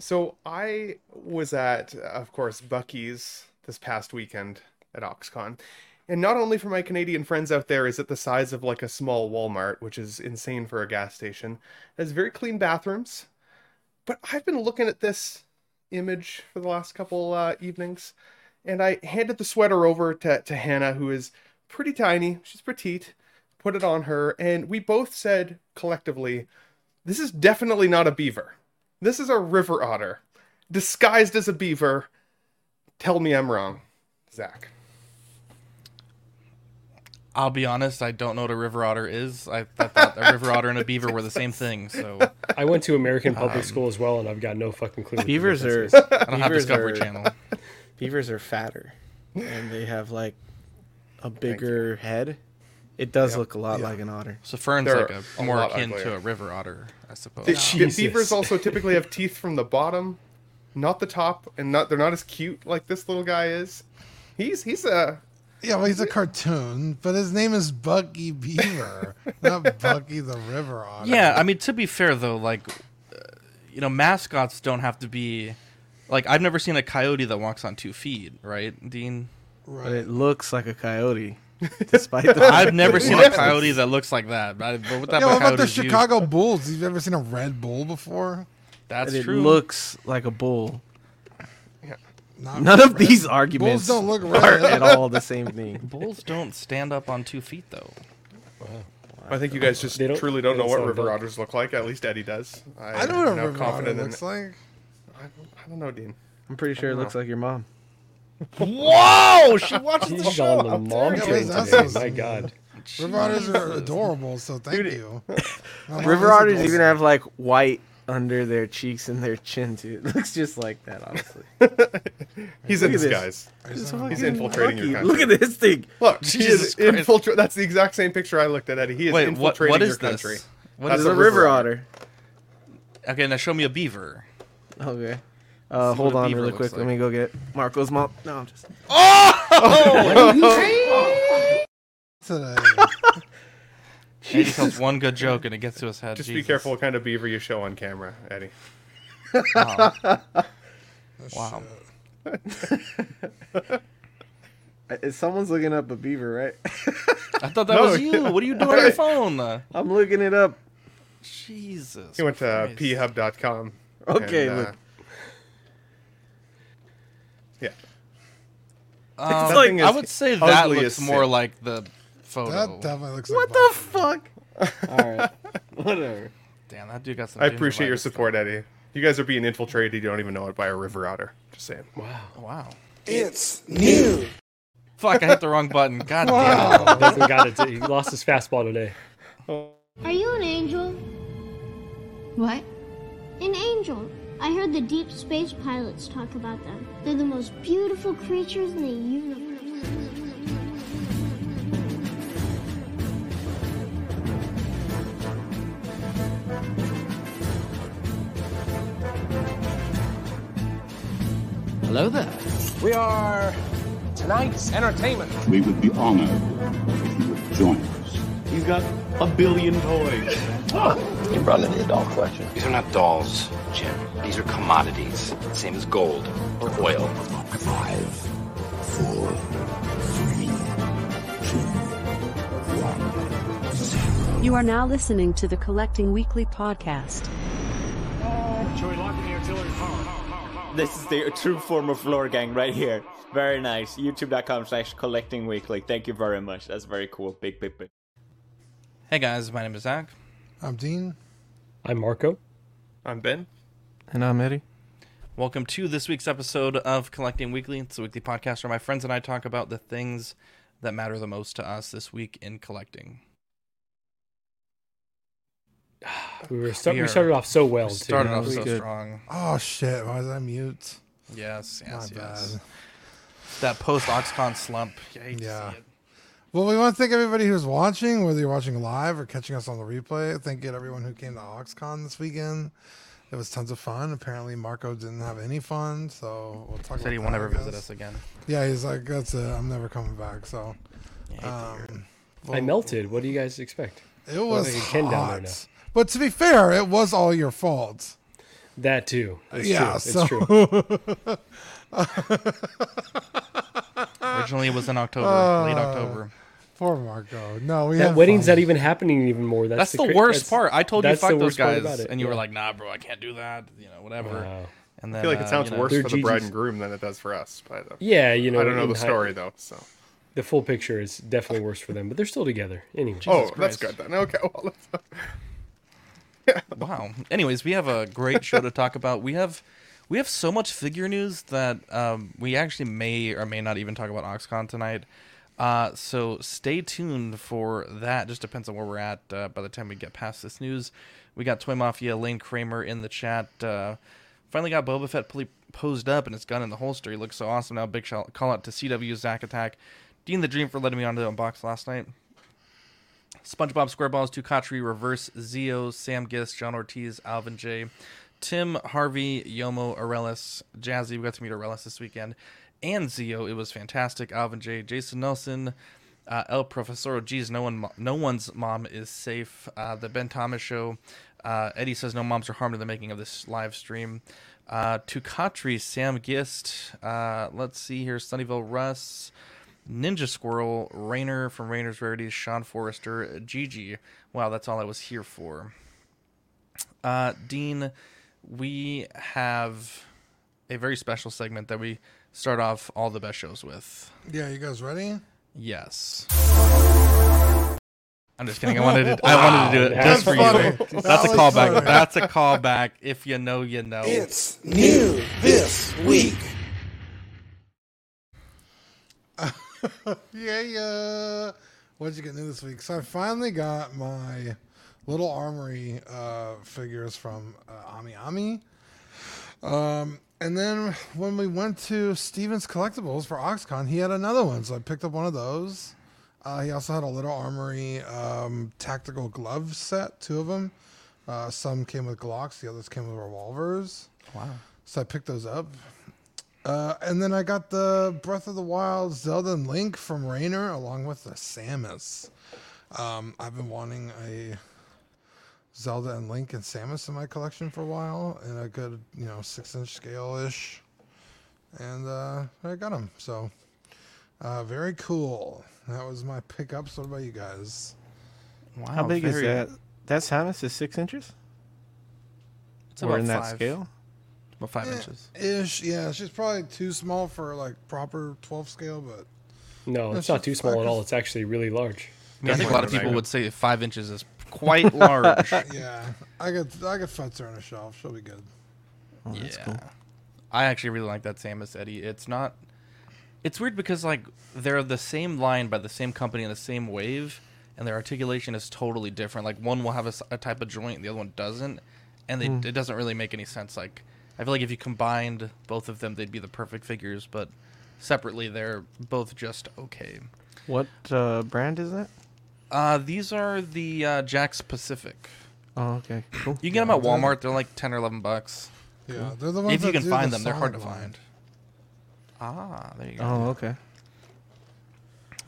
So I was at, of course, Buc-ee's this past weekend at Oxcon. And not only for my Canadian friends out there is it the size of like a small Walmart, which is insane for a gas station. It has very clean bathrooms. But I've been looking at this image for the last couple uh, evenings, and I handed the sweater over to, to Hannah, who is pretty tiny. She's petite. Put it on her, and we both said collectively, this is definitely not a beaver. This is a river otter, disguised as a beaver. Tell me I'm wrong, Zach. I'll be honest, I don't know what a river otter is. I, I thought a river otter and a beaver were the same thing. So I went to American public um, school as well, and I've got no fucking clue. what the Beavers are is. I don't have Beavers Discovery are- Channel. beavers are fatter, and they have like a bigger head. It does look a lot Yeah. like an otter. So fern's They're like a, a more lot akin to uglier. a river otter, I suppose. The, the Jesus. beavers also typically have teeth from the bottom, not the top, and not they're not as cute like this little guy is. He's he's a Yeah, well, he's a cartoon, but his name is Buc-ee Beaver, not Buc-ee the River Otter. Yeah, I mean to be fair though, like uh, you know, mascots don't have to be like I've never seen a coyote that walks on two feet, right, Dean? But right. it looks like a coyote, despite the I've never seen a coyote that looks like that. But, but what type Yeah, what about the coyotes use- Chicago Bulls? Have ever seen a red bull before? That's and it true. looks like a bull. Not None of red. these arguments Bulls don't look are red. at all the same thing. Bulls don't stand up on two feet thow. I think you guys just don't- truly don't know what river bug. otters look like. At least Eddie does. I know what a am now river otter confident in looks it. like. I don't, I don't know, Dean. I'm pretty sure it looks like your mom. Whoa! She watches the He's show. on the How mom dare you. train that's today. so My. God. River otters are adorable, so thank you. My River otters even have like white under their cheeks and their chin too. It looks just like that, honestly. He's Look in at this. disguise. It's He's fucking infiltrating your lucky. country. Look at this thing. Look, he Jesus is Christ. infiltrating. That's the exact same picture I looked at, Eddie. He is Wait, what? infiltrating What your is this? country. What That's is It's a a river river otter. otter. Okay, now show me a beaver. Okay. Uh, hold on really looks quick. Let me go get Marco's mom. No, I'm just. today. Eddie tells one good joke and it gets to his head. Just be careful what kind of beaver you show on camera, Eddie. Oh. wow. Uh, Someone's looking up a beaver, right? I thought that No, was you. What are you doing on your phone? I'm looking it up. Jesus. He went to Christ. phub.com. Okay, and, uh, look. yeah. Um, like- I would say that ugly looks as more sin. like the photo. That definitely looks What like the Buc-ee. fuck? All right. Whatever. Damn, that dude got some. I appreciate your gingivitis. support, Eddie. You guys are being infiltrated. You don't even know it by a river otter. Just saying. Wow. Wow. It's new. Fuck! I hit the wrong button. God damn it. Doesn't got it. He lost his fastball today. Are you an angel? What? An angel. I heard the deep space pilots talk about them. They're the most beautiful creatures in the universe. Hello there. We are tonight's entertainment. We would be honored if you would join us. He's got a billion toys. Oh! You brought in the adult collection. These are not dolls, Jim. These are commodities. Same as gold or oil. Five, four, three, two, one, zero. You are now listening to the Collecting Weekly podcast. This is the true form of floor gang right here. Very nice. YouTube.com slash collecting weekly. Thank you very much. That's very cool. Big, big, big. Hey guys, my name is Zach. I'm Dean. I'm Marco. I'm Ben. And I'm Eddie. Welcome to this week's episode of Collecting Weekly. It's a weekly podcast where my friends and I talk about the things that matter the most to us this week in collecting. We were start, We we started off so well. We too. started off we so good. strong. Oh shit! Why did I mute? Yes, My yes, yes. bad. That post Oxcon slump. I hate to Yeah. See it. Well, we want to thank everybody who's watching, whether you're watching live or catching us on the replay. Thank you to everyone who came to OxCon this weekend. It was tons of fun. Apparently, Marco didn't have any fun, so we'll talk. Said about he won't ever visit us again. Yeah, he's like, that's it. I'm never coming back. So, I hate to hear it. um, I melted. What do you guys expect? It was like a Ken down there hot. now. But to be fair, it was all your fault. That too. It's yeah, true. so It's true. Originally, it was in October, late Uh, October. Poor Marco. No, we that had wedding's fun. not even happening anymore. That's, That's, the, cra- worst that's- part. I told you fuck those guys, and you were like, "Nah, bro, I can't do that." You know, whatever. Wow. And I feel like uh, it sounds you know, worse They're for the bride and groom than it does for us. But uh, Yeah, you know. I don't know the hi- story though. So The full picture is definitely worse for them, but they're still together. Anyway. oh, Christ. that's good then. Okay, well, let's, Wow. Anyways, we have a great show to talk about. We have we have so much figure news that um, we actually may or may not even talk about OxCon tonight. Uh, so stay tuned for that. Just depends on where we're at uh, by the time we get past this news. We got Toy Mafia Lane Kramer in the chat. Uh, finally got Boba Fett posed up and his gun in the holster. He looks so awesome now. Big shout, call out to CW Zack Attack. Dean the Dream for letting me on to unbox last night. SpongeBob SquareBalls, Tukatri, Reverse, Zio, Sam Gist, John Ortiz, Alvin J, Tim, Harvey, Yomo, Arelis, Jazzy. We got to meet Arelis this weekend. And Zio. It was fantastic. Alvin J, Jason Nelson, uh, El Profesor. Geez, no one, no one's mom is safe. Uh, the Ben Thomas Show. Uh, Eddie says no moms are harmed in the making of this live stream. Uh, Tukatri, Sam Gist. Uh, let's see here. Sunnyville Russ. Ninja Squirrel, Rainer from Rainer's Rarities, Sean Forrester, Gigi. Wow, that's all I was here for. Uh, Dean, we have a very special segment that we start off all the best shows with. Yeah, you guys ready? Yes. I'm just kidding. I wanted to. I wanted to do it That's just for funny. you. That That's a callback. funny. That's a callback. If you know, you know. It's new this week. yeah, yeah. What'd you get new this week? So I finally got my little armory uh, figures from uh, AmiAmi. Um, and then when we went to Stevens Collectibles for OxCon, he had another one, so I picked up one of those. Uh, he also had a little armory um, tactical glove set, two of them. Uh, some came with Glocks, the others came with revolvers. Wow. So I picked those up. Uh, and then I got the Breath of the Wild Zelda and Link from Rainer along with the Samus. Um, I've been wanting a Zelda and Link and Samus in my collection for a while in a good, you know, six inch scale ish. And uh, I got them. So uh, very cool. That was my pickups. What about you guys? Wow. How big is that? That Samus is six inches. It's or about in that five. scale. About five Eh, inches. Ish. Yeah, she's probably too small for like proper 12 scale, but No, it's not too small at all. It's actually really large. I, I think a lot of people would say five inches is quite large. yeah, I could I could futz her on a shelf. She'll be good. Oh, that's yeah. cool. I actually really like that Samus Eddie. It's not. It's weird because like they're the same line by the same company in the same wave, and their articulation is totally different. Like one will have a type of joint, the other one doesn't, and they, Hmm. it doesn't really make any sense. Like I feel like if you combined both of them, they'd be the perfect figures, but separately they're both just okay. What uh, brand is that? Uh, these are the uh, Jakks Pacific. Oh, okay, cool. You can get them at Walmart. They're like ten or eleven bucks. Yeah, they're the ones If you that can do find the them, they're hard to Sonic line. find. Ah, there you go. Oh, okay.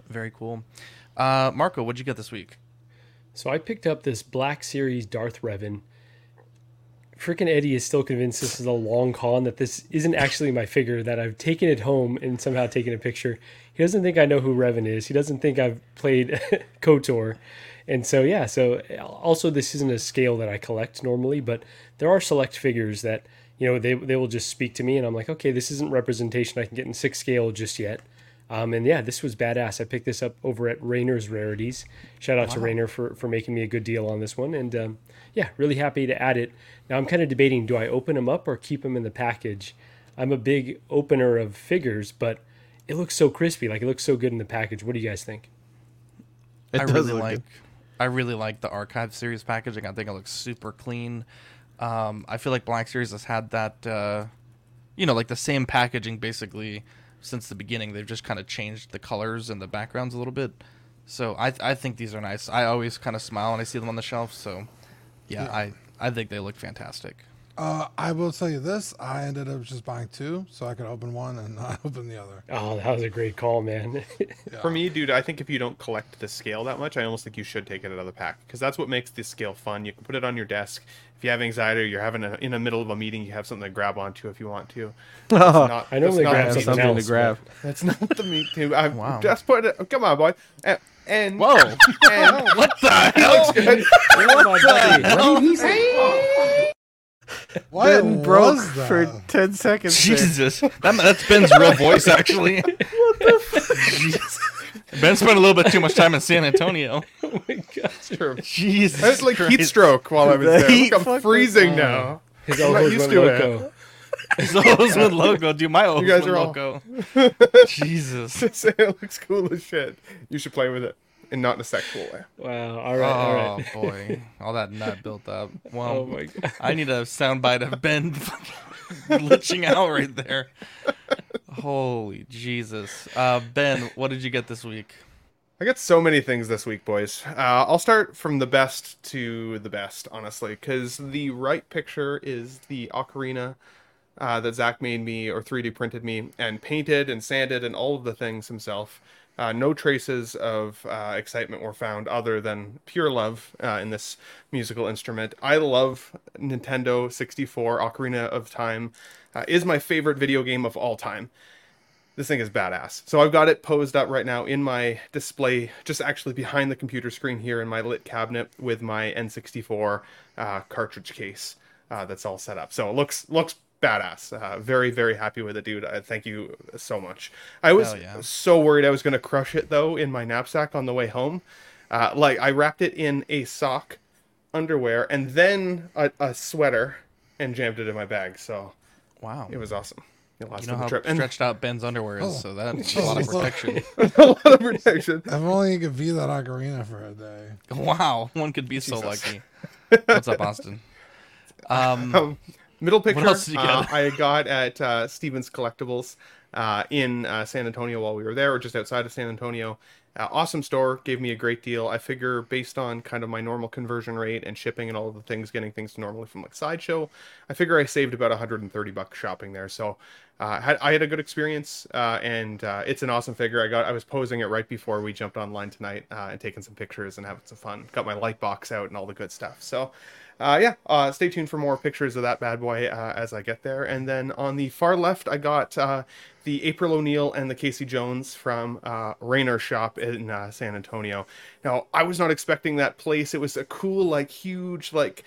Very cool. Uh, Marco, what'd you get this week? So I picked up this Black Series Darth Revan. Freaking Eddie is still convinced this is a long con, that this isn't actually my figure, that I've taken it home and somehow taken a picture. He doesn't think I know who Revan is. He doesn't think I've played KOTOR. And so, yeah, so also this isn't a scale that I collect normally, but there are select figures that, you know, they, they will just speak to me and I'm like, okay, this isn't representation I can get in six scale just yet. Um, and yeah, this was badass. I picked this up over at Rainer's Rarities. Shout out to Rainer for, for making me a good deal on this one. And um, yeah, really happy to add it. Now I'm kind of debating do I open them up or keep them in the package? I'm a big opener of figures, but it looks so crispy. Like it looks so good in the package. What do you guys think? It I really like. good. I really like the archive series packaging. I think it looks super clean. Um, I feel like Black Series has had that, uh, you know, like the same packaging basically since the beginning. They've just kind of changed the colors and the backgrounds a little bit. So I I think these are nice. I always kind of smile when I see them on the shelf. So yeah, Yeah. I I think they look fantastic. Uh, I will tell you this: I ended up just buying two, so I could open one and not open the other. Oh, that was a great call, man. For me, dude, I think if you don't collect the scale that much, I almost think you should take it out of the pack because that's what makes the scale fun. You can put it on your desk. If you have anxiety or you're having a, in the middle of a meeting, you have something to grab onto if you want to. It's not- I normally that's not grab the meat something tube. else, grab. That's not the meat tube. I Wow. just put it. Come on, boy. And, and Whoa! and what the hell? Looks good. Oh, my buddy. What Ben was broke that? for ten seconds. Jesus, that, that's Ben's real voice, actually. what the? Fuck? ben spent a little bit too much time in San Antonio. Oh my god. True. Jesus, I was like heat Christ. stroke while I was The there. heat Look, I'm freezing now. His I'm not used went to it. loco. His O's with logo, dude. My O's You guys with are all- loco. Jesus. Just say it looks cool as shit. You should play with it, and not in a sexual way. Wow. All right. all Oh right. boy, all that nut built up. Well, Oh my god. I need a soundbite of Ben glitching out right there. Holy Jesus, uh, Ben, what did you get this week? I got so many things this week, boys. Uh, I'll start from the best to the best, honestly, because the right picture is the ocarina uh, that Zach made me or 3D printed me and painted and sanded and all of the things himself. Uh, no traces of uh, excitement were found other than pure love uh, in this musical instrument. I love Nintendo 64 Ocarina of Time. Uh, is my favorite video game of all time this thing is badass. So I've got it posed up right now in my display, just actually behind the computer screen here in my lit cabinet with my N64 uh, cartridge case uh, that's all set up. So it looks looks badass. Uh, very very happy with it, dude. Uh, thank you so much. I was yeah. so worried I was gonna crush it though in my knapsack on the way home. Uh, like I wrapped it in a sock, underwear, and then a, a sweater, and jammed it in my bag. So Wow, it was awesome. It lasted you know the how trip. And stretched out Ben's underwear is, Oh. so that's a lot of protection. a lot of protection. If only you could be that ocarina for a day. Wow, one could be so lucky. What's up, Austin? Um, Um, middle picture else did you uh. I got at uh, Stevens Collectibles uh, in uh, San Antonio while we were there, or just outside of San Antonio. Uh, awesome store, gave me a great deal. I figure based on kind of my normal conversion rate and shipping and all of the things, getting things normally from like Sideshow, I figure I saved about 130 bucks shopping there. So uh, had, I had a good experience, uh, and uh, it's an awesome figure. I got I was posing it right before we jumped online tonight uh, and taking some pictures and having some fun. Got my light box out and all the good stuff. So uh, yeah, uh, stay tuned for more pictures of that bad boy uh, as I get there. And then on the far left, I got uh, the April O'Neil and the Casey Jones from uh, Rainer Shop in uh, San Antonio. Now, I was not expecting that place. It was a cool, like, huge, like,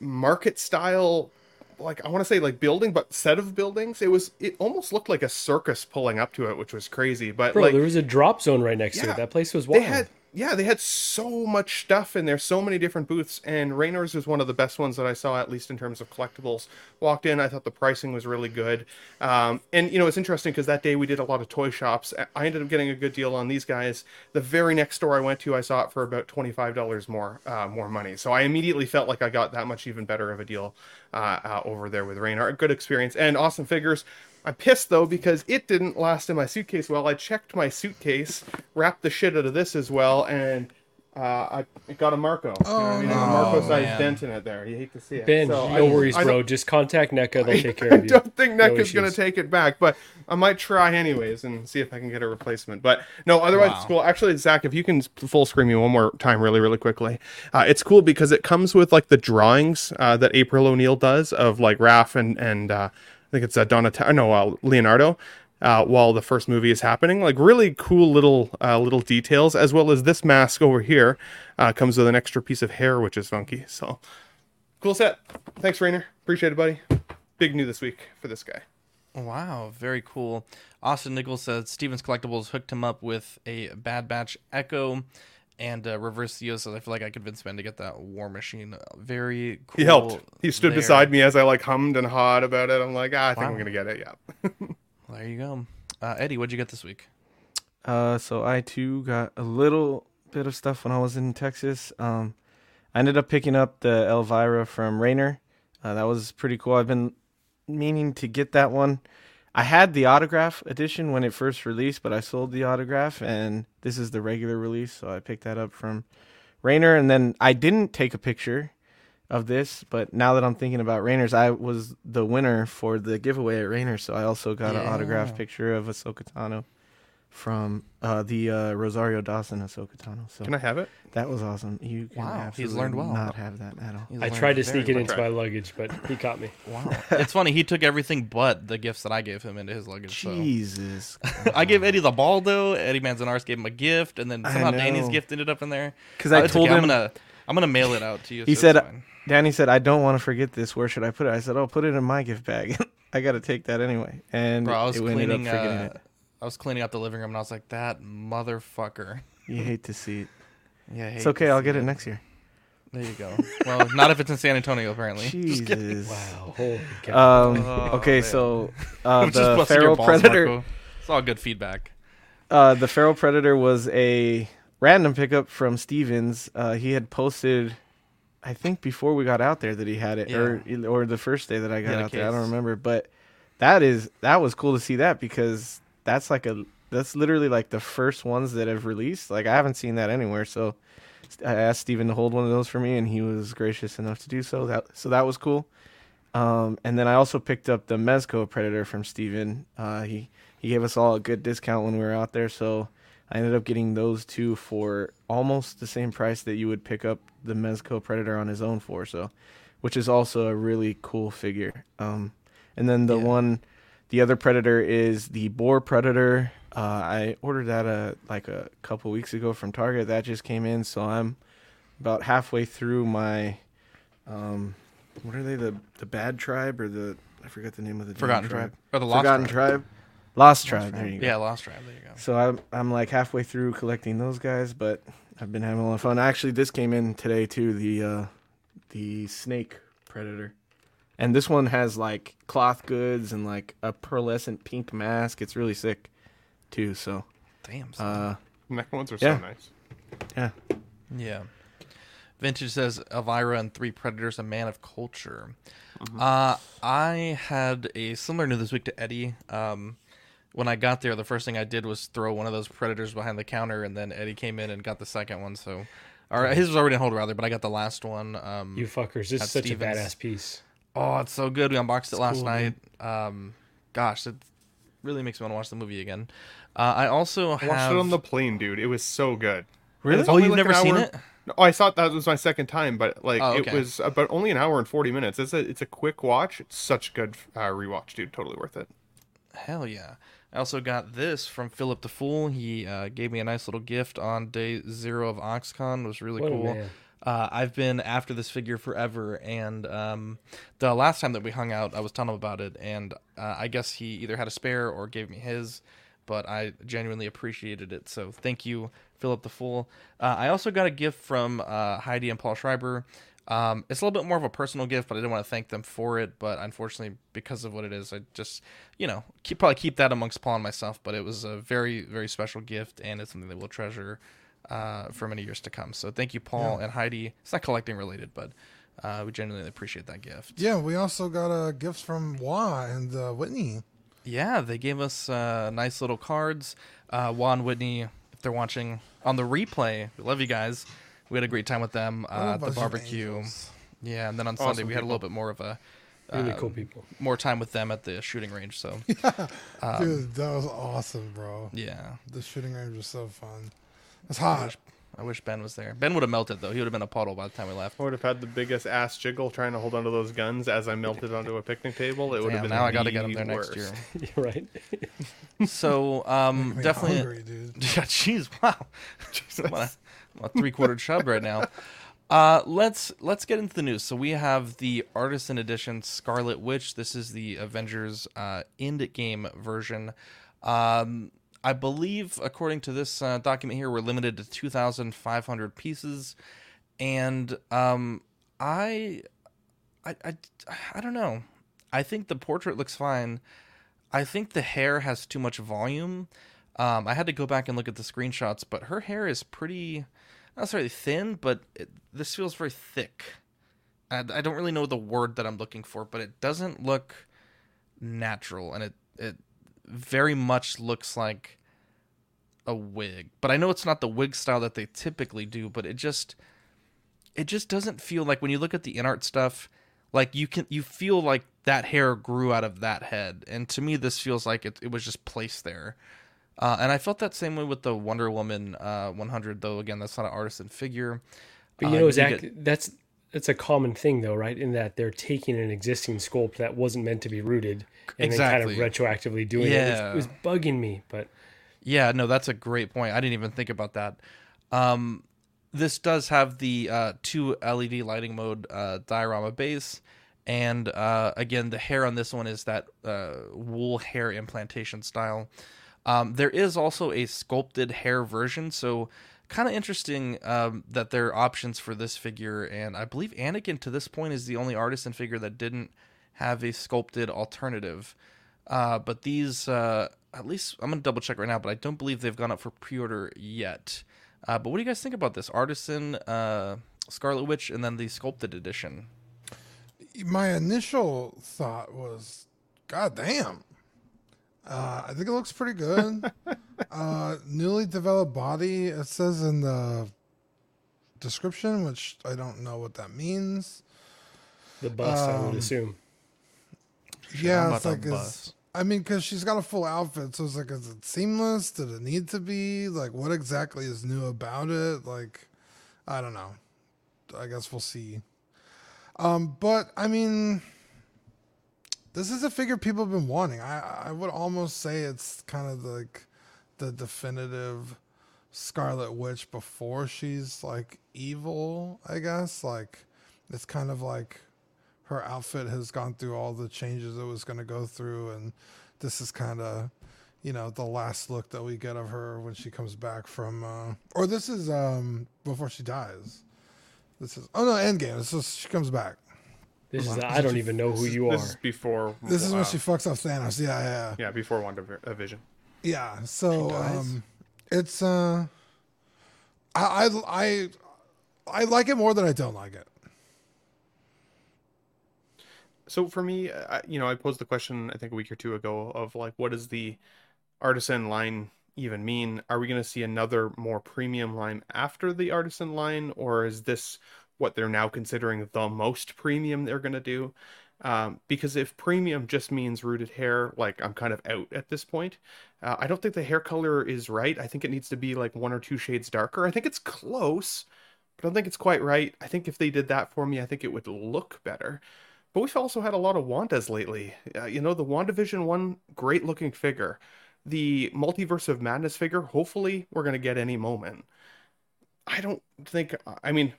market style like I want to say like building, but set of buildings. It was it almost looked like a circus pulling up to it, which was crazy. But Bro, like there was a drop zone right next to it. That place was they wild. had yeah they had so much stuff in there so many different booths and Rainer's was one of the best ones that i saw at least in terms of collectibles. Walked in i thought the pricing was really good. Um, and you know it's interesting because that day we did a lot of toy shops. I ended up getting a good deal on these guys. The very next store i went to i saw it for about $25 more uh, more money. So i immediately felt like i got that much even better of a deal uh, uh, over there with Rainer. a good experience. And awesome figures I'm pissed though because it didn't last in my suitcase well. I checked my suitcase, wrapped the shit out of this as well, and uh, I it got a Marco. You know what I mean? There's a Marco Oh, sized dent in it there. You hate to see it. Ben, So no I- worries, I bro. Just contact NECA. They'll take care of you. I don't think No going to take it back, but I might try anyways and see if I can get a replacement. But no, otherwise Wow. it's cool. Actually, Zach, if you can full screen me one more time, really, really quickly, uh, it's cool because it comes with like the drawings uh, that April O'Neil does of like Raph and and uh, I think it's uh, Donatello, no, uh, Leonardo. Uh, while the first movie is happening, like really cool little uh, little details, as well as this mask over here uh, comes with an extra piece of hair, which is funky. So cool set. Thanks, Rainer. Appreciate it, buddy. Big new this week for this guy. Wow, very cool. Austin Nichols says Stevens Collectibles hooked him up with a Bad Batch Echo and uh, Reverse Theo says I feel like I convinced Ben to get that War Machine. Very cool. He helped. He stood there. beside me as I like hummed and hawed about it. I'm like, ah, I think I'm gonna get it. Yeah. There you go. Uh, Eddie, what'd you get this week? Uh, so I too got a little bit of stuff when I was in Texas. Um, I ended up picking up the Elvira from Rainer. Uh, that was pretty cool. I've been meaning to get that one. I had the autograph edition when it first released, but I sold the autograph, and this is the regular release, so I picked that up from Rainer. And then I didn't take a picture of this. But now that I'm thinking about Rainers, I was the winner for the giveaway at Rainers, so I also got an autograph picture of Ahsoka Tano from uh, the uh, Rosario Dawson Ahsoka Tano. So Can I have it? that was awesome. You can Wow, he's absolutely learned well. Not have that at all. He's I tried to sneak it into my luggage, but he caught me. Wow, it's funny. He took everything but the gifts that I gave him into his luggage. so. Jesus, I gave Eddie the Baldo. Eddie Manzanares gave him a gift, and then I somehow Danny's know. gift ended up in there. 'Cause I Uh, it's told okay, I'm him- gonna I'm gonna mail it out to you. he so it's said, fine. Danny said, I don't want to forget this. Where should I put it? I said, Oh, put it in my gift bag. I got to take that anyway. And "Bro, I was it ended cleaning. up forgetting Uh, it. I was cleaning up the living room, and I was like, that motherfucker. You hate to see it. Yeah, I hate It's to okay. I'll see get it next year. There you go. Well, not if it's in San Antonio, apparently. Just. Jesus. Wow. Holy cow. Um, Oh, okay, man. so uh, Just the busting your feral balls, predator. Marco. It's all good feedback. Uh, the feral predator was a random pickup from Stevens. Uh, he had posted, I think, before we got out there that he had it, or or the first day that I got had a out there. I don't remember, but that is that was cool to see that because that's like a that's literally like the first ones that have released. Like I haven't seen that anywhere, so I asked Steven to hold one of those for me, and he was gracious enough to do so. That so that was cool. Um, and then I also picked up the Mezco Predator from Steven. Uh, he he gave us all a good discount when we were out there, so I ended up getting those two for almost the same price that you would pick up the Mezco Predator on his own for. So, which is also a really cool figure. Um, and then the one, the other Predator is the Boar Predator. Uh, I ordered that uh, like a couple weeks ago from Target. That just came in, so I'm about halfway through my um, what are they the the Bad Tribe or the I forget the name of the Forgotten Tribe. Or the Lost Forgotten Tribe. Tribe. Lost Tribe. There you go. Yeah, Lost Tribe. There you go. So I'm I'm like halfway through collecting those guys, but I've been having a lot of fun. Actually, this came in today too. The uh, the Snake Predator, and this one has like cloth goods and like a pearlescent pink mask. It's really sick, too. So Damn. son. Uh, NECA ones are yeah. so nice. Yeah. Yeah. Vintage says Elvira and Three Predators, a man of culture. Mm-hmm. Uh, I had a similar new this week to Eddie. Um, when I got there, the first thing I did was throw one of those Predators behind the counter, and then Eddie came in and got the second one. So, or his was already on hold rather, but I got the last one. Um, You fuckers. This is such Stevens. a badass piece. Oh, it's so good. We unboxed it It's last cool, night. Um, gosh, it really makes me want to watch the movie again. Uh, I also I watched it on the plane, dude. It was so good. Really? Oh, you've like never an seen hour- it? No, I thought that was my second time, but like Oh, it was about only an hour and forty minutes. It's a it's a quick watch. It's such a good uh, rewatch, dude. Totally worth it. Hell yeah. I also got this from Philip the Fool. He uh, gave me a nice little gift on day zero of OxCon. It was really What a cool. Uh, I've been after this figure forever, and um, the last time that we hung out, I was telling him about it, and uh, I guess he either had a spare or gave me his, but I genuinely appreciated it. So thank you, Philip the Fool. Uh, I also got a gift from uh, Heidi and Paul Schreiber. Um, it's a little bit more of a personal gift, but I didn't want to thank them for it. But unfortunately, because of what it is, I just, you know, keep, probably keep that amongst Paul and myself. But it was a very, very special gift, and it's something that we'll treasure uh, for many years to come. So thank you, Paul Yeah. and Heidi. It's not collecting related, but uh, we genuinely appreciate that gift. Yeah, we also got uh, gifts from Wah and uh, Whitney. Yeah, they gave us uh, nice little cards. Uh, Juan Whitney, if they're watching on the replay, we love you guys. We had a great time with them uh, at the barbecue. Yeah, and then on Awesome Sunday we had a little bit more of a Really uh, cool people. more time with them at the shooting range. So um, Dude, that was awesome, bro. yeah, The shooting range was so fun. It's I hot. I wish Ben was there. Ben would have melted though. He would have been a puddle by the time we left. I would have had the biggest ass jiggle trying to hold onto those guns as I melted onto a picnic table. It would have been now I got to get him there next year. You're right. So um, definitely, hungry, dude. yeah. Jeez, wow, I'm on a, I'm a three-quarter chub right now. Uh, let's let's get into the news. So we have the artisan edition Scarlet Witch. This is the Avengers uh, Endgame version. Um, I believe, according to this uh, document here, we're limited to 2,500 pieces, and um, I, I, I, I don't know. I think the portrait looks fine. I think the hair has too much volume. Um, I had to go back and look at the screenshots, but her hair is pretty, not necessarily thin, but it, this feels very thick. I, I don't really know the word that I'm looking for, but it doesn't look natural, and it it very much looks like a wig. But I know it's not the wig style that they typically do, but it just it just doesn't feel like when you look at the InArt stuff, like you can you feel like that hair grew out of that head, and to me this feels like it, it was just placed there. Uh, and I felt that same way with the Wonder Woman uh, 100, though. Again, that's not an artisan figure. But you Uh, know, do Zach, get- that's that's a common thing though, right? In that they're taking an existing sculpt that wasn't meant to be rooted and Exactly. then kind of retroactively doing it. Yeah. It was, it was bugging me, but Yeah, no, that's a great point. I didn't even think about that. Um, this does have the uh, two LED lighting mode uh, diorama base, and uh, again, the hair on this one is that uh, wool hair implantation style. Um, there is also a sculpted hair version, so kind of interesting um, that there are options for this figure. And I believe Anakin to this point is the only artisan figure that didn't have a sculpted alternative. Uh, but these, uh, at least I'm gonna double check right now, but I don't believe they've gone up for pre-order yet. Uh, but what do you guys think about this artisan uh, Scarlet Witch and then the sculpted edition? My initial thought was, God damn. Uh, I think it looks pretty good. uh, newly developed body, it says in the description, which I don't know what that means. the bust, I would Um, assume. Yeah, it's like, is. I mean, because she's got a full outfit, so it's like, is it seamless? Did it need to be? Like, what exactly is new about it? Like, I don't know. I guess we'll see. Um, but I mean, this is a figure people have been wanting. I I would almost say it's kind of like the definitive Scarlet Witch before she's like evil. I guess like it's kind of like her outfit has gone through all the changes it was going to go through, and this is kind of you know the last look that we get of her when she comes back from uh or this is um before she dies this is oh no endgame this is she comes back This is This I don't even know who you This are. is before. this is uh, when she fucks up thanos yeah yeah Yeah, before WandaVision. yeah so um it's uh I, I i i like it more than i don't like it So for me, I, you know, I posed the question I think a week or two ago of like, what does the artisan line even mean? Are we going to see another more premium line after the artisan line, or is this what they're now considering the most premium they're going to do? Um, because if premium just means rooted hair, like I'm kind of out at this point. Uh, I don't think the hair color is right. I think it needs to be like one or two shades darker. I think it's close, but I don't think it's quite right. I think if they did that for me, I think it would look better. But we've also had a lot of Wandas lately. Uh, you know, the WandaVision one, great looking figure. The Multiverse of Madness figure, hopefully, we're going to get any moment. I don't think, I mean,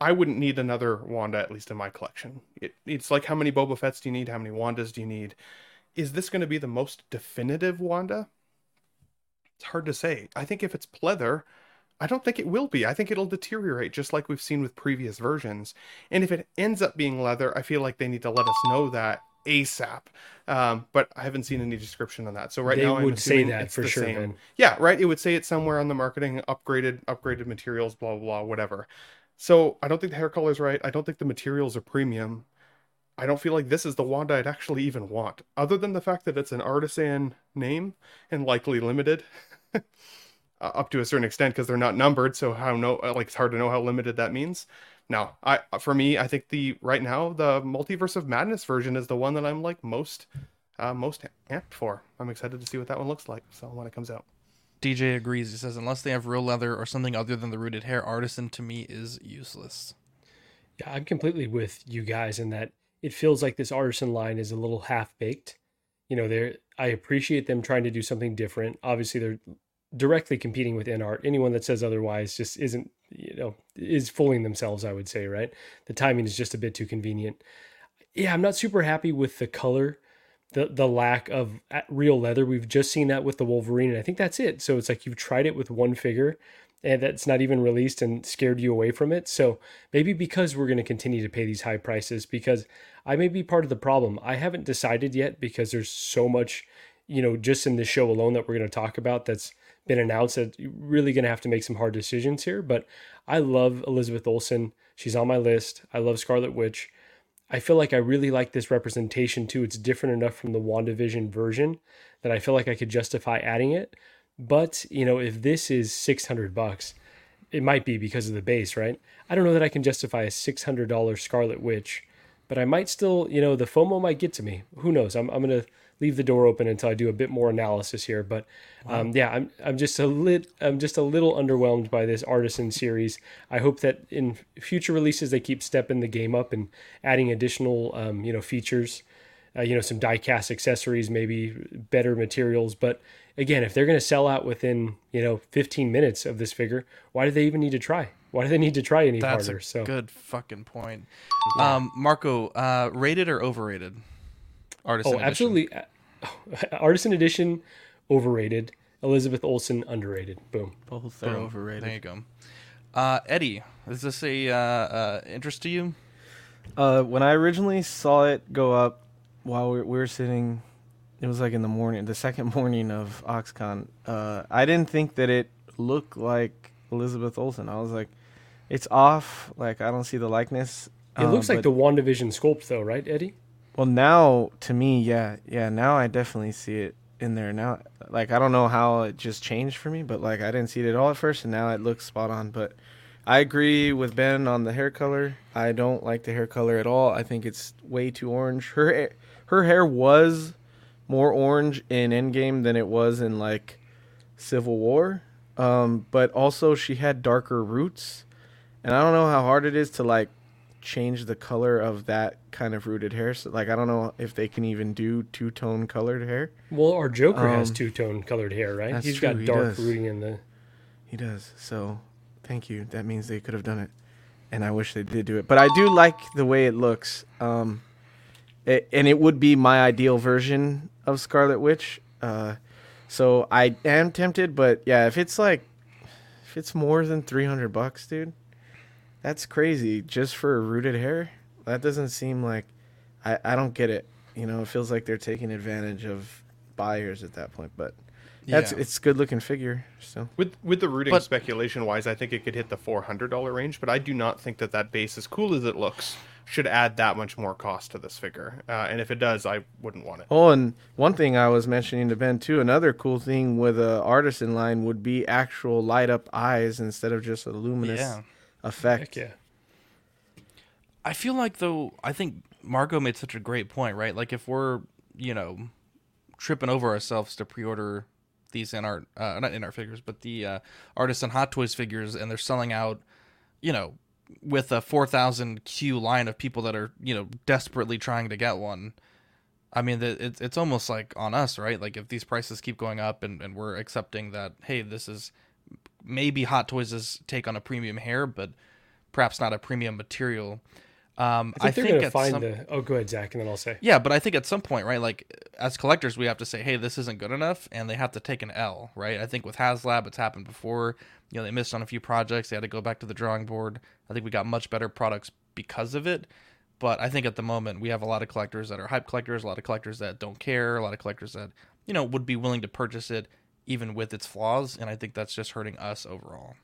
I wouldn't need another Wanda, at least in my collection. It, it's like how many Boba Fett's do you need? How many Wandas do you need? Is this going to be the most definitive Wanda? It's hard to say. I think if it's pleather, I don't think it will be. I think it'll deteriorate just like we've seen with previous versions. And if it ends up being leather, I feel like they need to let us know that ASAP. Um, but I haven't seen any description on that. So right They now, I'm would say that for sure, same. Ben. Yeah, right. It would say it somewhere on the marketing, upgraded, upgraded materials, blah blah blah, whatever. So I don't think the hair color is right. I don't think the materials are premium. I don't feel like this is the Wanda I'd actually even want, other than the fact that it's an artisan name and likely limited. uh, up to a certain extent because they're not numbered so how no uh, like it's hard to know how limited that means Now, i for me i think the right now the multiverse of madness version is the one that i'm like most uh most amped for i'm excited to see what that one looks like so when it comes out DJ agrees. He says, unless they have real leather or something other than the rooted hair, artisan to me is useless. Yeah, I'm completely with you guys in that it feels like this artisan line is a little half baked. You know, they're I appreciate them trying to do something different. Obviously, they're directly competing with InArt. Anyone that says otherwise just isn't, you know, is fooling themselves, I would say, right? The timing is just a bit too convenient. Yeah, I'm not super happy with the color, the the lack of uh, real leather. We've just seen that with the Wolverine, and I think that's it. So it's like you've tried it with one figure, and that's not even released and scared you away from it. So maybe because we're going to continue to pay these high prices, because I may be part of the problem. I haven't decided yet because there's so much, you know, just in this show alone that we're going to talk about that's been announced that you're really going to have to make some hard decisions here. But I love Elizabeth Olsen. She's on my list. I love Scarlet Witch. I feel like I really like this representation too. It's different enough from the WandaVision version that I feel like I could justify adding it. But, you know, if this is 600 bucks, it might be because of the base, right? I don't know that I can justify a six hundred dollar Scarlet Witch, but I might still, you know, the FOMO might get to me. Who knows? I'm I'm gonna leave the door open until I do a bit more analysis here. But um, yeah, I'm I'm just a lit I'm just a little underwhelmed by this Artisan series. I hope that in future releases they keep stepping the game up and adding additional um, you know features. Uh, you know some die-cast accessories, maybe better materials. But again, if they're going to sell out within you know 15 minutes of this figure, why do they even need to try? Why do they need to try any That's harder? a so good fucking point. Um, Marco, uh, rated or overrated? Artisan oh, edition. absolutely. Artisan edition, overrated. Elizabeth Olsen, underrated. Boom. Both are Boom. overrated. There you go. Uh, Eddie, is this a uh, uh, interest to you? Uh, when I originally saw it go up while we, we were sitting, it was like in the morning, the second morning of OxCon. Uh, I didn't think that it looked like Elizabeth Olsen. I was like, it's off. Like I don't see the likeness. It looks like the WandaVision sculpt, though, right, Eddie? Well, now to me, yeah, yeah. Now I definitely see it in there. Now, like I don't know how it just changed for me, but like I didn't see it at all at first, and now it looks spot on. But I agree with Ben on the hair color. I don't like the hair color at all. I think it's way too orange. Her her hair was more orange in Endgame than it was in like Civil War. Um, but also she had darker roots, and I don't know how hard it is to like change the color of that kind of rooted hair. So like I don't know if they can even do two tone colored hair. Well, our Joker has Um, two tone colored hair, right? He's true, got he dark does. rooting in the. He does. So, thank you. That means they could have done it, and I wish they did do it. But I do like the way it looks. Um, it, and it would be my ideal version of Scarlet Witch. Uh, so I am tempted, but yeah, if it's like, if it's more than three hundred bucks, dude, that's crazy just for rooted hair. That doesn't seem like, I I don't get it. You know, it feels like they're taking advantage of buyers at that point, but. That's Yeah. it's good looking figure. So With with the rooting But- speculation wise, I think it could hit the four hundred dollar range, but I do not think that that base, as cool as it looks, should add that much more cost to this figure. Uh, and if it does, I wouldn't want it. Oh, and one thing I was mentioning to Ben too, another cool thing with a artisan line would be actual light up eyes instead of just a luminous Yeah. Effect. yeah. I feel like though I think Marco made such a great point, right? Like if we're you know tripping over ourselves to pre-order these InArt uh, not InArt figures, but the uh, artisan Hot Toys figures, and they're selling out, you know, with a four thousand queue line of people that are you know desperately trying to get one. I mean, it's it's almost like on us, right? Like if these prices keep going up, and, and we're accepting that, hey, this is maybe Hot Toys' take on a premium hair, but perhaps not a premium material. Um, I think they're going to at find some- the. Oh, go ahead, Zach, and then I'll say. yeah, but I think at some point, right, like as collectors, we have to say, hey, this isn't good enough, and they have to take an L, right? I think with HasLab, it's happened before. You know, they missed on a few projects. They had to go back to the drawing board. I think we got much better products because of it. But I think at the moment, we have a lot of collectors that are hype collectors, a lot of collectors that don't care, a lot of collectors that, you know, would be willing to purchase it even with its flaws. And I think that's just hurting us overall.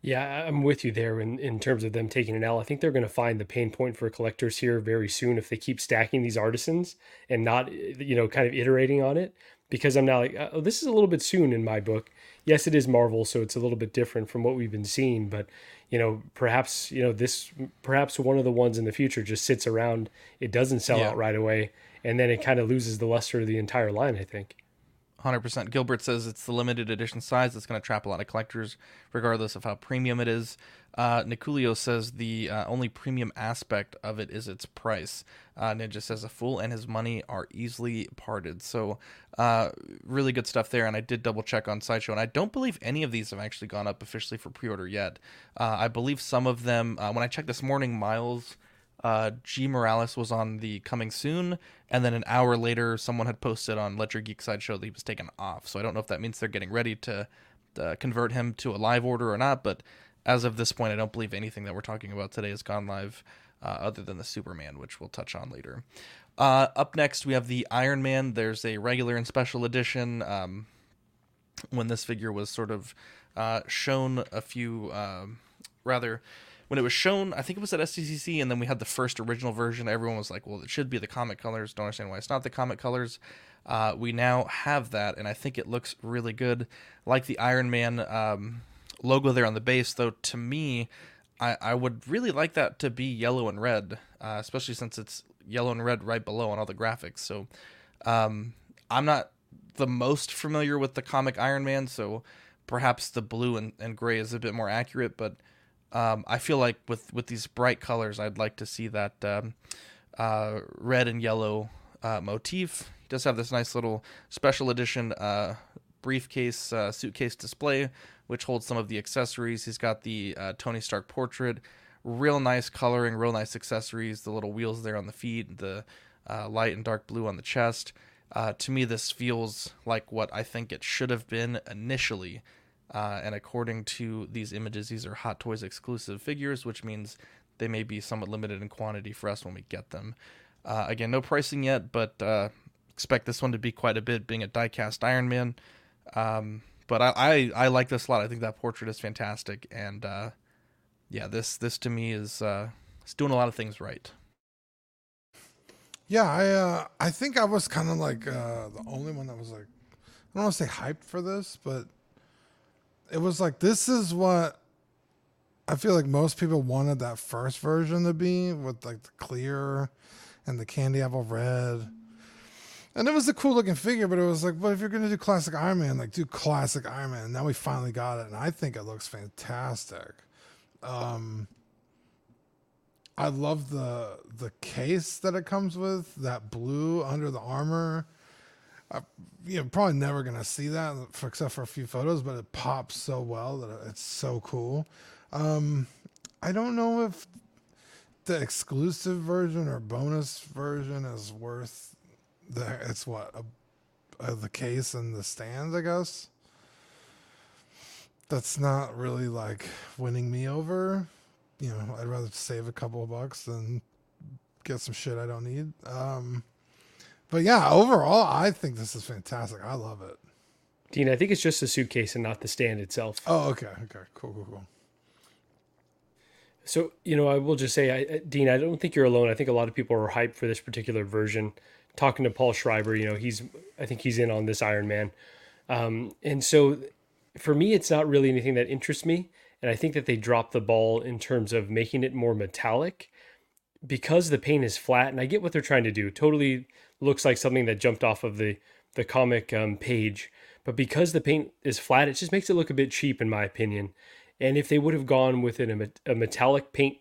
Yeah, I'm with you there in, in terms of them taking an L. I think they're going to find the pain point for collectors here very soon if they keep stacking these artisans and not, you know, kind of iterating on it. Because I'm now like, uh, oh, this is a little bit soon in my book. Yes, it is Marvel, so it's a little bit different from what we've been seeing. But, you know, perhaps, you know, this, perhaps one of the ones in the future just sits around. It doesn't sell Yeah. out right away. And then it kind of loses the luster of the entire line, I think. Hundred percent. Gilbert says it's the limited edition size that's going to trap a lot of collectors, regardless of how premium it is. Uh, Niculio says the uh, only premium aspect of it is its price. Uh, Ninja says a fool and his money are easily parted. So, uh, really good stuff there. And I did double check on Sideshow, and I don't believe any of these have actually gone up officially for pre-order yet. Uh, I believe some of them. Uh, when I checked this morning, Miles uh, G Morales was on the coming soon, and then an hour later, someone had posted on Let Your Geek Sideshow that he was taken off. So I don't know if that means they're getting ready to, uh convert him to a live order or not. But as of this point, I don't believe anything that we're talking about today has gone live, uh, other than the Superman, which we'll touch on later. Uh, up next, we have the Iron Man. There's a regular and special edition. Um, when this figure was sort of uh, shown a few, um, rather, when it was shown, I think it was at SDCC, and then we had the first original version. Everyone was like, "Well, it should be the comic colors." Don't understand why it's not the comic colors. Uh, we now have that, and I think it looks really good, like the Iron Man um, logo there on the base, though, to me, I, I would really like that to be yellow and red, uh, especially since it's yellow and red right below on all the graphics. So um, I'm not the most familiar with the comic Iron Man, so perhaps the blue and, and gray is a bit more accurate, but um, I feel like with, with these bright colors, I'd like to see that um, uh, red and yellow uh, motif. He does have this nice little special edition uh, briefcase, uh, suitcase display, which holds some of the accessories. He's got the uh, Tony Stark portrait, real nice coloring, real nice accessories, the little wheels there on the feet, the uh, light and dark blue on the chest. to me, this feels like what I think it should have been initially uh, and according to these images, these are Hot Toys exclusive figures, which means they may be somewhat limited in quantity for us when we get them. Uh, again, no pricing yet, but uh, expect this one to be quite a bit, being a diecast Iron Man. Um, but I, I, I like this a lot. I think that portrait is fantastic, and uh, yeah, this this to me is uh, it's doing a lot of things right. Yeah, I uh, I think I was kind of like uh, the only one that was like I don't want to say hyped for this, but it was like this is what I feel like most people wanted that first version to be with like the clear and the candy apple red. And it was a cool looking figure, but it was like, but if you're gonna do classic Iron Man, like do classic Iron Man. And Now we finally got it, and I think it looks fantastic. Um, I love the the case that it comes with, that blue under the armor. I, you know, probably never gonna see that for, except for a few photos, but it pops so well that it's so cool. Um, I don't know if the exclusive version or bonus version is worth the. It's what a, a, the case and the stands, I guess. That's not really like winning me over. You know, I'd rather save a couple of bucks than get some shit I don't need. Um, but yeah, overall, I think this is fantastic. I love it. Dean, I think it's just the suitcase and not the stand itself. Oh, okay, okay, cool, cool, cool. So you know, I will just say, I, Dean, I don't think you're alone. I think a lot of people are hyped for this particular version. Talking to Paul Schreiber, you know, he's, I think he's in on this Iron Man, um, and so for me, it's not really anything that interests me. And I think that they dropped the ball in terms of making it more metallic because the paint is flat. And I get what they're trying to do. Totally looks like something that jumped off of the the comic um, page. But because the paint is flat, it just makes it look a bit cheap, in my opinion. And if they would have gone with an, a, metallic paint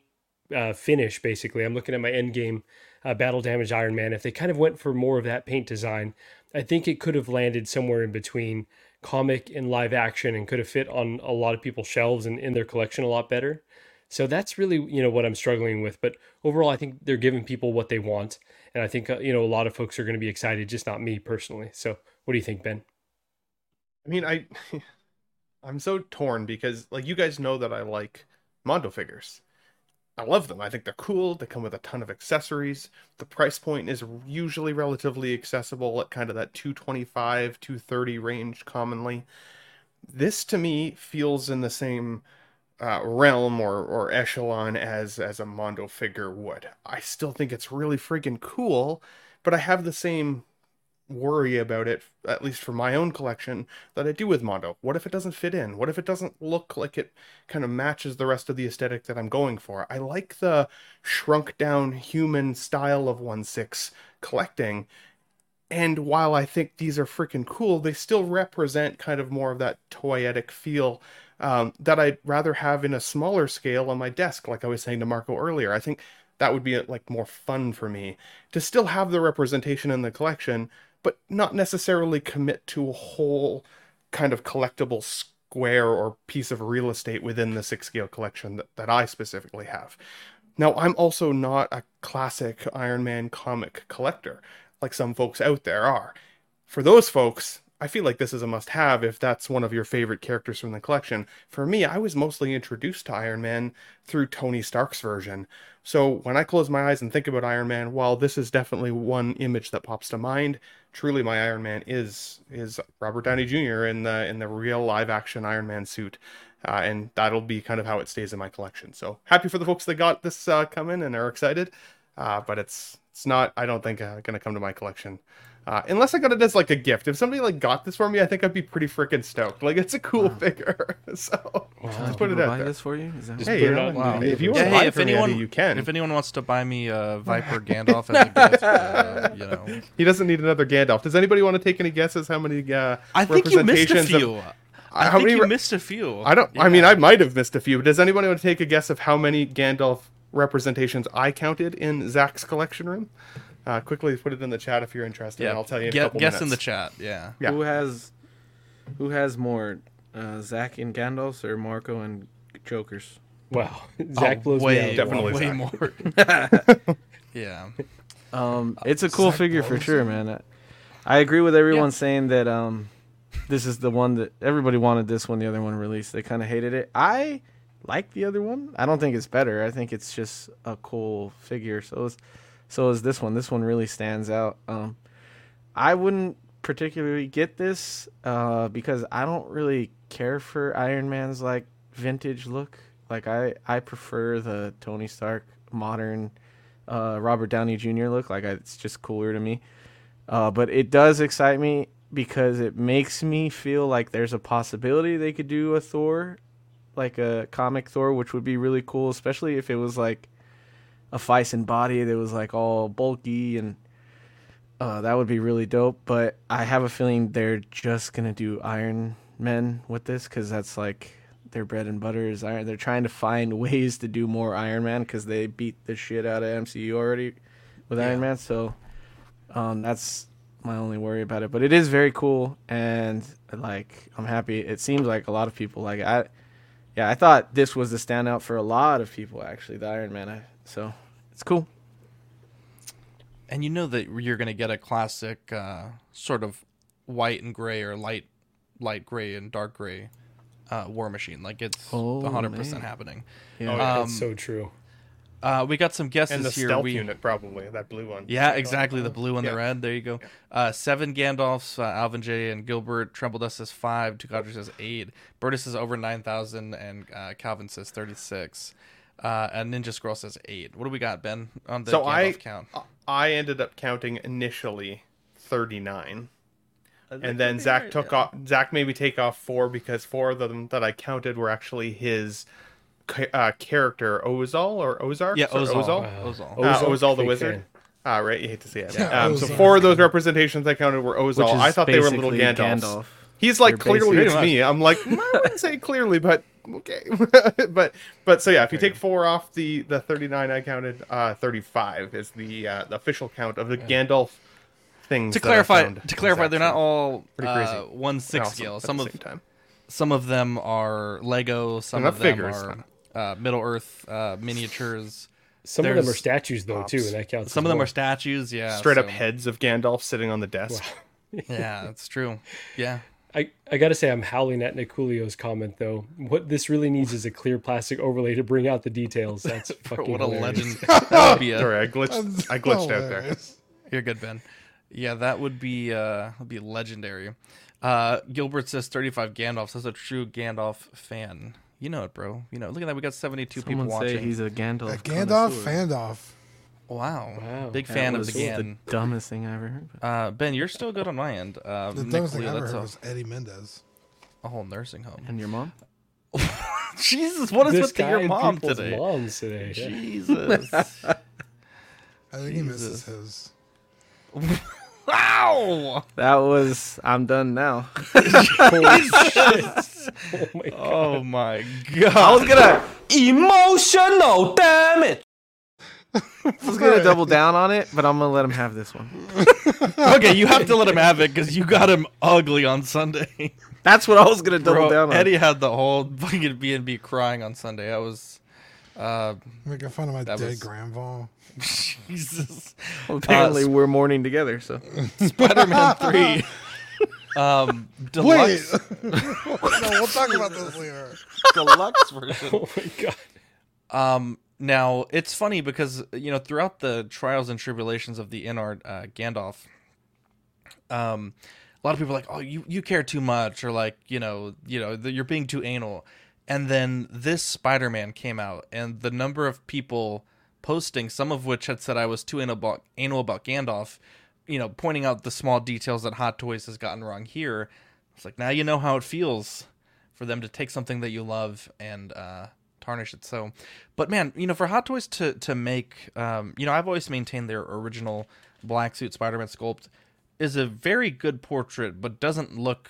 uh, finish, basically, I'm looking at my Endgame uh, Battle Damage Iron Man. If they kind of went for more of that paint design, I think it could have landed somewhere in between comic and live action and could have fit on a lot of people's shelves and in their collection a lot better. So that's really you know what I'm struggling with. But overall, I think they're giving people what they want, and I think uh, you know a lot of folks are going to be excited, just not me personally. So what do you think, Ben? I mean, I I'm so torn because like you guys know that I like Mondo figures. I love them. I think they're cool. They come with a ton of accessories. The price point is usually relatively accessible at kind of that 225, 230 range commonly. This to me feels in the same uh, realm or, or echelon as as a Mondo figure would. I still think it's really freaking cool, but I have the same worry about it, at least for my own collection, that I do with Mondo. What if it doesn't fit in? What if it doesn't look like it kind of matches the rest of the aesthetic that I'm going for? I like the shrunk down human style of 1 6 collecting. And while I think these are freaking cool, they still represent kind of more of that toyetic feel um, that I'd rather have in a smaller scale on my desk, like I was saying to Marco earlier. I think that would be like more fun for me to still have the representation in the collection, but not necessarily commit to a whole kind of collectible square or piece of real estate within the six scale collection that, that I specifically have. Now, I'm also not a classic Iron Man comic collector like some folks out there are. For those folks, I feel like this is a must have if that's one of your favorite characters from the collection. For me, I was mostly introduced to Iron Man through Tony Stark's version. So when I close my eyes and think about Iron Man, while this is definitely one image that pops to mind, truly my Iron Man is is Robert Downey Jr. in the in the real live action Iron Man suit. Uh, and that'll be kind of how it stays in my collection. So happy for the folks that got this uh, coming and are excited. Uh, but it's it's not. I don't think uh, gonna come to my collection. Uh, unless I got it as like a gift. If somebody like got this for me, I think I'd be pretty freaking stoked. Like it's a cool figure. so just put it People out buy there. this for you? Is that just Hey, you know, Wow. if you Yeah, want to hey, buy if for anyone, Andy, you can. If anyone wants to buy me uh, Viper Gandalf as a gift, uh, you know, He doesn't need another Gandalf. Does anybody want to take any guesses how many uh, I think you missed a representations of- few. I how think many you missed a few. I don't. I mean, I might have missed a few. But does anybody want to take a guess of how many Gandalf representations I counted in Zach's collection room? Uh, quickly put it in the chat if you're interested. Yeah, and I'll tell you in a couple guess minutes. in the chat. Yeah. Yeah. Who has who has more? Uh, Zach and Gandalfs or Marco and Jokers? Wow, Zach Oh, blows way, me out. Definitely way Zach. more. yeah. Um, it's a cool Zach figure for sure, man. I, I agree with everyone saying that um, this is the one that everybody wanted this one, the other one released. They kind of hated it. I like the other one. I don't think it's better. I think it's just a cool figure. So is, so is this one. This one really stands out. Um, I wouldn't particularly get this uh, because I don't really care for Iron Man's like vintage look. Like I, I prefer the Tony Stark modern uh, Robert Downey Jr. look. Like I, it's just cooler to me. Uh, but it does excite me because it makes me feel like there's a possibility they could do a Thor, like a comic Thor, which would be really cool, especially if it was like a Phicen body that was like all bulky and uh, that would be really dope. But I have a feeling they're just gonna do Iron Men with this because that's like their bread and butter is Iron. They're trying to find ways to do more Iron Man because they beat the shit out of MCU already with Iron Man. So um, that's my only worry about it. But it is very cool and like I'm happy. It seems like a lot of people like I. Yeah, I thought this was the standout for a lot of people actually. The Iron Man. I, so it's cool. And you know that you're going to get a classic uh, sort of white and gray or light light gray and dark gray uh, War Machine. Like it's Oh, 100% man. happening. Oh, Um, that's so true. Uh, we got some guesses and the here. stealth we, unit probably that blue one. Yeah, exactly. The blue and Yeah. the red. There you go. Uh, seven Gandalfs, uh, Alvin J and Gilbert. Trembledust says five. Tukadra says eight. Burtis says over 9,000. And uh, Calvin says 36. Uh, and Ninja Scroll says eight. What do we got, Ben, on the so I count? I ended up counting initially thirty nine. And then Zach right, took yeah. off. Zach made me take off four because four of them that I counted were actually his uh, character Ozal or Ozark. Yeah, or Ozal. Ozal. Wow. Ozal. Uh, Ozal, Ozal the wizard. fan. Ah, right. You hate to see it. Yeah, um, so four of those representations I counted were Which Ozal. I thought they were little basically Gandalfs. Gandalf. He's like They're clearly it's me. I'm like "Mm, I wouldn't say clearly, but okay. but but so yeah, if you take four off the the 39 I counted, uh 35 is the uh, the official count of the Gandalf things. To clarify, to clarify, they're not all Pretty uh, crazy. one six Awesome scale. Some of time. some of them are Lego. Some of them figures, are uh, Middle Earth uh, miniatures. Some of them are statues though too, and that counts. Some of them well. are statues. Yeah, straight up heads of Gandalf sitting on the desk. Yeah, that's true. Yeah. I, I gotta say I'm howling at Niculio's comment though. What this really needs is a clear plastic overlay to bring out the details. That's fucking what a legend that would be. A, Sorry, I glitched. I glitched out there. You're good, Ben. Yeah, that would be uh would be legendary. Uh Gilbert says 35 Gandalf. That's a true Gandalf fan. You know it, bro. You know, look at that. We got 72 Someone people say watching. he's a Gandalf. Fan. A Gandalf, connoisseur. Fandoff. Wow. Wow. Big That fan of was the Gan. the dumbest thing I ever heard. Uh, ben, you're still good on my end. Uh, The Nick dumbest thing I Leo, ever heard a, was Eddie Mendez. a whole nursing home. And your mom? Jesus, what is this with your mom today? moms today. yeah. Jesus. I think he misses his. wow. That was. I'm done now. Oh my god. Oh my god. I was gonna. Emotional damage. I was gonna double down on it, but I'm gonna let him have this one. okay, you have to let him have it because you got him ugly on Sunday. That's what I was gonna double Bro, down on. Eddie had the whole fucking B and B crying on Sunday. I was, uh, Making fun of my dead was- grandpa. Jesus. Apparently, Uh, we're mourning together. So Spider-Man three. Um, Wait! deluxe, no, we'll talk about this later. deluxe version. Oh my god. Um, now it's funny because you know throughout the trials and tribulations of the InArt uh, Gandalf, um, a lot of people are like, oh, you you care too much, or like you know, you know, that you're being too anal. And then this Spider-Man came out, and the number of people posting, some of which had said I was too anal about, anal about Gandalf, you know, pointing out the small details that Hot Toys has gotten wrong here. It's like now you know how it feels for them to take something that you love and uh, tarnish it. So, but man, you know, for Hot Toys to to make, um, you know, I've always maintained their original black suit Spider-Man sculpt is a very good portrait, but doesn't look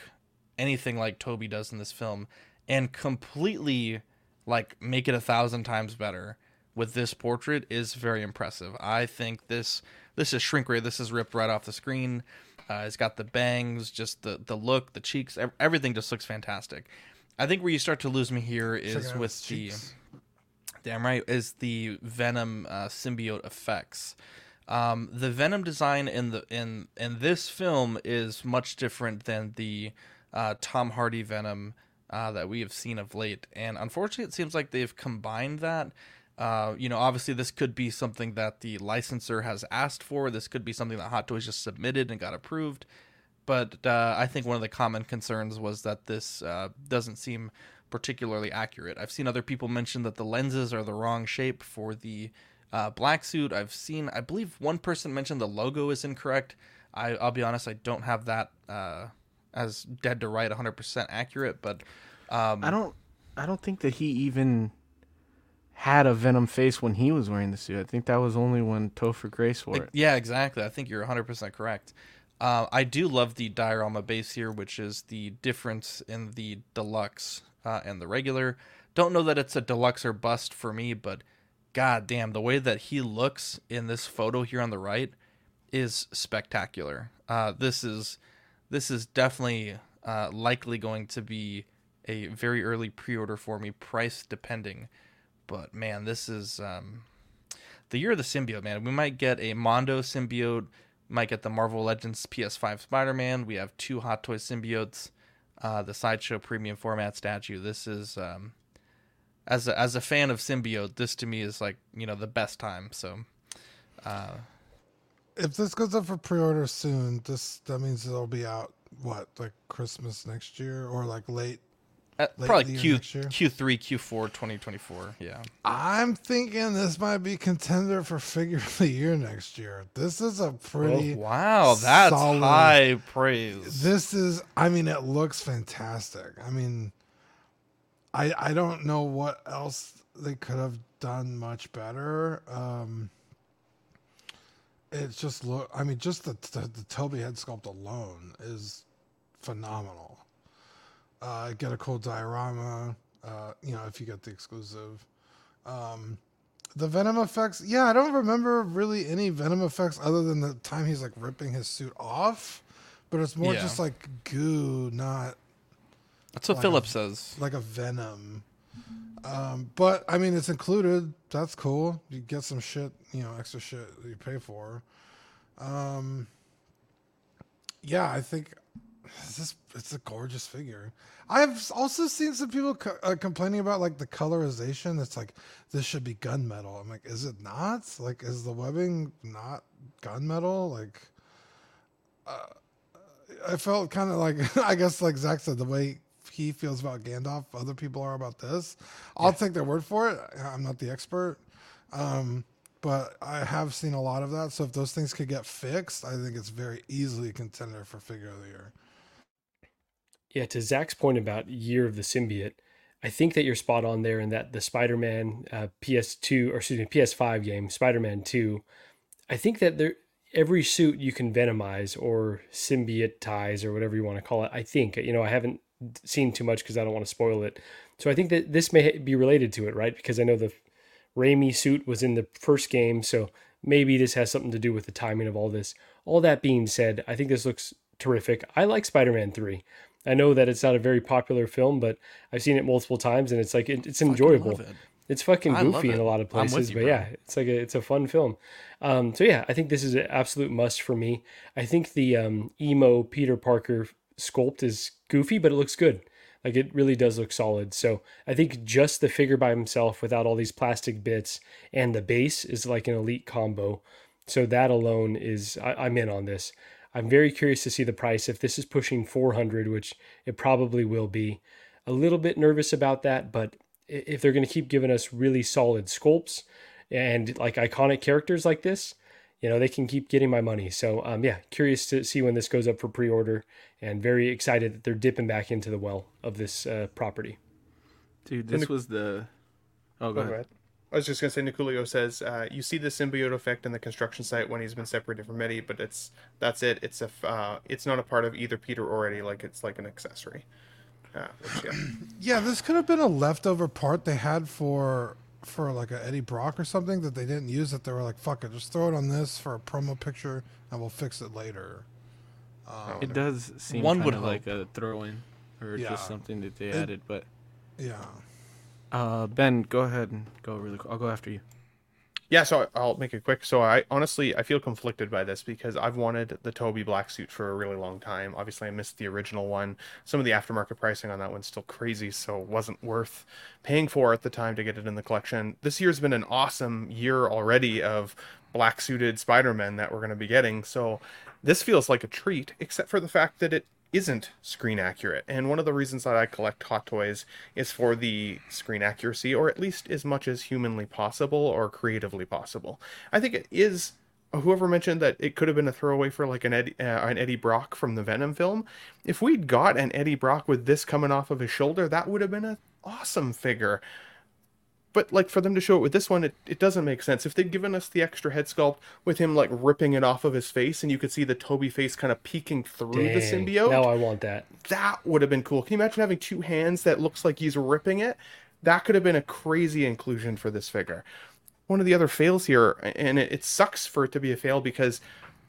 anything like Tobey does in this film, and completely like make it a thousand times better with this portrait is very impressive. I think this this is shrink ray. This is ripped right off the screen. Uh, it's got the bangs, just the the look, the cheeks, everything just looks fantastic. I think where you start to lose me here is with the damn right is the Venom uh, symbiote effects. Um, the Venom design in the in in this film is much different than the uh, Tom Hardy Venom uh, that we have seen of late, and unfortunately, it seems like they've combined that. Uh, you know, obviously, this could be something that the licensor has asked for. This could be something that Hot Toys just submitted and got approved. But uh, I think one of the common concerns was that this uh, doesn't seem particularly accurate. I've seen other people mention that the lenses are the wrong shape for the uh, black suit. I've seen, I believe, one person mentioned the logo is incorrect. I, will be honest, I don't have that uh, as dead to right, 100% accurate. But um, I don't, I don't think that he even had a Venom face when he was wearing the suit. I think that was only when Topher Grace wore it. Yeah, exactly. I think you're 100% correct. Uh, I do love the diorama base here, which is the difference in the deluxe uh, and the regular. Don't know that it's a deluxe or bust for me, but god damn, the way that he looks in this photo here on the right is spectacular. Uh, this is this is definitely uh, likely going to be a very early pre-order for me, price depending. But man, this is um, the year of the symbiote. Man, we might get a Mondo symbiote, might get the Marvel Legends PS5 Spider-Man. We have two Hot Toy symbiotes, uh, the Sideshow Premium Format statue. This is um, as a, as a fan of symbiote, this to me is like you know the best time. So, uh, if this goes up for pre-order soon, this that means it'll be out what like Christmas next year or like late. Uh, probably Q Q three Q four twenty twenty four. Yeah, I'm thinking this might be contender for figure of the year next year. This is a pretty oh, wow. That's solid, high praise. This is. I mean, it looks fantastic. I mean, I I don't know what else they could have done much better. Um, it's just look. I mean, just the, the the Tobey head sculpt alone is phenomenal. Uh, get a cool diorama. Uh, you know, if you get the exclusive. Um, the venom effects, yeah, I don't remember really any venom effects other than the time he's like ripping his suit off, but it's more yeah. just like goo, not that's what like Philip says. Like a venom. Um, but I mean, it's included. That's cool. You get some shit, you know, extra shit you pay for. Um, yeah, I think this it's a gorgeous figure. I've also seen some people co- uh, complaining about like the colorization. It's like this should be gunmetal. I'm like, is it not? Like, is the webbing not gunmetal? Like, uh, I felt kind of like I guess like Zach said the way he feels about Gandalf, other people are about this. I'll yeah. take their word for it. I'm not the expert. Um, but I have seen a lot of that. So if those things could get fixed, I think it's very easily a contender for figure of the year. Yeah, to Zach's point about Year of the Symbiote, I think that you're spot on there in that the Spider-Man uh, PS2 or excuse me PS5 game, Spider-Man 2, I think that there every suit you can venomize or symbiotize or whatever you want to call it. I think you know I haven't seen too much because I don't want to spoil it. So I think that this may be related to it, right? Because I know the Raimi suit was in the first game, so maybe this has something to do with the timing of all this. All that being said, I think this looks terrific. I like Spider-Man 3. I know that it's not a very popular film, but I've seen it multiple times and it's like it, it's enjoyable. It. It's fucking goofy in a lot of places, you, but bro. yeah, it's like a, it's a fun film. Um, so yeah, I think this is an absolute must for me. I think the um, emo Peter Parker sculpt is goofy, but it looks good. Like it really does look solid. So I think just the figure by himself without all these plastic bits and the base is like an elite combo. So that alone is I, I'm in on this. I'm very curious to see the price if this is pushing 400, which it probably will be. A little bit nervous about that, but if they're going to keep giving us really solid sculpts and like iconic characters like this, you know, they can keep getting my money. So um, yeah, curious to see when this goes up for pre-order, and very excited that they're dipping back into the well of this uh, property. Dude, this was the. Oh, go, Go ahead. ahead. I was just gonna say, Nicolio says uh, you see the symbiote effect in the construction site when he's been separated from Eddie, but it's that's it. It's a f- uh, it's not a part of either Peter or Eddie. Like it's like an accessory. Uh, which, yeah. Yeah, this could have been a leftover part they had for for like a Eddie Brock or something that they didn't use. That they were like, "Fuck it, just throw it on this for a promo picture, and we'll fix it later." Um, It does seem One kind would of like a throw in or Yeah. just something that they It- added. But yeah, uh, Ben, go ahead and go really quick. I'll go after you. Yeah, so I'll make it quick. So I honestly I feel conflicted by this because I've wanted the Tobey black suit for a really long time. Obviously, I missed the original one. Some of the aftermarket pricing on that one's still crazy, so it wasn't worth paying for at the time to get it in the collection. This year's been an awesome year already of black suited Spider-Man that we're going to be getting. So this feels like a treat, except for the fact that it isn't screen accurate. And one of the reasons that I collect Hot Toys is for the screen accuracy, or at least as much as humanly possible or creatively possible. I think it is. Whoever mentioned that it could have been a throwaway for like an Eddie, uh, an Eddie Brock from the Venom film, if we'd got an Eddie Brock with this coming off of his shoulder, that would have been an awesome figure but like for them to show it with this one, it, it doesn't make sense. If they'd given us the extra head sculpt with him like ripping it off of his face and you could see the Tobey face kind of peeking through the symbiote, Now I want that. that would have been cool. Can you imagine having two hands that looks like he's ripping it? That could have been a crazy inclusion for this figure. One of the other fails here, and it, it sucks for it to be a fail because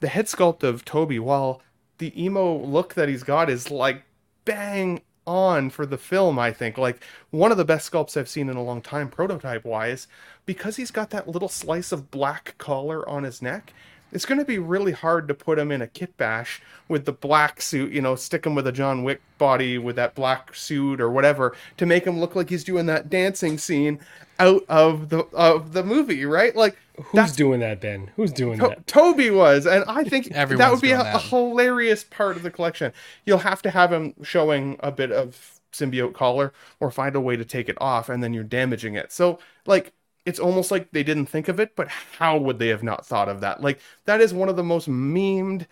the head sculpt of Tobey, while the emo look that he's got is like bang on for the film, I think. Like one of the best sculpts I've seen in a long time, prototype wise, because he's got that little slice of black collar on his neck. It's going to be really hard to put him in a kit bash with the black suit, you know, stick him with a John Wick body with that black suit or whatever to make him look like he's doing that dancing scene out of the of the movie, right? Like Who's doing that, Ben? Who's doing To- that? Tobey was, and I think that would be a, doing a hilarious part of the collection. You'll have to have him showing a bit of symbiote collar, or find a way to take it off, and then you're damaging it. So, like, it's almost like they didn't think of it, but how would they have not thought of that? Like, that is one of the most memed,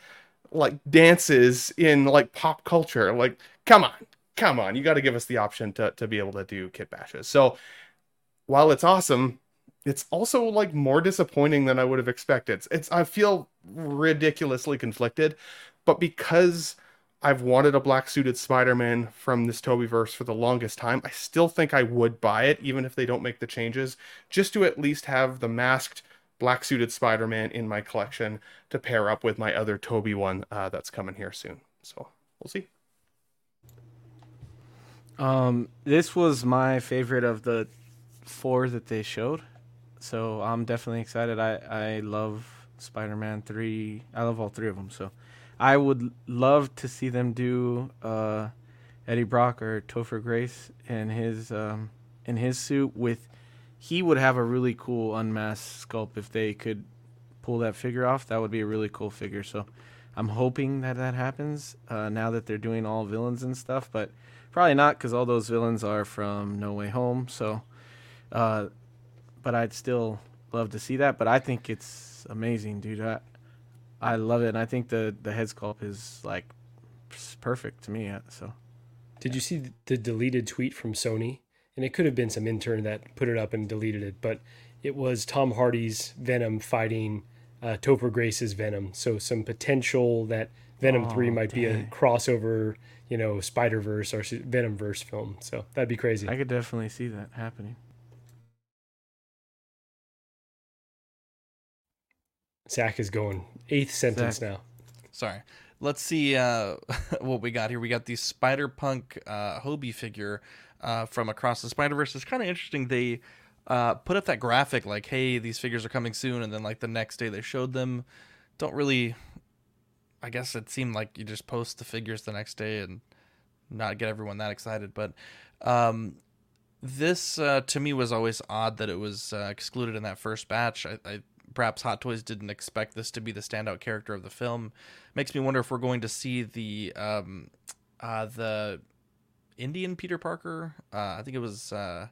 like, dances in like pop culture. Like, come on, come on, you got to give us the option to to be able to do kit bashes. So, while it's awesome, it's also like more disappointing than I would have expected. It's, I feel ridiculously conflicted, but because I've wanted a black suited Spider-Man from this Tobeyverse for the longest time, I still think I would buy it even if they don't make the changes, just to at least have the masked black suited Spider-Man in my collection to pair up with my other Tobey one uh, that's coming here soon. So we'll see. Um, this was my favorite of the four that they showed, so I'm definitely excited. I I love Spider-Man three. I love all three of them. So I would love to see them do uh, Eddie Brock or Topher Grace in his um in his suit with. He would have a really cool unmasked sculpt if they could pull that figure off. That would be a really cool figure. So I'm hoping that that happens uh, now that they're doing all villains and stuff, but probably not because all those villains are from No Way Home. So, uh, but I'd still love to see that. But I think it's amazing, dude. I, I love it, and I think the the head sculpt is like perfect to me. uh, So Did you see the deleted tweet from Sony? And it could have been some intern that put it up and deleted it, but it was Tom Hardy's Venom fighting uh, Topher Grace's Venom. So some potential that Venom Oh, 3 might be a crossover, you know, Spider Verse or Venom Verse film. So that'd be crazy. I could definitely see that happening. Zach is going eighth sentence Zach. now. Sorry. Let's see uh, what we got here. We got the Spider Punk uh, Hobie figure uh, from Across the Spider Verse. It's kind of interesting. They uh, put up that graphic like, "Hey, these figures are coming soon," and then like the next day they showed them. Don't really. I guess it seemed like you just post the figures the next day and not get everyone that excited. But um, this uh, to me was always odd that it was uh, excluded in that first batch. I, I perhaps Hot Toys didn't expect this to be the standout character of the film. Makes me wonder if we're going to see the um, uh, the Indian Peter Parker. Uh, I think it was uh,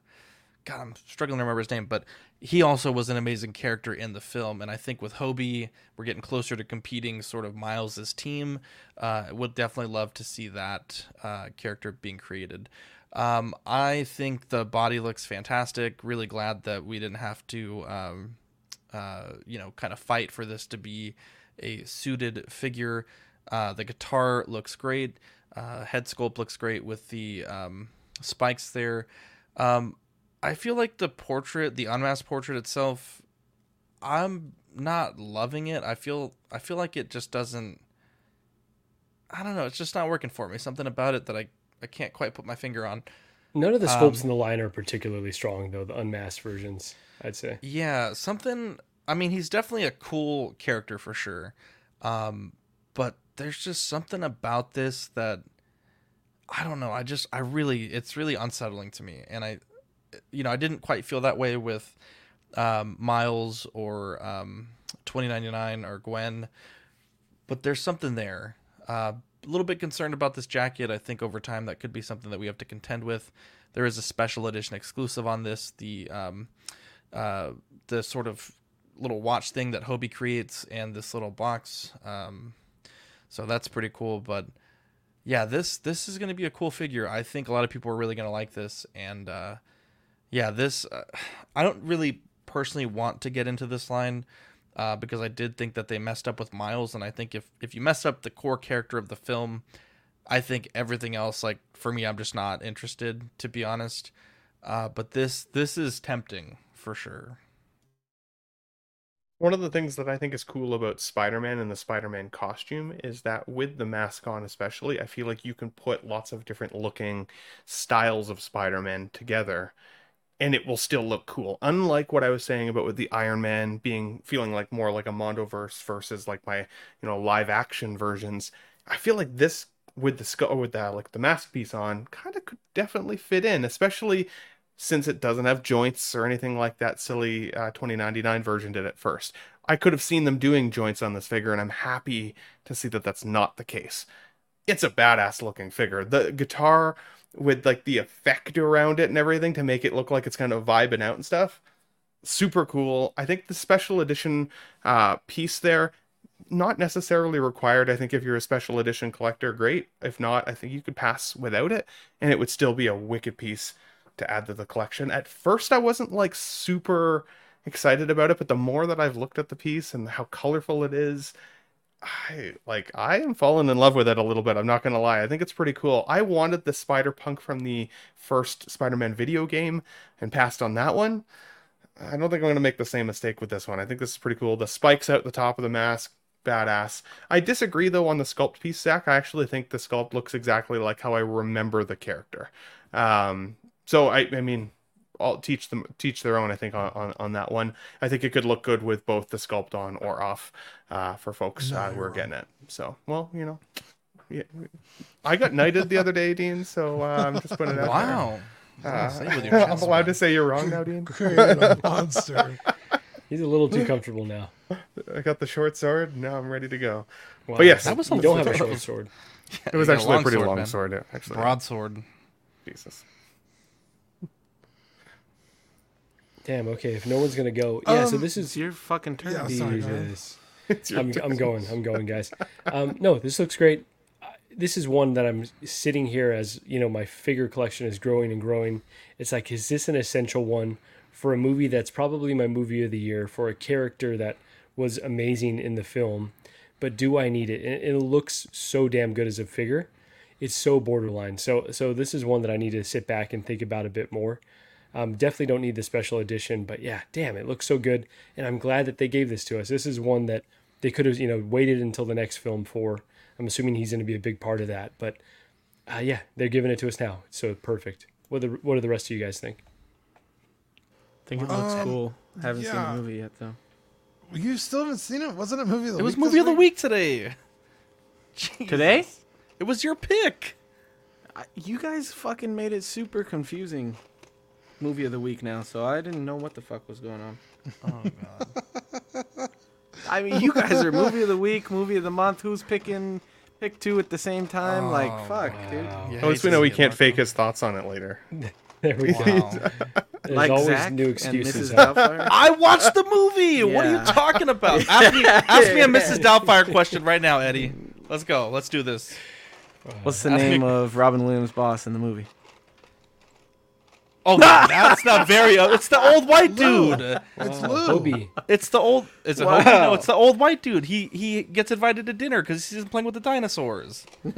God, I'm struggling to remember his name, but he also was an amazing character in the film. And I think with Hobie, we're getting closer to competing sort of Miles's team. Uh, would definitely love to see that uh, character being created. Um, I think the body looks fantastic. Really glad that we didn't have to, um, uh, you know, kind of fight for this to be a suited figure. Uh, the guitar looks great. Uh, head sculpt looks great with the um, spikes there. Um, I feel like the portrait, the unmasked portrait itself, I'm not loving it. I feel I feel like it just doesn't. I don't know. It's just not working for me. Something about it that I I can't quite put my finger on. None of the sculpts um, in the line are particularly strong, though. The unmasked versions, I'd say. Yeah, something. I mean, he's definitely a cool character for sure. Um, but there's just something about this that I don't know. I just I really it's really unsettling to me, and I you know, I didn't quite feel that way with um, Miles or um, 2099 or Gwen, but there's something there. Uh, a little bit concerned about this jacket. I think over time that could be something that we have to contend with. There is a special edition exclusive on this. The um, uh, the sort of little watch thing that Hobie creates and this little box. Um, so that's pretty cool. But yeah, this this is going to be a cool figure. I think a lot of people are really going to like this, and uh, yeah, this uh, I don't really personally want to get into this line uh, because I did think that they messed up with Miles, and I think if if you mess up the core character of the film, I think everything else, like for me, I'm just not interested to be honest. Uh, but this this is tempting for sure. One of the things that I think is cool about Spider-Man and the Spider-Man costume is that with the mask on especially, I feel like you can put lots of different looking styles of Spider-Man together and it will still look cool. Unlike what I was saying about with the Iron Man being feeling like more like a Mondoverse versus like my you know live action versions, I feel like this with the skull with that like the mask piece on kind of could definitely fit in, especially since it doesn't have joints or anything like that silly uh, 2099 version did at first. I could have seen them doing joints on this figure, and I'm happy to see that that's not the case. It's a badass looking figure. The guitar with like the effect around it and everything to make it look like it's kind of vibing out and stuff. Super cool. I think the special edition uh, piece there, not necessarily required. I think if you're a special edition collector, great. If not, I think you could pass without it, and it would still be a wicked piece to add to the collection. At first, I wasn't like super excited about it, but the more that I've looked at the piece and how colorful it is I like I am falling in love with it a little bit. I'm not gonna lie. I think it's pretty cool. I wanted the Spider Punk from the first Spider-Man video game and passed on that one. I don't think I'm gonna make the same mistake with this one. I think this is pretty cool. The spikes out the top of the mask, badass. I disagree though on the sculpt piece, Zach. I actually think the sculpt looks exactly like how I remember the character. Um, so I, I mean, all teach them teach their own. I think on, on, on that one. I think it could look good with both the sculpt on or off uh, for folks no, uh, who are getting it. So well, you know, yeah, I got knighted the other day, Dean. So uh, I'm just putting it out wow. Uh, I'm allowed to say you're wrong now, Dean. a monster. He's a little too comfortable now. I got the short sword. Now I'm ready to go. Wow. But yes, that was you don't have a short sword. Yeah, it was actually a, a pretty sword, long man. sword. Actually, broadsword. Jesus. Damn. Okay. If no one's gonna go, yeah. Um, so this is your fucking turn. Yeah, sorry, I'm, I'm going. I'm going, guys. Um, no, this looks great. This is one that I'm sitting here as you know my figure collection is growing and growing. It's like, is this an essential one for a movie that's probably my movie of the year for a character that was amazing in the film? But do I need it? And it looks so damn good as a figure. It's so borderline. So so this is one that I need to sit back and think about a bit more. Um, definitely don't need the special edition, but yeah, damn, it looks so good, and I'm glad that they gave this to us. This is one that they could have, you know, waited until the next film for. I'm assuming he's going to be a big part of that, but uh, yeah, they're giving it to us now, so perfect. What the what do the rest of you guys think? I think it looks um, cool. Haven't yeah. seen the movie yet though. You still haven't seen it? Wasn't it movie of the it week? It was movie of the week today. Jesus. Today? It was your pick. I, you guys fucking made it super confusing movie of the week now, so I didn't know what the fuck was going on. Oh god. I mean, you guys are movie of the week, movie of the month. Who's picking pick two at the same time? Oh, like, fuck, wow. dude. Yeah, At least we know we can't fake his thoughts on it later. There we go. Wow. There's Like always Zack new and excuses. Mrs. Doubtfire? I watched the movie. What are you talking about? Ask me, ask me a Mrs. Doubtfire question right now, Eddie. Let's go. Let's do this. What's the Ask me- name of Robin Williams' boss in the movie? Oh, that's not very. Uh, it's the old white dude. It's Oh, Lou. Hobie. It's the old. Is it Wow. Hobie? No, it's the old white dude. He he gets invited to dinner because he's playing with the dinosaurs.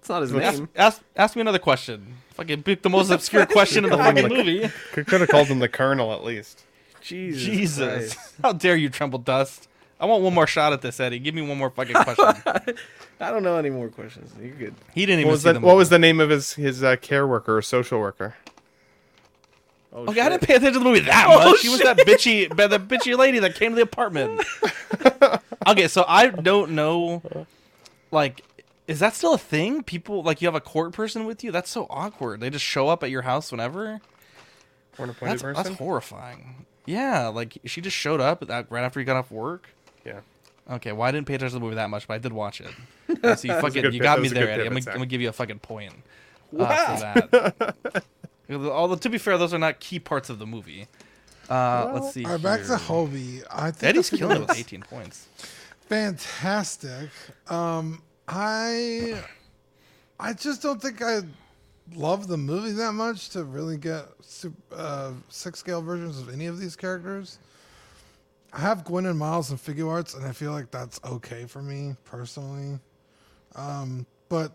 It's not his name. ask, ask me another question. Fucking pick the most obscure question in the fucking movie. Could, could have called him the Colonel at least. Jesus. Jesus, how dare you, Tremble Dust? I want one more shot at this, Eddie. Give me one more fucking question. I don't know any more questions. You're good. He didn't What even was see the, the what was the name of his his uh, care worker or social worker? Oh, Okay, I didn't pay attention to the movie that Oh, much. She was that bitchy, the bitchy lady that came to the apartment. okay, so I don't know. Like, is that still a thing? People like you have a court person with you? That's so awkward. They just show up at your house whenever. Or an appointed That's, person? that's horrifying. Yeah, like she just showed up that right after you got off work. Yeah. Okay, well I didn't pay attention to the movie that much, but I did watch it. So you fucking you got that me there, Eddie. I'm gonna, I'm gonna give you a fucking point uh, for that. Although to be fair, those are not key parts of the movie. Uh, let's see. All right, back to. Hobie. I think Eddie's killing it with 18 points. Fantastic. Um, I I just don't think I love the movie that much to really get sup- uh, six scale versions of any of these characters. I have Gwen and Miles and Figuarts, and I feel like that's okay for me personally. Um, but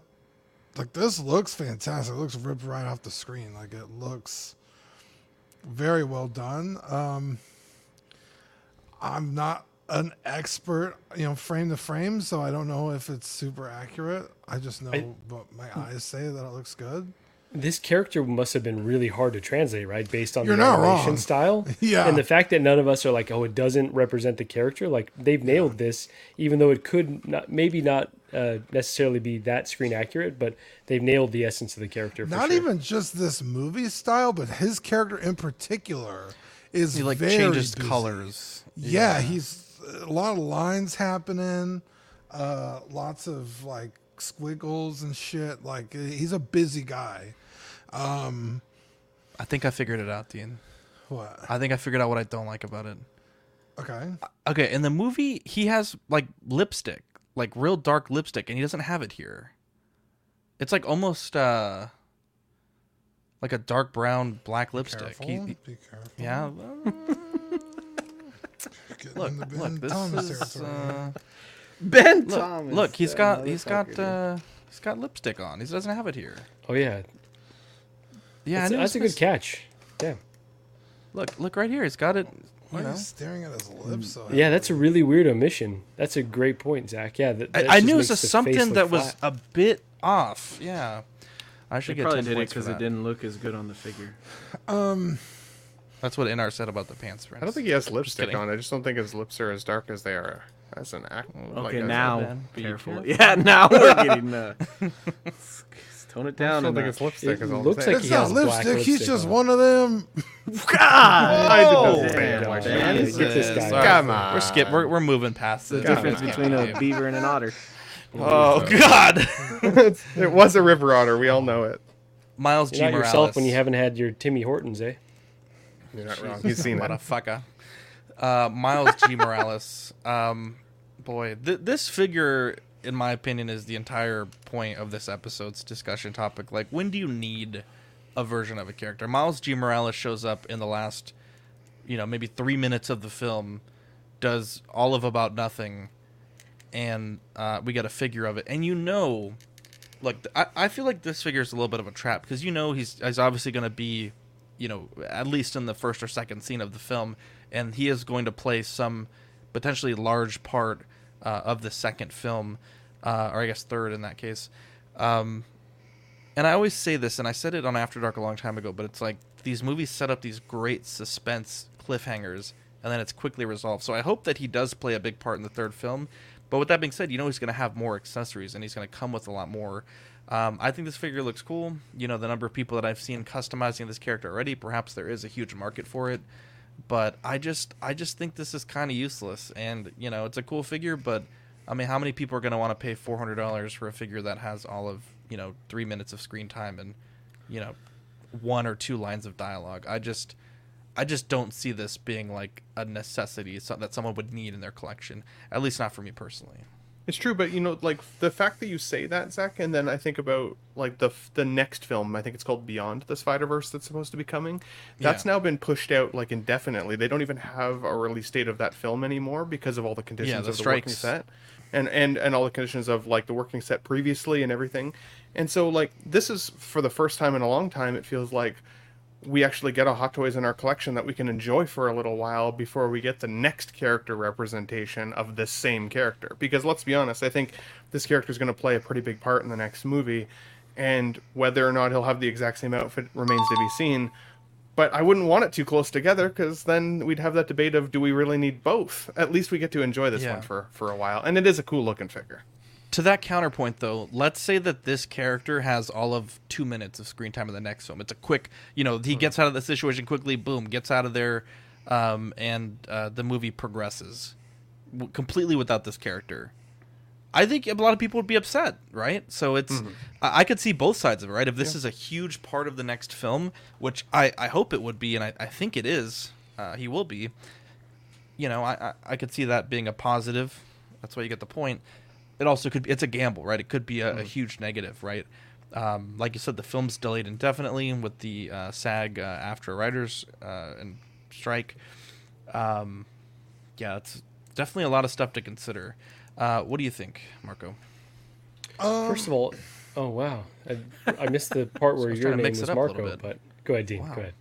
like this looks fantastic. It looks ripped right off the screen. Like it looks very well done. Um, I'm not an expert, you know, frame to frame, so I don't know if it's super accurate. I just know I- what my eyes say that it looks good. This character must have been really hard to translate, right? Based on You're the not narration wrong. style. Yeah. And the fact that none of us are like, oh, it doesn't represent the character. Like they've nailed this, even though it could not, maybe not uh, necessarily be that screen accurate, but they've nailed the essence of the character. For Not sure. even just this movie style, but his character in particular is He like very changes busy. colors. Yeah, he's a lot of lines happening, uh, lots of like squiggles and shit. Like he's a busy guy. Um, I think I figured it out, Dean. what? I think I figured out what I don't like about it. Okay. Okay, in the movie, he has like lipstick, like real dark lipstick, and he doesn't have it here. It's like almost uh like a dark brown black lipstick. Careful. He- Be careful. yeah. Getting look, into Ben look, this Thomas is uh, Ben look, Thomas. look, he's that got he's got uh he's got lipstick on. He doesn't have it here. Oh yeah, Yeah, that's, I that's a good catch. Yeah, Look, look right here. He's got it. Why You are know. staring at his lips so yeah, that's a really weird omission. That's a great point, Zach. Yeah, that, that I, I knew it was the something look that was a bit off. Yeah, I They should get probably 10 did it because it didn't look as good on the figure. Um, That's what InArt said about the pants. I don't think he has Just lipstick on. I just don't think his lips are as dark as they are as an act. like Okay, as a- now Ben, be careful. careful. Yeah, now we're getting uh, let's tone it I down. don't think it's lipstick. It is all looks like it's he not has black lipstick. He's lipstick just on. one of them. God, I did Oh, not damn, say it man. like Yeah, that. get this guy. Sorry. Come We're on. skip. We're, we're moving past the difference between a beaver and an otter. Oh God, it was a river otter. We all know it. Miles G Morales. You're not Morales. yourself when you haven't had your Timmy Hortons, eh? You're not wrong. He's seen it. motherfucker. Uh, Miles G Morales. Um, boy, th- this figure, in my opinion, is the entire point of this episode's discussion topic. Like, when do you need a version of a character? Miles G Morales shows up in the last, you know, maybe three minutes of the film, does all of about nothing, and uh, we get a figure of it, and you know. Look, I, I feel like this figure is a little bit of a trap because you know he's he's obviously going to be you know, at least in the first or second scene of the film, and he is going to play some potentially large part uh, of the second film, uh, or I guess third in that case. Um, and I always say this, and I said it on After Dark a long time ago, but it's like these movies set up these great suspense cliffhangers, and then it's quickly resolved. So I hope that he does play a big part in the third film. But with that being said, you know he's going to have more accessories, and he's going to come with a lot more. Um, I think this figure looks cool. You know, the number of people that I've seen customizing this character already, perhaps there is a huge market for it. But I just, I just think this is kind of useless. And you know, it's a cool figure, but I mean, how many people are going to want to pay four hundred dollars for a figure that has all of you know three minutes of screen time and you know one or two lines of dialogue. I just I just don't see this being like a necessity that someone would need in their collection. At least not for me personally. It's true, but you know, like the fact that you say that, Zach, and then I think about like the the next film. I think it's called Beyond the Spider Verse that's supposed to be coming. That's Yeah. now been pushed out like indefinitely. They don't even have a release date of that film anymore because of all the conditions the of the working set, and and and all the conditions of like the working set previously and everything. And so like this is for the first time in a long time. It feels like we actually get a Hot Toys in our collection that we can enjoy for a little while before we get the next character representation of this same character. Because let's be honest, I think this character is going to play a pretty big part in the next movie, and whether or not he'll have the exact same outfit remains to be seen. But I wouldn't want it too close together because then we'd have that debate of do we really need both? At least we get to enjoy this Yeah. one for, for a while, and it is a cool looking figure. To that counterpoint, though, let's say that this character has all of two minutes of screen time in the next film. It's a quick, you know, he gets out of the situation quickly, boom, gets out of there, um, and uh, the movie progresses w- completely without this character. I think a lot of people would be upset, right? So it's I, I could see both sides of it, right? If this is a huge part of the next film, which I, I hope it would be, and I, I think it is, uh, he will be. You know, I, I I could see that being a positive. That's why you get the point. It also could be it's a gamble, right? It could be a, a huge negative, right? Um, like you said, the film's delayed indefinitely with the uh, SAG uh, after writers uh, and strike. Um, yeah, it's definitely a lot of stuff to consider. Uh, what do you think, Marco? First of all, oh wow, I, I missed the part where was your trying to name mix was it up a little Marco. But go ahead, Dean. Wow. Go ahead.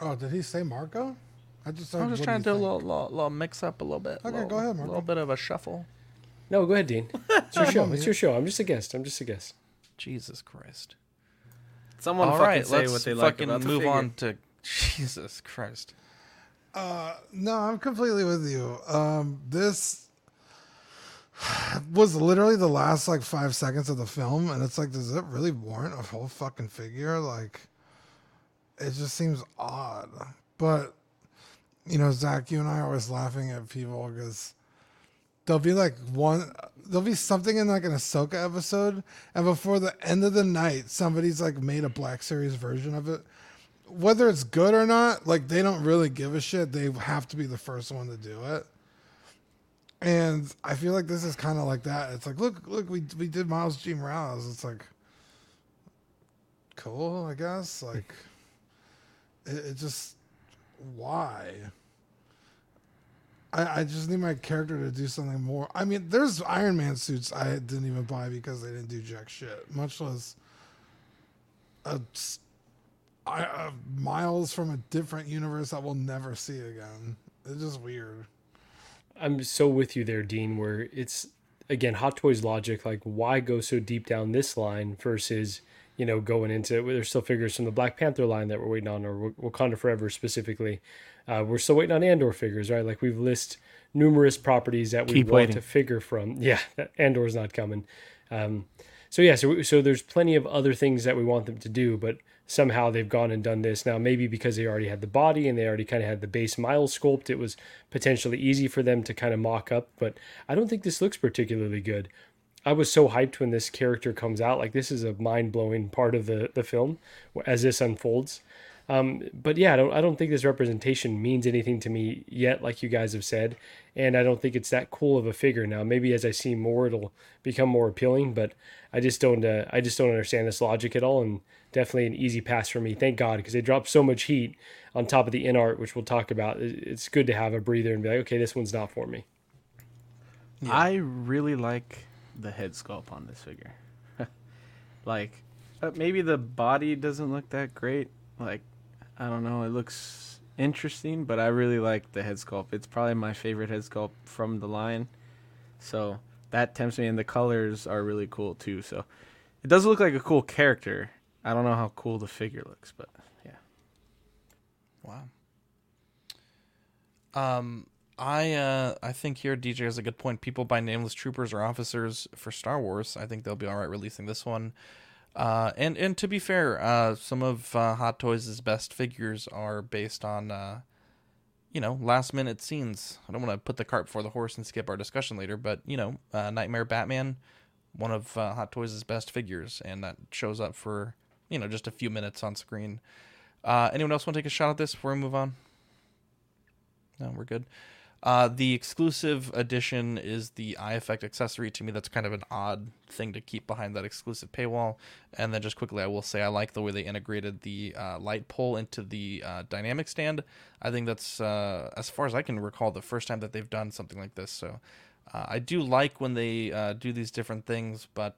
Oh, did he say Marco? I just. I heard, was just trying to do a little, little, little mix up a little bit. Okay, little, go ahead, A little bit of a shuffle. No, go ahead, Dean. It's your show. It's your show. I'm just a guest. I'm just a guest. Jesus Christ! Someone All fucking right, say let's what they like fucking about the move figure. on to Jesus Christ. Uh, no, I'm completely with you. Um, this was literally the last like five seconds of the film, and it's like, does it really warrant a whole fucking figure? Like, it just seems odd. But you know, Zach, you and I are always laughing at people because there'll be like one, there'll be something in like an Ahsoka episode, and before the end of the night, somebody's like made a Black Series version of it whether it's good or not, like they don't really give a shit. They have to be the first one to do it. And I feel like this is kind of like that. It's like, look, look, we we did Miles G. Morales. It's like, cool, I guess. Like, it, it just why? I I just need my character to do something more. I mean, there's Iron Man suits I didn't even buy because they didn't do jack shit. Much less a I, uh, miles from a different universe that we'll never see again. It's just weird. I'm so with you there, Dean. Where it's again Hot Toys logic. Like, why go so deep down this line versus you know going into there's still figures from the Black Panther line that we're waiting on, or Wakanda Forever specifically. Uh, we're still waiting on Andor figures, right? Like we've list numerous properties that we Keep want waiting. to figure from. Yeah, Andor's not coming. Um, so yeah, so so there's plenty of other things that we want them to do, but somehow they've gone and done this now. Maybe because they already had the body and they already kind of had the base mile sculpt, it was potentially easy for them to kind of mock up. But I don't think this looks particularly good. I was so hyped when this character comes out. Like this is a mind blowing part of the the film as this unfolds. Um, but yeah, I don't I don't think this representation means anything to me yet, like you guys have said, and I don't think it's that cool of a figure now. Maybe as I see more, it'll become more appealing. But I just don't uh, I just don't understand this logic at all, and definitely an easy pass for me. Thank God because they dropped so much heat on top of the InArt, which we'll talk about. It's good to have a breather and be like, okay, this one's not for me. I really like the head sculpt on this figure. like, uh, maybe the body doesn't look that great. Like, I don't know. It looks interesting, but I really like the head sculpt. It's probably my favorite head sculpt from the line. So that tempts me, and the colors are really cool too. So it does look like a cool character. I don't know how cool the figure looks, but yeah. Wow. Um, I uh, I think here DJ has a good point. People buy nameless troopers or officers for Star Wars. I think they'll be all right releasing this one. Uh, and and to be fair, uh, some of uh, Hot Toys' best figures are based on, uh, you know, last minute scenes. I don't want to put the cart before the horse and skip our discussion later, but you know, uh, Nightmare Batman, one of uh, Hot Toys' best figures, and that shows up for you know just a few minutes on screen. Anyone else want to take a shot at this before we move on? No, we're good. Uh, the exclusive edition is the eye effect accessory. To me, that's kind of an odd thing to keep behind that exclusive paywall. And then, just quickly, I will say I like the way they integrated the uh, light pole into the uh, dynamic stand. I think that's, uh, as far as I can recall, the first time that they've done something like this. So uh, I do like when they uh, do these different things. But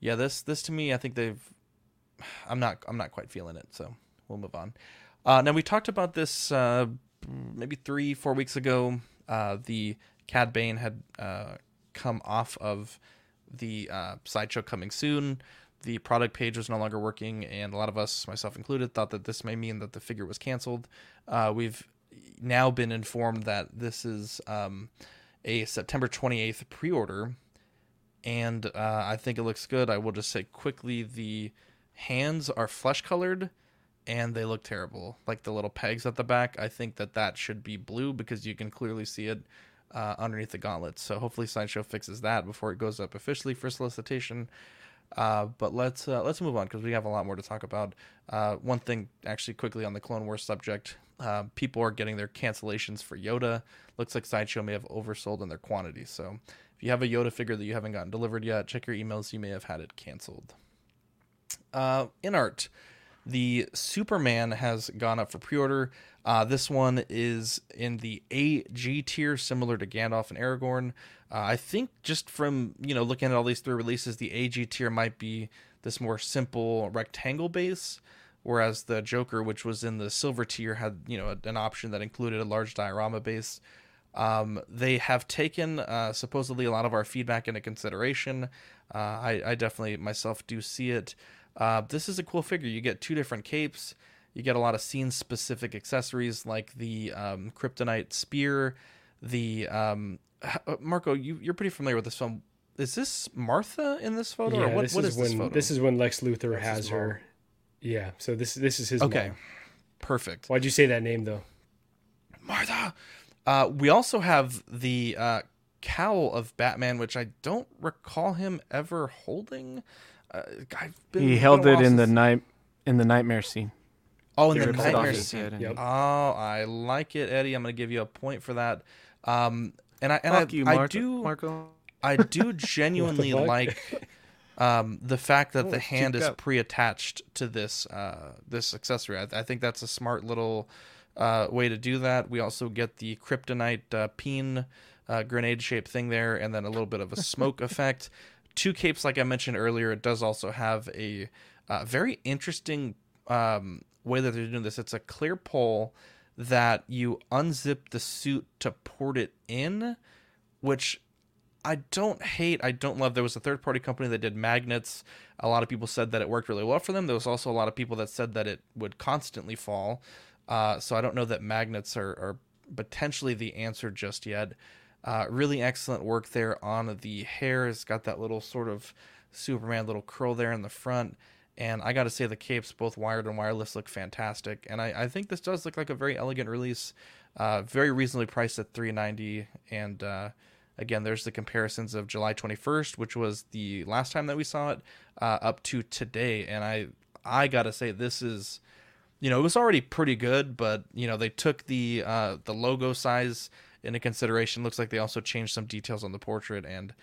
yeah, this this to me, I think they've. I'm not I'm not quite feeling it. So we'll move on. now we talked about this maybe three, four weeks ago, uh, the Cad Bane had uh, come off of the uh, sideshow coming soon. The product page was no longer working, and a lot of us, myself included, thought that this may mean that the figure was canceled. Uh, we've now been informed that this is um, a September 28th pre order, and uh, I think it looks good. I will just say quickly the hands are flesh colored and they look terrible. Like the little pegs at the back, I think that that should be blue because you can clearly see it uh, underneath the gauntlets. So hopefully Sideshow fixes that before it goes up officially for solicitation. Uh, but let's uh, let's move on because we have a lot more to talk about. Uh, one thing, actually, quickly on the Clone Wars subject, uh, people are getting their cancellations for Yoda. Looks like Sideshow may have oversold in their quantity. So if you have a Yoda figure that you haven't gotten delivered yet, check your emails. You may have had it canceled. Uh, InArt, the Superman has gone up for pre-order. Uh, this one is in the AG tier, similar to Gandalf and Aragorn. Uh, I think just from you know looking at all these three releases, the AG tier might be this more simple rectangle base, whereas the Joker, which was in the silver tier, had you know an option that included a large diorama base. Um, they have taken uh, supposedly a lot of our feedback into consideration. Uh, I, I, definitely myself do see it. Uh, this is a cool figure. You get two different capes. You get a lot of scene specific accessories like the um, kryptonite spear. The um, uh, Marco, you you're pretty familiar with this film. Is this Martha in this photo? Yeah, or what, this what is, is when this photo? this is when Lex Luthor has her. Yeah, so this this is his. Okay, mom. perfect. Why'd you say that name though? Martha. Uh, we also have the uh, cowl of Batman, which I don't recall him ever holding. Uh, I've been, he held a it in the night in the nightmare scene. Oh, in the rips it off nightmare scene. Yep. Oh, I like it, Eddie. I'm going to give you a point for that. Um, and I and Fuck I, you, I do Marco. I do genuinely like um, the fact that Oh, the hand is up. pre-attached to this uh, this accessory. I, I think that's a smart little uh, way to do that. We also get the kryptonite uh, peen uh, grenade shaped thing there, and then a little bit of a smoke effect. Two capes, like I mentioned earlier, it does also have a uh, very interesting um, way that they're doing this. It's a clear pole that you unzip the suit to port it in, which I don't hate. I don't love. There was a third party company that did magnets. A lot of people said that it worked really well for them. There was also a lot of people that said that it would constantly fall. Uh, so I don't know that magnets are, are potentially the answer just yet. Uh, really excellent work there on the hair. It's got that little sort of Superman little curl there in the front. And I got to say, the capes, both wired and wireless, look fantastic. And I, I think this does look like a very elegant release. Uh, very reasonably priced at 390 And uh, again, there's the comparisons of July 21st, which was the last time that we saw it, uh, up to today. And I, I got to say, this is you know, it was already pretty good, but you know, they took the uh, the logo size into consideration. Looks like they also changed some details on the portrait, and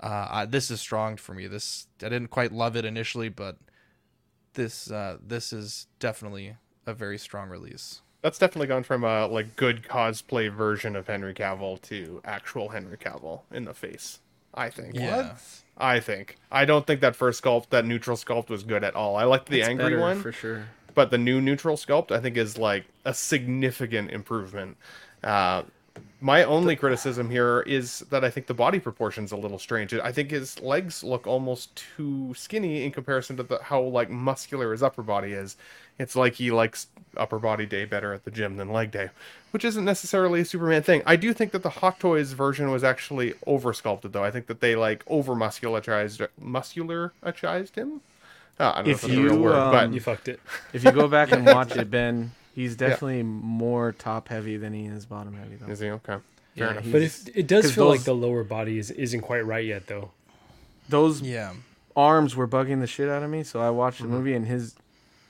uh, I, this is strong for me. This I didn't quite love it initially, but this uh, this is definitely a very strong release. That's definitely gone from a like good cosplay version of Henry Cavill to actual Henry Cavill in the face. I think. Yeah. I think. I don't think that first sculpt, that neutral sculpt, was good at all. I liked the It's angry one, for sure. but the new neutral sculpt, I think, is like a significant improvement. Uh, my only criticism here is that I think the body proportion's a little strange. I think his legs look almost too skinny in comparison to the, how like muscular his upper body is. It's like he likes upper body day better at the gym than leg day, which isn't necessarily a Superman thing. I do think that the Hot Toys version was actually over sculpted though. I think that they like over muscularized muscularized him. Uh, I don't know if If that's a real you, word, but um, You fucked it. If you go back and watch it, Ben, he's definitely more top heavy than he is bottom heavy. Though. is he okay? Fair Yeah, enough. But if it does feel like the lower body is isn't quite right yet though. Those Yeah, arms were bugging the shit out of me. So I watched Mm-hmm. the movie, and his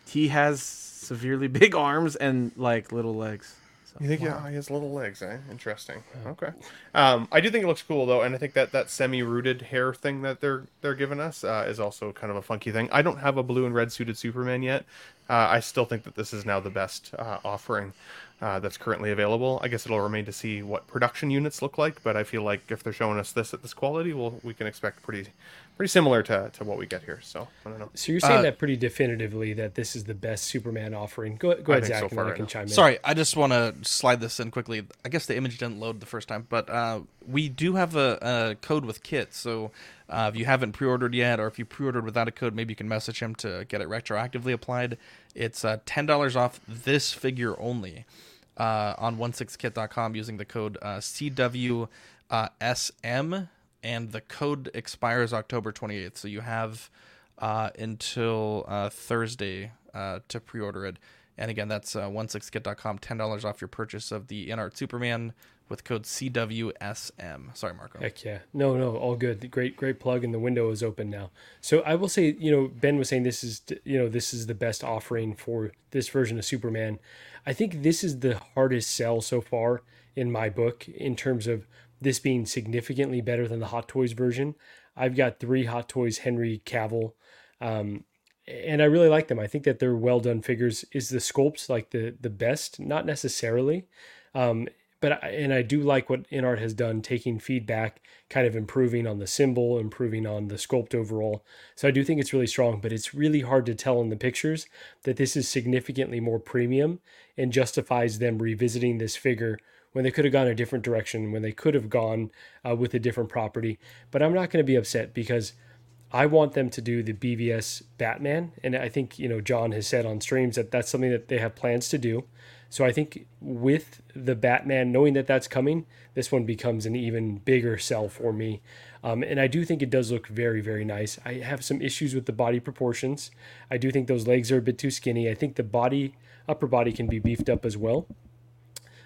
he has severely big arms and like little legs. So. You think yeah, he has little legs, eh? Interesting. Okay. Um, I do think it looks cool though, and I think that that semi-rooted hair thing that they're they're giving us uh, is also kind of a funky thing. I don't have a blue and red suited Superman yet. Uh, I still think that this is now the best uh, offering uh, that's currently available. I guess it'll remain to see what production units look like, but I feel like if they're showing us this at this quality, well, we can expect pretty pretty similar to, to what we get here. So I don't know. So you're saying Uh, that pretty definitively that this is the best Superman offering. Go, go ahead, Zach, so and far then I right can now. chime in. Sorry, I just want to slide this in quickly. I guess the image didn't load the first time, but uh, we do have a, a code with Kit. So uh, if you haven't pre-ordered yet, or if you pre-ordered without a code, maybe you can message him to get it retroactively applied. It's uh, ten dollars off this figure only uh, on 16kit.com using the code uh, CWSM, and the code expires October 28th. So you have uh, until uh, Thursday uh, to pre-order it. And again, that's uh, 16kit.com, $10 off your purchase of the InArt Superman with code CWSM. Sorry, Marco. Heck yeah. No, no, all good. Great, great plug, and the window is open now. So I will say, you know, Ben was saying this is, you know, this is the best offering for this version of Superman. I think this is the hardest sell so far in my book in terms of this being significantly better than the Hot Toys version. I've got three Hot Toys Henry Cavill. Um, and I really like them. I think that they're well done figures. Is the sculpts like the the best? Not necessarily, um, but I, and I do like what InArt has done, taking feedback, kind of improving on the symbol, improving on the sculpt overall. So I do think it's really strong. But it's really hard to tell in the pictures that this is significantly more premium and justifies them revisiting this figure when they could have gone a different direction, when they could have gone uh, with a different property. But I'm not going to be upset because I want them to do the BVS Batman, and I think you know John has said on streams that that's something that they have plans to do. So I think with the Batman, knowing that that's coming, this one becomes an even bigger sell for me. Um, and I do think it does look very, very nice. I have some issues with the body proportions. I do think those legs are a bit too skinny. I think the body, upper body, can be beefed up as well.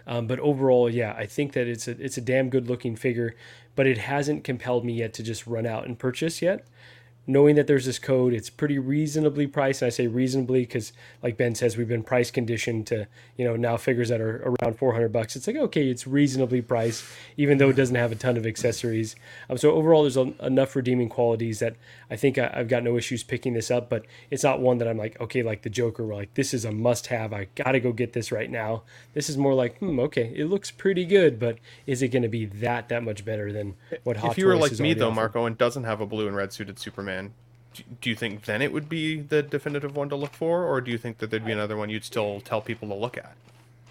Um, but overall, yeah, I think that it's a it's a damn good looking figure, but it hasn't compelled me yet to just run out and purchase yet. Knowing that there's this code, it's pretty reasonably priced. And I say reasonably because, like Ben says, we've been price conditioned to you know now figures that are around 400 bucks. It's like okay, it's reasonably priced, even though it doesn't have a ton of accessories. Um, so overall, there's a, enough redeeming qualities that I think I, I've got no issues picking this up. But it's not one that I'm like okay, like the Joker, where like this is a must-have. I got to go get this right now. This is more like hmm, okay, it looks pretty good, but is it going to be that that much better than what Hot if you were like me though, offered? Marco, and doesn't have a blue and red suited Superman, do- do you think then it would be the definitive one to look for, or do you think that there'd be another one you'd still tell people to look at?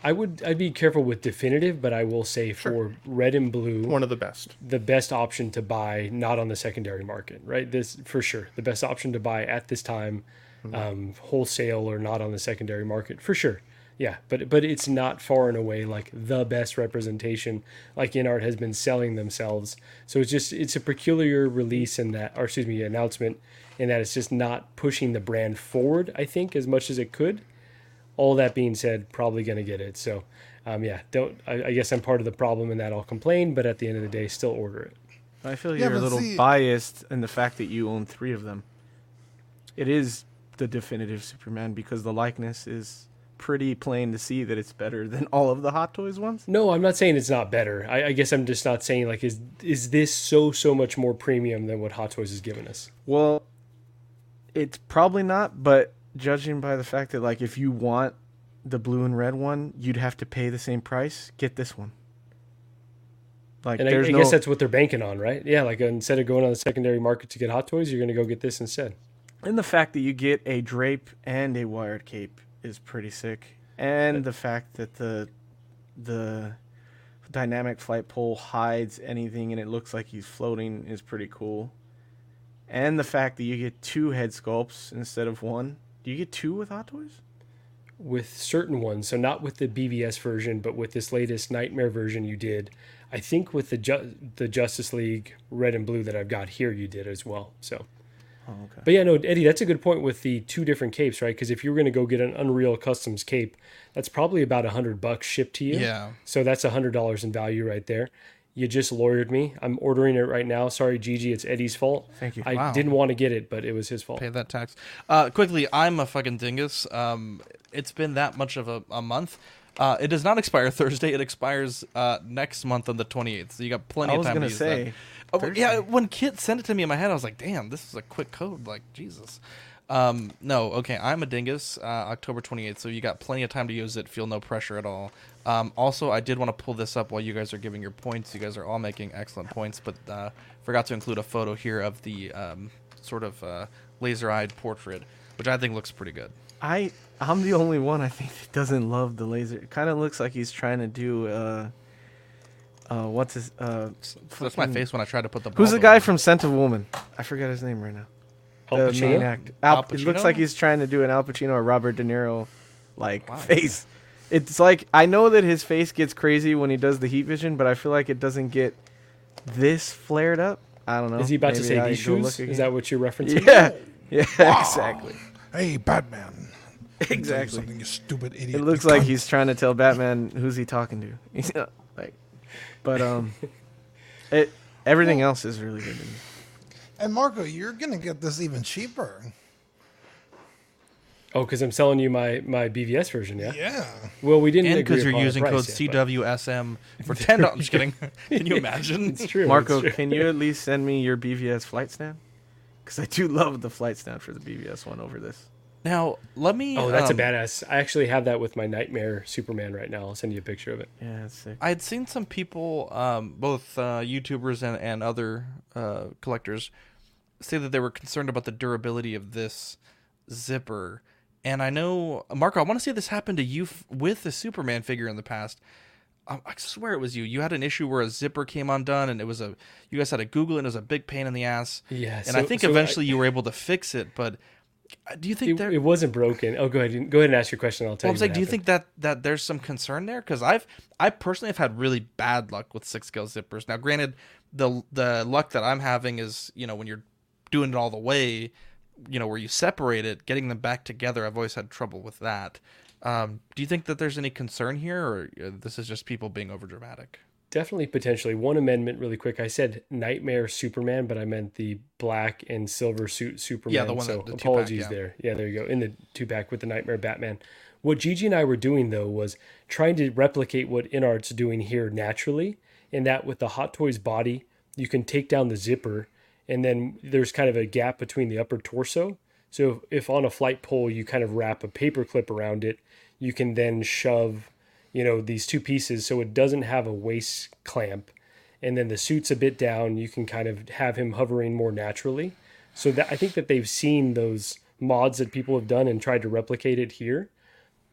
I would I'd be careful with definitive, but I will say for red and blue, One of the best. the best option to buy not on the secondary market, right? This for sure, the best option to buy at this time, um, wholesale or not on the secondary market for sure. Yeah, but but it's not far and away like the best representation like InArt has been selling themselves. So it's just it's a peculiar release in that, or excuse me, announcement in that it's just not pushing the brand forward. I think as much as it could all that being said, probably going to get it. So, um, yeah, don't. I, I guess I'm part of the problem in that I'll complain, but at the end of the day, still order it. I feel Yeah, you're a little see- biased in the fact that you own three of them. It is the definitive Superman because the likeness is pretty plain to see that it's better than all of the Hot Toys ones. No, I'm not saying it's not better. I, I guess I'm just not saying like is is this so so much more premium than what Hot Toys has given us? Well, it's probably not, but judging by the fact that like if you want the blue and red one, you'd have to pay the same price. Get this one. Like And I, I no guess that's what they're banking on, right? Yeah, like instead of going on the secondary market to get Hot Toys, you're going to go get this instead. and the fact that you get a drape and a wired cape is pretty sick. And the fact that the the dynamic flight pole hides anything and it looks like he's floating is pretty cool. And the fact that you get two head sculpts instead of one. Do you get two with Hot Toys? with certain ones. So not with the BVS version, but with this latest Nightmare version you did. I think with the Ju- the Justice League Red and Blue that I've got here, you did as well. So. Oh, okay. But yeah, no, Eddie, that's a good point with the two different capes, right? Because if you were going to go get an Unreal Customs cape, that's probably about a hundred bucks shipped to you. Yeah. So that's a hundred dollars in value right there. You just lawyered me. I'm ordering it right now. Sorry, Gigi. It's Eddie's fault. Thank you. I Wow. didn't want to get it, but it was his fault. Pay that tax. Uh, quickly, I'm a fucking dingus. Um, it's been that much of a, a month. Uh, it does not expire Thursday. It expires uh, next month on the 28th. So you got plenty I of was time gonna to use say, that. Oh, yeah, when Kit sent it to me in my head, I was like, "Damn, this is a quick code." Like Jesus. Um, no, okay, I'm a dingus. Uh, October 28th, so you got plenty of time to use it. Feel no pressure at all. Um, also, I did want to pull this up while you guys are giving your points. You guys are all making excellent points, but uh, forgot to include a photo here of the um, sort of uh, laser-eyed portrait, which I think looks pretty good. I I'm the only one I think that doesn't love the laser. It kind of looks like he's trying to do uh uh what's his uh That's my fucking- face when I tried to put the. Who's the ball guy over. from Scent of Woman? I forget his name right now. Al The Pacino? main act. Al, Al It looks Pacino? like he's trying to do an Al Pacino or Robert De Niro like Why? face. It's like I know that his face gets crazy when he does the heat vision, but I feel like it doesn't get this flared up. I don't know. Is he about to Maybe say I these go shoes? Is again. that what you're referencing? Yeah. Yeah, exactly. Hey, Batman. Let me tell you Exactly. Something, you stupid idiot. It you looks like cunt. he's trying to tell Batman who's he talking to. He's not, like, but um, it everything else is really good. To me. And Marco, you're gonna get this even cheaper. Oh, because I'm selling you my my BVS version, yeah. Yeah. Well, we didn't And because you're using code price yet, but- CWSM for ten dollars. Just kidding. Can you imagine? It's true. Marco, it's true. can you at least send me your BVS flight stand? Because I do love the flight stand for the BVS one over this. Now let me. Oh, that's um, a badass. I actually have that with my Nightmare Superman right now. I'll send you a picture of it. Yeah, that's sick. I had seen some people, um, both uh, YouTubers and, and other uh, collectors, say that they were concerned about the durability of this zipper. And I know, Marco, I want to say this happened to you f- with the Superman figure in the past. I, I swear it was you. You had an issue where a zipper came undone, and it was a. You guys had to Google it. and It was a big pain in the ass. Yeah, And I think so I- eventually you were able to fix it. But do you think It, there? it wasn't broken. Oh, go ahead. Go ahead and ask your question. I'll tell Well, I'm you. saying, what do you think that that there's some concern there? Because I've I personally have had really bad luck with six scale zippers. Now, granted, the the luck that I'm having is you know when you're doing it all the way, you know where you separate it, getting them back together. I've always had trouble with that. Um, do you think that there's any concern here, or uh, this is just people being overdramatic? Definitely, potentially. One amendment, really quick. I said Nightmare Superman, but I meant the black and silver suit Superman. Yeah, the one so that- the apologies yeah. there. Yeah, there you go. In the two pack with the Nightmare Batman. What Gigi and I were doing though was trying to replicate what InArt's doing here naturally, in that with the Hot Toys body, you can take down the zipper, and then there's kind of a gap between the upper torso. So if, if on a flight pole you kind of wrap a paper clip around it, you can then shove you know these two pieces so it doesn't have a waist clamp. And then the suit's a bit down you can kind of have him hovering more naturally. So that i think that they've seen those mods that people have done and tried to replicate it here.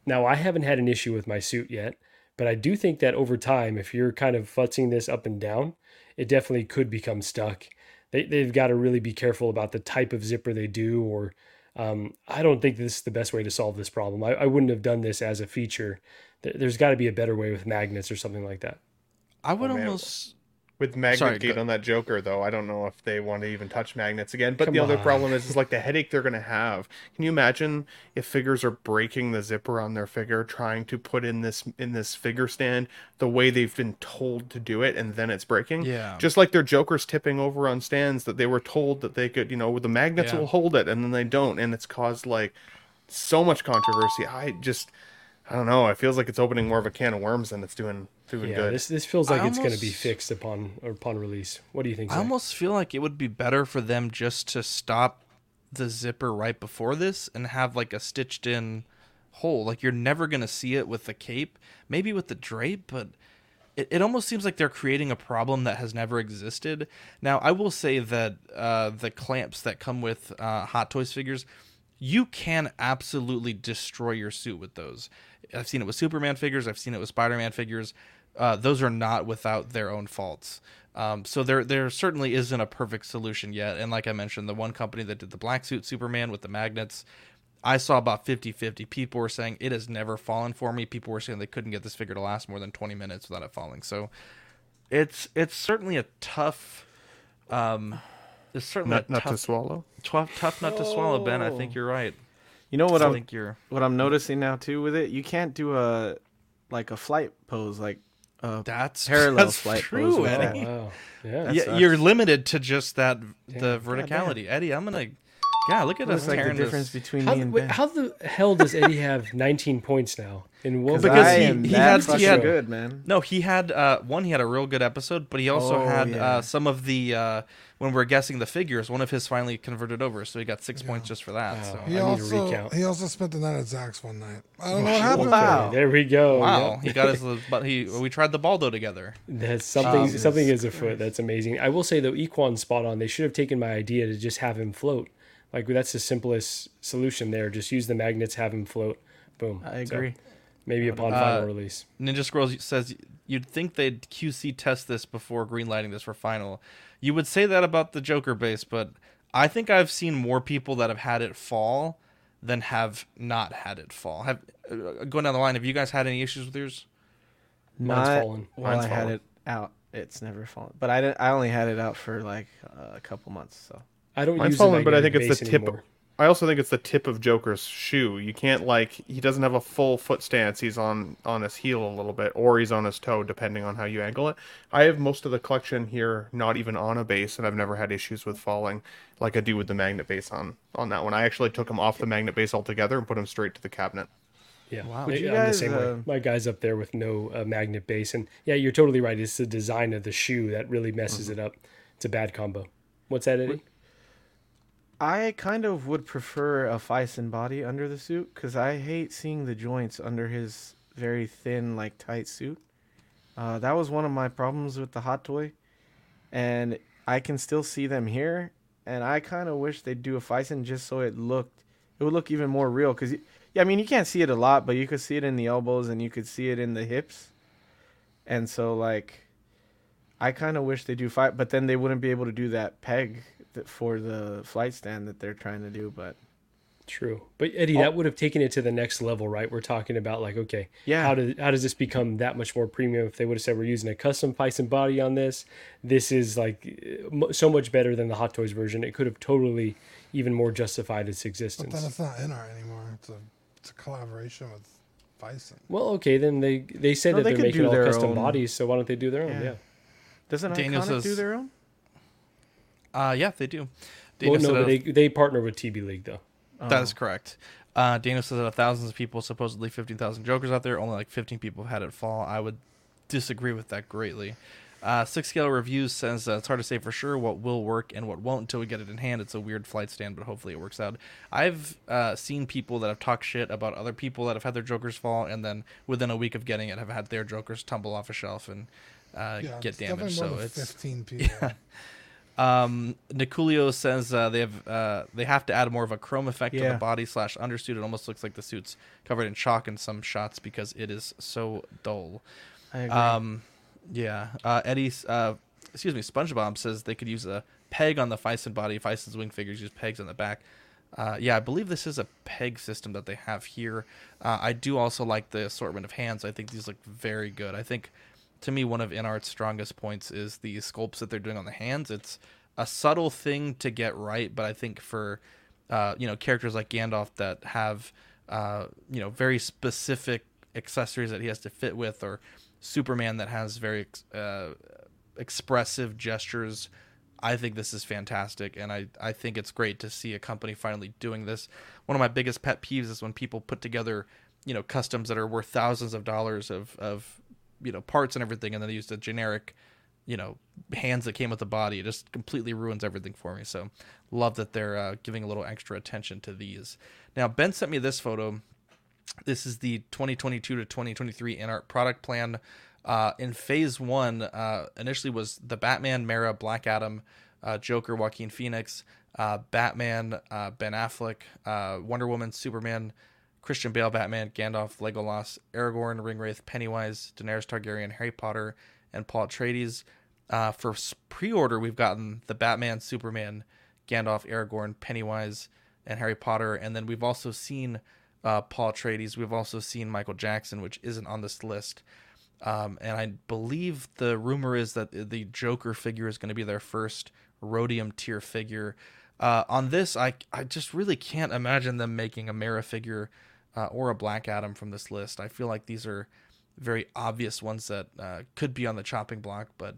Now i haven't had an issue with my suit yet but i do think that over time if you're kind of futzing this up and down it definitely could become stuck. They, they've got to really be careful about the type of zipper they do or um, I don't think this is the best way to solve this problem. I, I wouldn't have done this as a feature. There- There's got to be a better way with magnets or something like that. I would Oh, man. almost. With Magnet Sorry, Gate go- on that Joker, though, I don't know if they want to even touch magnets again. But Come the other on. problem is, is like the headache they're going to have. Can you imagine if figures are breaking the zipper on their figure, trying to put in this in this figure stand the way they've been told to do it, and then it's breaking? Yeah. Just like their Jokers tipping over on stands that they were told that they could, you know, the magnets Yeah. will hold it, and then they don't, and it's caused like so much controversy. I just, I don't know. It feels like it's opening more of a can of worms than it's doing doing Yeah, good. this this feels I like it's going to be fixed upon or upon release. What do you think? I almost feel like it would be better for them just to stop the zipper right before this and have like a stitched in hole. Like you're never gonna see it with the cape, maybe with the drape, but it, it almost seems like they're creating a problem that has never existed. Now, I will say that uh, the clamps that come with uh, Hot Toys figures, you can absolutely destroy your suit with those. I've seen it with Superman figures. I've seen it with Spider-Man figures. Uh, those are not without their own faults. Um, so there, there certainly isn't a perfect solution yet. And like I mentioned, the one company that did the black suit Superman with the magnets, I saw about 50-50. People were saying it has never fallen for me. People were saying they couldn't get this figure to last more than 20 minutes without it falling. So it's it's certainly a tough um it's certainly Nut- a nut to swallow? Tough, tough nut to swallow, Ben. I think you're right. You know what I I'm think you're what I'm noticing now too with it. You can't do a like a flight pose like uh, That's parallel that's flight true, pose with Eddie. that. Wow. Yeah. Yeah, you're limited to just that the verticality. Eddie, I'm gonna yeah, look at us That's like the difference this. between How, me and wait, Ben. how the hell does Eddie have 19 points now? In what Because I he- am he that had- he fucking had- good, man. No, he had uh, one. He had a real good episode, but he also Oh, had yeah. uh, some of the uh, when we're guessing the figures. One of his finally converted over, so he got six points just for that. So He I need to also recount. he also spent the night at Zach's one night. I don't know what happened. Okay, there we go. wow, Yep. he got his. But he we tried the Baldo together. That's something. Um, something is afoot. That's amazing. I will say though, Equan's spot on. They should have taken my idea to just have him float. Like that's the simplest solution there. Just use the magnets, have them float. Boom. I So, agree. maybe upon Uh, final release. Ninja Scrolls says you'd think they'd QC test this before greenlighting this for final. You would say that about the Joker base, but I think I've seen more people that have had it fall than have not had it fall. Have uh, going down the line, have you guys had any issues with yours? Mine's Not fallen. while Mine's I had it out. It's never fallen, but I didn't, I only had it out for like uh, a couple months. So I don't Mine's use the fallen, but I think it's the tip. anymore. I also think it's the tip of Joker's shoe. You can't like he doesn't have a full foot stance. He's on on his heel a little bit, or he's on his toe, depending on how you angle it. I have most of the collection here not even on a base, and I've never had issues with falling like I do with the magnet base on on that one. I actually took him off the magnet base altogether and put him straight to the cabinet. Yeah, Wow. Would Would you I'm the guys, same way. uh, My guy's up there with no uh, magnet base, and yeah, you're totally right. It's the design of the shoe that really messes Mm-hmm. it up. It's a bad combo. What's that, Eddie? I kind of would prefer a Phicen body under the suit because I hate seeing the joints under his very thin, like tight suit. Uh, that was one of my problems with the Hot Toy, and I can still see them here. And I kind of wish they'd do a Phicen just so it looked, it would look even more real. Because yeah, I mean you can't see it a lot, but you could see it in the elbows and you could see it in the hips. And so like, I kind of wish they do fight, but then they wouldn't be able to do that peg that for the flight stand that they're trying to do. But True, but Eddie, Oh. that would have taken it to the next level, right? We're talking about like, okay, Yeah. how does how does this become that much more premium? If they would have said we're using a custom Phicen body on this, this is like so much better than the Hot Toys version. It could have totally even more justified its existence. But then it's not InArt anymore. It's a it's a collaboration with Phicen. Well, okay, then they they said No, that they they are could making do all their custom own. bodies, so why don't they do their own? Yeah. Yeah. doesn't Daniel Iconic says- do their own? Uh, yeah, they do. Well, no, said but a- they they partner with TB League though. That is correct. Uh, Daniel says that of thousands of people, supposedly 15,000 Jokers out there, only like 15 people have had it fall. I would disagree with that greatly. Uh, Six Scale Reviews says uh, it's hard to say for sure what will work and what won't until we get it in hand. It's a weird flight stand, but hopefully it works out. I've uh, seen people that have talked shit about other people that have had their Jokers fall, and then within a week of getting it, have had their Jokers tumble off a shelf and uh, Yeah, get damaged. So it's 15 people. Yeah. Um, Niculio says uh, they have uh, they have to add more of a chrome effect to the body slash undersuit. It almost looks like the suit's covered in chalk in some shots because it is so dull. I agree. Um, yeah. Uh, Eddie, uh, excuse me, SpongeBob says they could use a peg on the Phicen body. Phicen's wing figures use pegs on the back. Uh, yeah, I believe this is a peg system that they have here. Uh, I do also like the assortment of hands. I think these look very good. I think, to me, one of InArt's strongest points is the sculpts that they're doing on the hands. It's a subtle thing to get right, but I think for uh, you know characters like Gandalf that have uh, you know very specific accessories that he has to fit with, or Superman that has very uh, expressive gestures. I think this is fantastic, and I, I think it's great to see a company finally doing this. One of my biggest pet peeves is when people put together, you know, customs that are worth thousands of dollars of, of you know, parts and everything, and then they use the generic, you know, hands that came with the body. It just completely ruins everything for me. So, love that they're uh, giving a little extra attention to these. Now, Ben sent me this photo. This is the 2022 to 2023 InArt product plan. Uh, in phase one, uh, initially was the Batman, Mera, Black Adam, uh, Joker, Joaquin Phoenix, uh, Batman, uh, Ben Affleck, uh, Wonder Woman, Superman, Christian Bale, Batman, Gandalf, Legolas, Aragorn, Ringwraith, Pennywise, Daenerys Targaryen, Harry Potter, and Paul Atreides. Uh, for pre-order, we've gotten the Batman, Superman, Gandalf, Aragorn, Pennywise, and Harry Potter, and then we've also seen uh, Paul Atreides. We've also seen Michael Jackson, which isn't on this list. Um, and I believe the rumor is that the Joker figure is going to be their first Rhodium tier figure. Uh, on this, I I just really can't imagine them making a Mera figure uh, or a Black Adam from this list. I feel like these are very obvious ones that uh, could be on the chopping block. But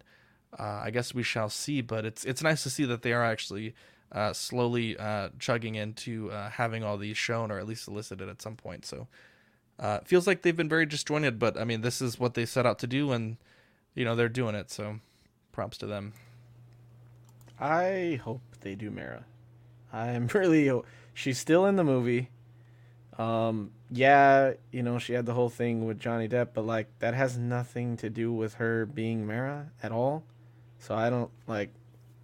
uh, I guess we shall see. But it's it's nice to see that they are actually uh, slowly uh, chugging into uh, having all these shown or at least elicited at some point. So it feels like they've been very disjointed. But I mean, this is what they set out to do, and you know they're doing it. So props to them. I hope they do Mera. I'm really. She's still in the movie. Um, yeah, you know she had the whole thing with Johnny Depp, but like that has nothing to do with her being Mera at all. So I don't like.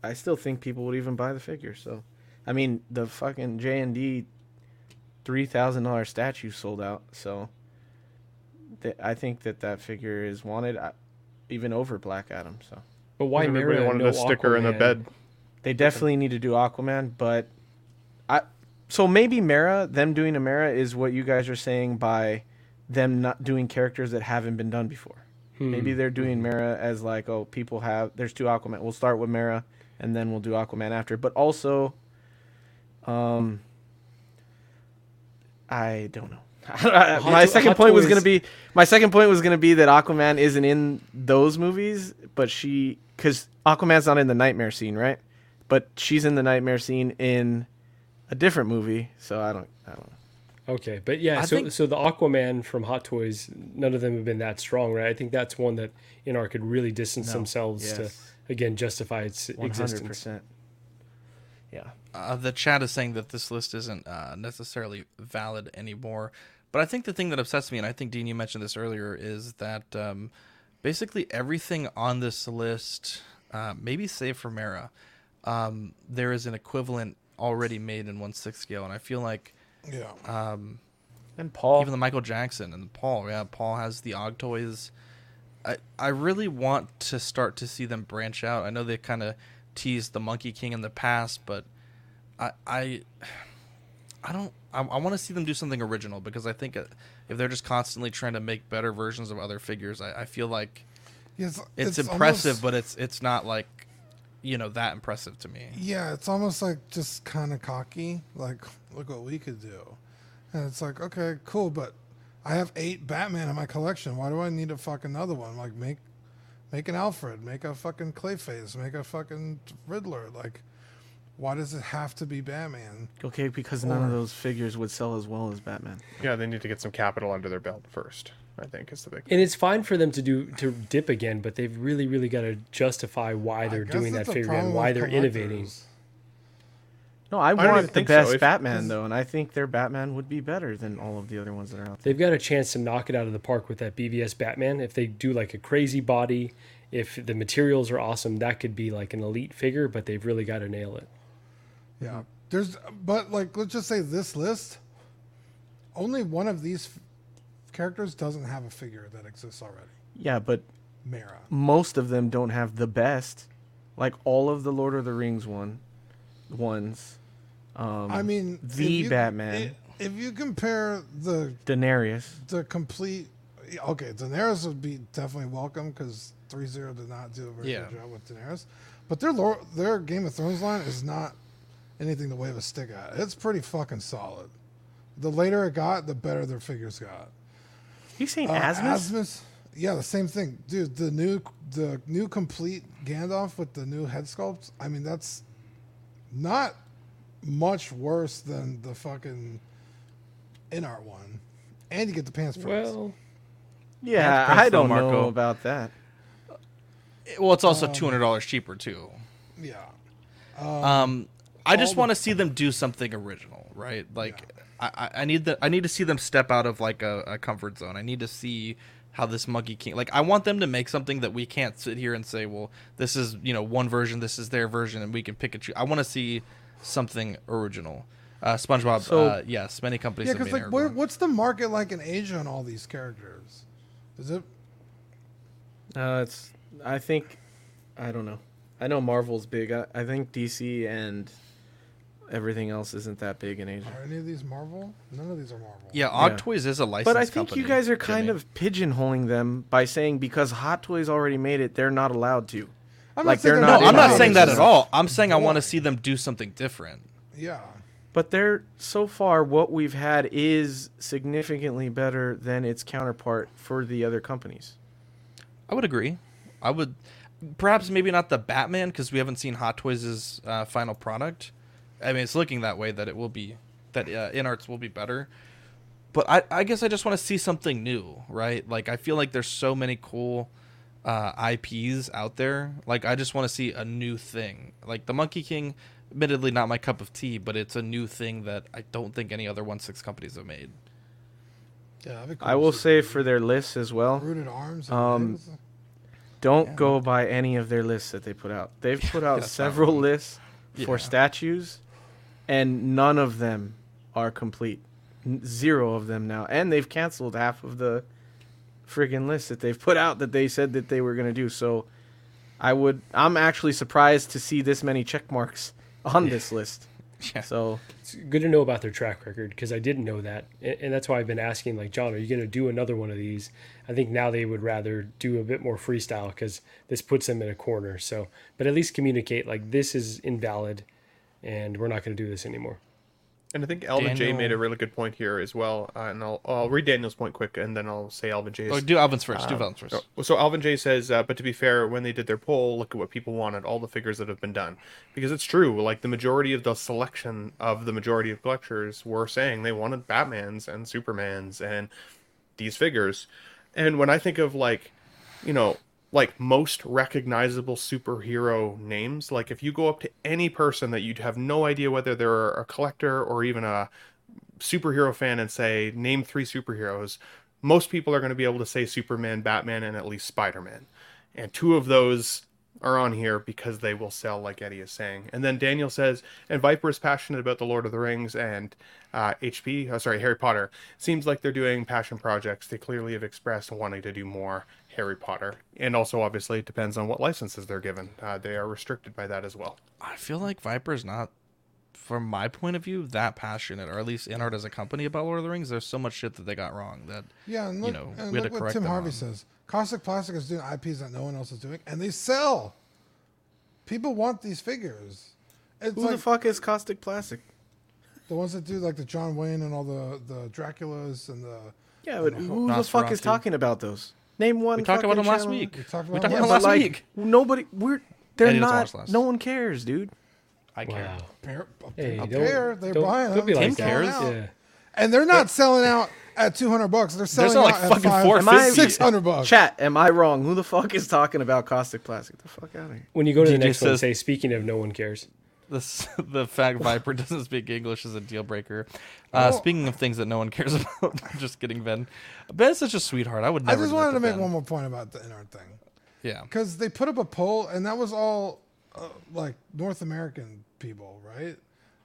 I still think people would even buy the figure. So, I mean, the fucking J and D three thousand dollar statue sold out. So, th- I think that that figure is wanted, uh, even over Black Adam. So, But why Everybody Mera? wanted no a sticker in the bed. They definitely need to do Aquaman, but I so maybe Mera, them doing a Mera is what you guys are saying by them not doing characters that haven't been done before. Hmm. Maybe they're doing Mera as like, oh, people have there's two Aquaman. We'll start with Mera and then we'll do Aquaman after. But also um I don't know. my second point was going to be my second point was going to be that Aquaman isn't in those movies, but she cuz Aquaman's not in the nightmare scene, right? But she's in the nightmare scene in a different movie, so I don't I don't know. Okay, but yeah, I so think- so the Aquaman from Hot Toys, none of them have been that strong, right? I think that's one that InArt could really distance No. themselves to again justify its existence. 100%. Yeah. Uh, the chat is saying that this list isn't uh, necessarily valid anymore. But I think the thing that upsets me, and I think Dean, you mentioned this earlier, is that um, basically everything on this list, uh, maybe save for Mera, um, there is an equivalent already made in one six scale, and I feel like Yeah. um, And Paul even the Michael Jackson and Paul, yeah, Paul has the Og toys. I I really want to start to see them branch out. I know they kind of teased the Monkey King in the past, but I I I don't. I, I want to see them do something original because I think uh, if they're just constantly trying to make better versions of other figures, I, I feel like Yeah, it's, it's, it's impressive, almost- but it's it's not like you know that impressive to me. Yeah, it's almost like just kind of cocky. Like, look what we could do. And it's like, okay, cool, but I have eight Batman in my collection. Why do I need a fuck another one? Like, make make an Alfred, make a fucking Clayface, make a fucking Riddler. Like, why does it have to be Batman? Okay, because none of those figures would sell as well as Batman. Yeah, they need to get some capital under their belt first. I think is the big. And it's fine for them to do to dip again, but they've really, really got to justify why they're doing that figure and why they're innovating. No, I, don't want the think so. best If- Batman though, and I think their Batman would be better than all of the other ones that are out there. They've got a chance to knock it out of the park with that BVS Batman. If they do like a crazy body, if the materials are awesome, that could be like an elite figure, but they've really got to nail it. Yeah. There's, but like, let's just say this list, only one of these f- characters doesn't have a figure that exists already. Yeah, but Mera. most of them don't have the best. Like all of the Lord of the Rings one ones. Um, I mean, the if you- Batman, i- If you compare the Daenerys. the complete, okay, Daenerys would be definitely welcome because Three Zero did not do a very Yeah. good job with Daenerys, but their Lord, their Game of Thrones line is not anything to wave a stick at. It's pretty fucking solid. The later it got, the better their figures got. You saying Uh, Asmus? Asmus? Yeah, the same thing, dude. The new, the new complete Gandalf with the new head sculpt. I mean, that's not much worse than the fucking InArt one, and you get the pants prints. Well, Yeah, Prince I don't Marco. know about that. Well, it's Um, also two hundred dollars cheaper too. yeah, Um, I just want to see them do something original, right? Like, I, I- I need the I need to see them step out of like a, a comfort zone. I need to see how this Monkey King. Like, I want them to make something that we can't sit here and say, well, this is you know one version, this is their version, and we can pick and choose. I want to see something original. Uh, SpongeBob, So- uh, yes, many companies yeah. have Because made like, where, what's the market like in Asia on all these characters? Is it? Uh, it's. I think. I don't know. I know Marvel's big. I, I think DC and everything else isn't that big in Asia. Are any of these Marvel? None of these are Marvel. Yeah, Og Yeah. Toys is a licensed But I think company, you guys are kind Jimmy. of pigeonholing them by saying because Hot Toys already made it, they're not allowed to. I'm like they're they're No, not. I'm not saying that at all. I'm saying I want to see them do something different. Yeah. But they're so far what we've had is significantly better than its counterpart for the other companies. I would agree. I would perhaps maybe not the Batman because we haven't seen Hot Toys' uh, final product. I mean, it's looking that way that it will be that uh, InArts will be better. But I, I guess I just want to see something new, right? Like I feel like there's so many cool uh, IPs out there. Like I just want to see a new thing. Like the Monkey King, admittedly not my cup of tea, but it's a new thing that I don't think any other one six companies have made. Yeah, that'd cool I will say for their lists as well. Rooted arms. Um, don't go by any of their lists that they put out. They've put out several lists for Yeah. statues, and none of them are complete. Zero of them now, and they've canceled half of the friggin' list that they've put out that they said that they were gonna do. So, I would. I'm actually surprised to see this many check marks on this list. Yeah. So It's good to know about their track record because I didn't know that, and, and that's why I've been asking. Like, John, are you going to do another one of these? I think now they would rather do a bit more freestyle because this puts them in a corner. So, but at least communicate like this is invalid, and we're not going to do this anymore. And I think Alvin J made a really good point here as well. Uh, and I'll, I'll read Daniel's point quick, and then I'll say Alvin J's. Oh, do Alvin's first. Do Um, Alvin's first. so- So Alvin J says, uh, but to be fair, when they did their poll, look at what people wanted, all the figures that have been done. Because it's true, like the majority of the selection of the majority of collectors were saying they wanted Batmans and Supermans and these figures. And when I think of like, you know, like most recognizable superhero names, like if you go up to any person that you'd have no idea whether they're a collector or even a superhero fan and say name three superheroes, most people are going to be able to say Superman, Batman, and at least Spider Man. And two of those are on here because they will sell, like Eddie is saying. And then Daniel says, and Viper is passionate about the Lord of the Rings and uh, HP, oh, sorry, Harry Potter. Seems like they're doing passion projects. They clearly have expressed wanting to do more Harry Potter. And also, obviously, it depends on what licenses they're given. Uh, they are restricted by that as well. I feel like Viper's not, from my point of view, that passionate, or at least InArt as a company about Lord of the Rings. There's so much shit that they got wrong that Yeah, and look, you know and we had look to what correct Tim them Harvey on. says. Caustic Plastic is doing IPs that no one else is doing, and they sell. People want these figures. It's who like the fuck is Caustic Plastic? the ones that do like the John Wayne and all the the Draculas and the Yeah, but and the- who the fuck is talking about those? Name one. We talked about fucking them last channel. week. We talked We about talked them about them last like, week. Nobody. We're. They're doesn't not. watch last. No one cares, dude. I care. Wow. pair, a, Hey, a pair. They're buying don't them. be like They're that. selling cares? Yeah. And they're not selling out at two hundred bucks. They're selling selling out like at fucking five, 450. six hundred bucks. Chat. Am I wrong? Who the fuck is talking about Caustic Plastic? The fuck out of here. When you go to the next one, says- say, "Speaking of, no one cares." This, the fact Viper doesn't speak English is a deal breaker. Uh, Well- speaking of things that no one cares about, just kidding, Ben. Ben is such a sweetheart. I would I just wanted to make Ben. one more point about the InArt thing. Yeah. because they put up a poll and that was all uh, like North American people, right?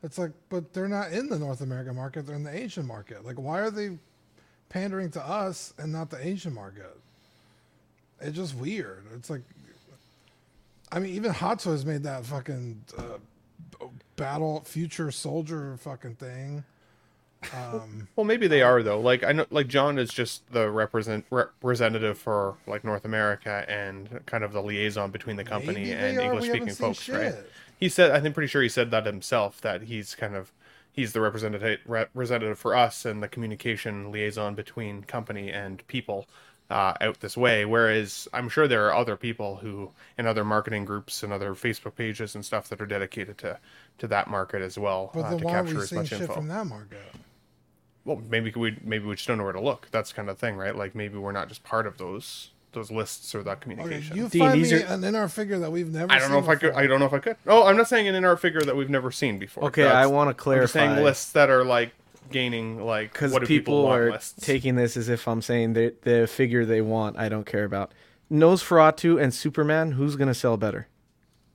It's like, but they're not in the North American market; they're in the Asian market. Like, why are they pandering to us and not the Asian market? It's just weird. It's like, I mean, even Hot Toys made that fucking uh, battle future soldier fucking thing. Um, Well, maybe they are though. Like I know, like John is just the represent representative for like North America and kind of the liaison between the company and English speaking folks, right? He said, I think pretty sure he said that himself that he's kind of he's the representative representative for us and the communication liaison between company and people uh, out this way. Whereas I'm sure there are other people who and other marketing groups and other Facebook pages and stuff that are dedicated to to that market as well but uh, then to why are capture we as seeing much shit info from that market? well maybe we maybe we just don't know where to look that's kind of thing right like maybe we're not just part of those those lists or that Okay, communication you Dean, find these me are- an InArt figure that we've never. i don't know seen if i could before. i don't know if i could oh i'm not saying an InArt figure that we've never seen before Okay, That's- I want to I'm just saying lists that are like gaining like because people, people, want are lists taking this as if I'm saying that the figure they want I don't care about. Nosferatu and Superman, who's gonna sell better?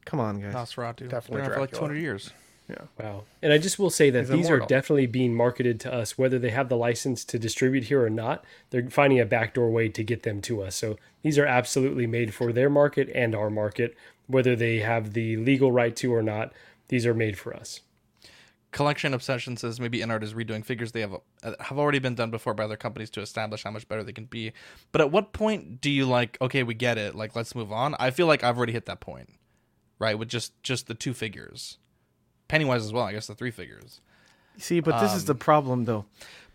Come on, guys. Nosferatu. Definitely for like 200 years. Yeah. Wow. And I just will say that He's these are definitely being marketed to us, whether they have the license to distribute here or not. They're finding a backdoor way to get them to us. So these are absolutely made for their market and our market, whether they have the legal right to or not. These are made for us. Collection Obsession says maybe InArt is redoing figures they have uh, have already been done before by other companies to establish how much better they can be. But at what point do you like, okay, we get it, like let's move on? I feel like I've already hit that point, right? With just just the two figures, Pennywise as well. I guess the three figures. See, but this is Um, the problem, though.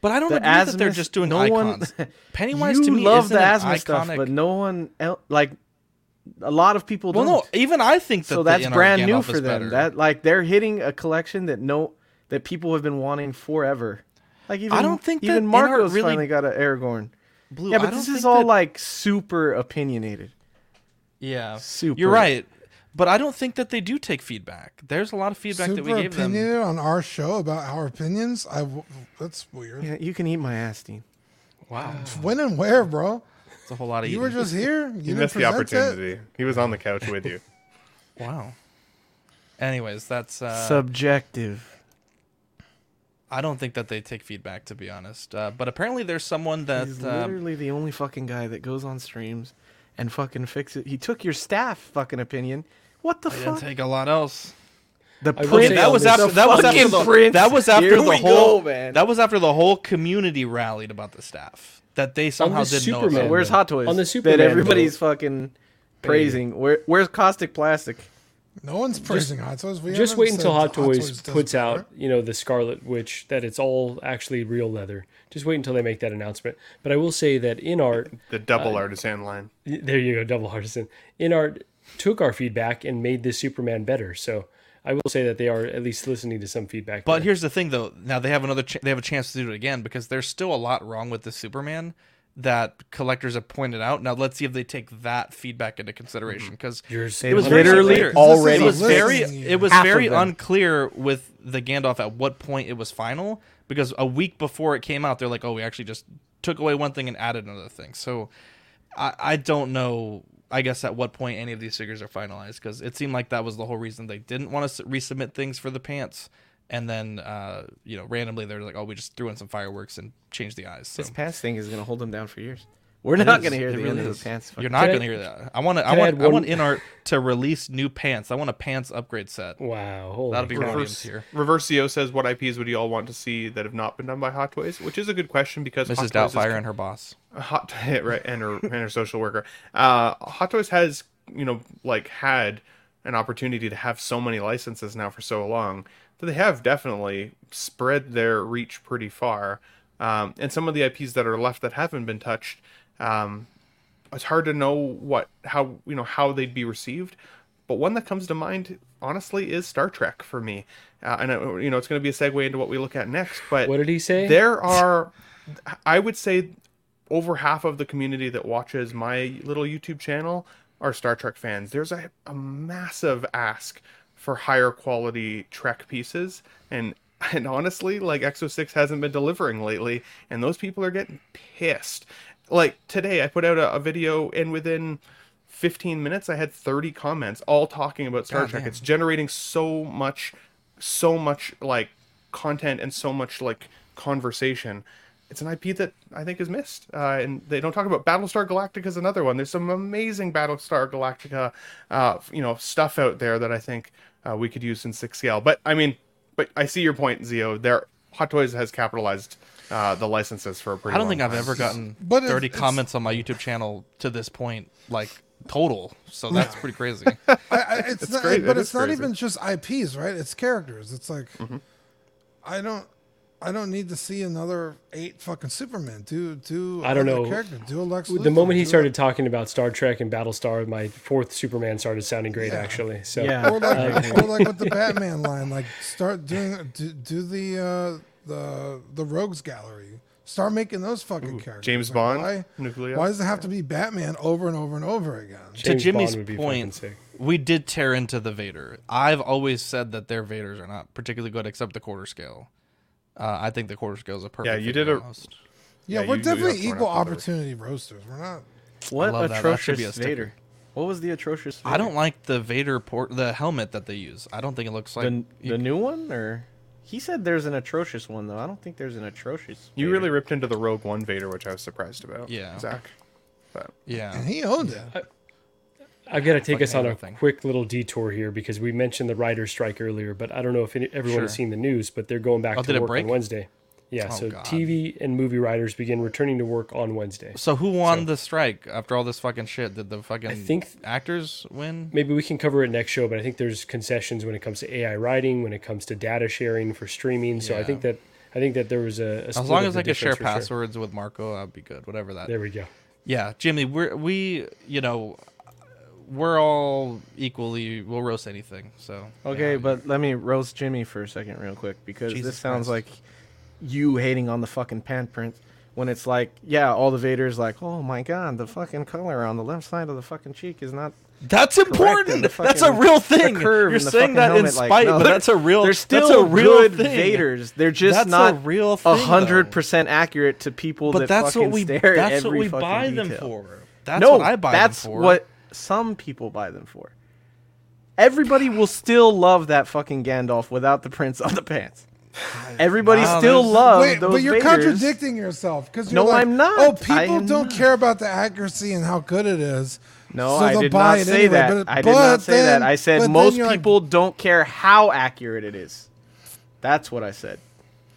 But I don't The agree that they're just doing no icons. One, Pennywise to me love the an asthma stuff, but no one else. Like a lot of people Well, don't. Well, no, even I think that so that's brand new for them. better. That like they're hitting a collection that no that people have been wanting forever. Like even I don't think even NR Marcos really- finally got an Aragorn. Blue, yeah, but this is all that- like super opinionated. Yeah, Super. You're right, but I don't think that they do take feedback. There's a lot of feedback that we Super gave them. opinionated on our show about our opinions. I w- that's weird. Yeah, you can eat my ass, Dean. Wow, When and where, bro? it's a whole lot of You eating. were just here. You, You missed the present it? opportunity. He was on the couch with you. wow. Anyways, that's uh, Subjective. I don't think that they take feedback to be honest. Uh, but apparently, there's someone that He's uh, literally the only fucking guy that goes on streams and fucking fixes. He took your staff fucking opinion. What the I didn't fuck? take a lot else. The I print. say that was after the that was after fucking the, print. that was after Here the whole go, man. that was after the whole community rallied about the staff that they somehow the didn't know. Superman- about. Where's Hot Toys? On the Superman that Superman everybody's vote. fucking praising. Where Where's Caustic Plastic? No one's praising Hot Toys. We Just wait until said Hot Toys puts better. out, you know, the Scarlet Witch that it's all actually real leather. Just wait until they make that announcement. But I will say that InArt, The double Uh, artisan line. there you go, double artisan. InArt took our feedback and made this Superman better. So I will say that they are at least listening to some feedback. But there. here's the thing, though. Now they have another. Ch- they have a chance to do it again because there's still a lot wrong with the Superman that collectors have pointed out. Now let's see if they take that feedback into consideration mm-hmm. because Yours- it was They very literally already It was very. listening to you. It was Half very unclear with the Gandalf at what point it was final because a week before it came out, they're like, "Oh, we actually just took away one thing and added another thing." So I, I don't know. I guess at what point any of these figures are finalized because it seemed like that was the whole reason they didn't want to resubmit things for the pants, and then uh, you know randomly they're like, oh, we just threw in some fireworks and changed the eyes. So This pants thing is gonna hold them down for years. We're It not is. gonna hear the really end of is. the pants. You're not Can gonna hear that. I want to. I can I want. I want one- InArt to release new pants. I want a pants upgrade set. wow, holy That'll be crap. Williams here. Reversio says, "What IPs would you all want to see that have not been done by Hot Toys?" Which is a good question because Hot Mrs. Toys is Doubtfire and her boss. Hot right and her and her social worker. Uh, Hot Toys has you know like had an opportunity to have so many licenses now for so long that they have definitely spread their reach pretty far. Um, and some of the IPs that are left that haven't been touched, um, it's hard to know what how you know how they'd be received. But one that comes to mind, honestly, is Star Trek for me. Uh, and uh, you know, it's going to be a segue into what we look at next. But What did he say? There are, I would say, over half of the community that watches my little YouTube channel are Star Trek fans. There's a, a massive ask for higher quality Trek pieces, and and honestly, like EXO-6 hasn't been delivering lately, and those people are getting pissed. Like today, I put out a, a video, and within 15 minutes, I had 30 comments all talking about Star God Trek. damn. It's generating so much, so much like content and so much like conversation. It's an IP that I think is missed, uh, and they don't talk about Battlestar Galactica is another one. There's some amazing Battlestar Galactica, uh, you know, stuff out there that I think uh, we could use in six scale. But I mean, but I see your point, Zio. There, Hot Toys has capitalized uh, the licenses for a pretty. I don't long think I've time. ever gotten But 30 it's- comments on my YouTube channel to this point, like total. So that's pretty crazy. I, I, it's, It's not, great. but It it's not crazy. even just IPs, right? It's characters. It's like Mm-hmm. I don't, I don't need to see another eight fucking Superman. Do do I don't know. character. Do a Lex. the Luthor, moment he do a- started talking about Star Trek and Battlestar, my fourth Superman started sounding great, actually. So Yeah. or like, or like with the Batman line, like start doing do, do the uh, the the Rogues Gallery. Start making those fucking characters. James Like, Bond, Why, Nuclear. why does it have to be Batman over and over and over again? to Jimmy's Bond would be fucking point, we did tear into the Vader. I've always said that their Vaders are not particularly good, except the quarter scale. Uh, I think the quarter scale is a perfect. Yeah, you did a- almost. Yeah, Yeah, we're you- you definitely equal opportunity roasters. We're not. What love that. That atrocious be a. Vader? What was the atrocious? I don't like the Vader port, the helmet that they use. I don't think it looks like the, the new one, or he said there's an atrocious one though. I don't think there's an atrocious. You Vader. really ripped into the Rogue One Vader, which I was surprised about. Yeah. Zach. But yeah. And he owned it. I've got to take like us on a thing. quick little detour here because we mentioned the writer strike earlier, but I don't know if any, everyone has seen the news, but they're going back Oh, to work on Wednesday. Yeah, Oh, so God. TV and movie writers begin returning to work on Wednesday. So who won the strike after all this fucking shit? Did the fucking I think actors win? Maybe we can cover it next show, but I think there's concessions when it comes to AI writing, when it comes to data sharing for streaming. So I think that I think that there was a, a As long of as I could share for sure. passwords with Marco, I'd be good. Whatever that. There we go. Yeah, Jimmy, we're we you know we're all equally we'll roast anything. So Okay, yeah. but let me roast Jimmy for a second, real quick, because Jesus this sounds Christ. like you hating on the fucking pan print when it's like, yeah, all the Vaders like, oh my god, the fucking color on the left side of the fucking cheek is not. That's important. That's a real thing. You're saying that in helmet, like, spite, no, but that's a real. They're that's still a real good thing. Vaders. They're just That's not a real hundred percent accurate to people But that that's fucking what we. stare at That's what we buy them for. That's no, what I buy that's them for. what some people buy them for. Everybody will still love that fucking Gandalf without the prints on the pants. Everybody Wow, still there's- loves Wait, those but you're Vaders. contradicting yourself because No, like, I'm not. Oh, people don't not. care about the accuracy and how good it is. No, so I did buy not it say anyway, that. but- I did not say then- that. I but said then most you're like- people don't care how accurate it is. That's what I said.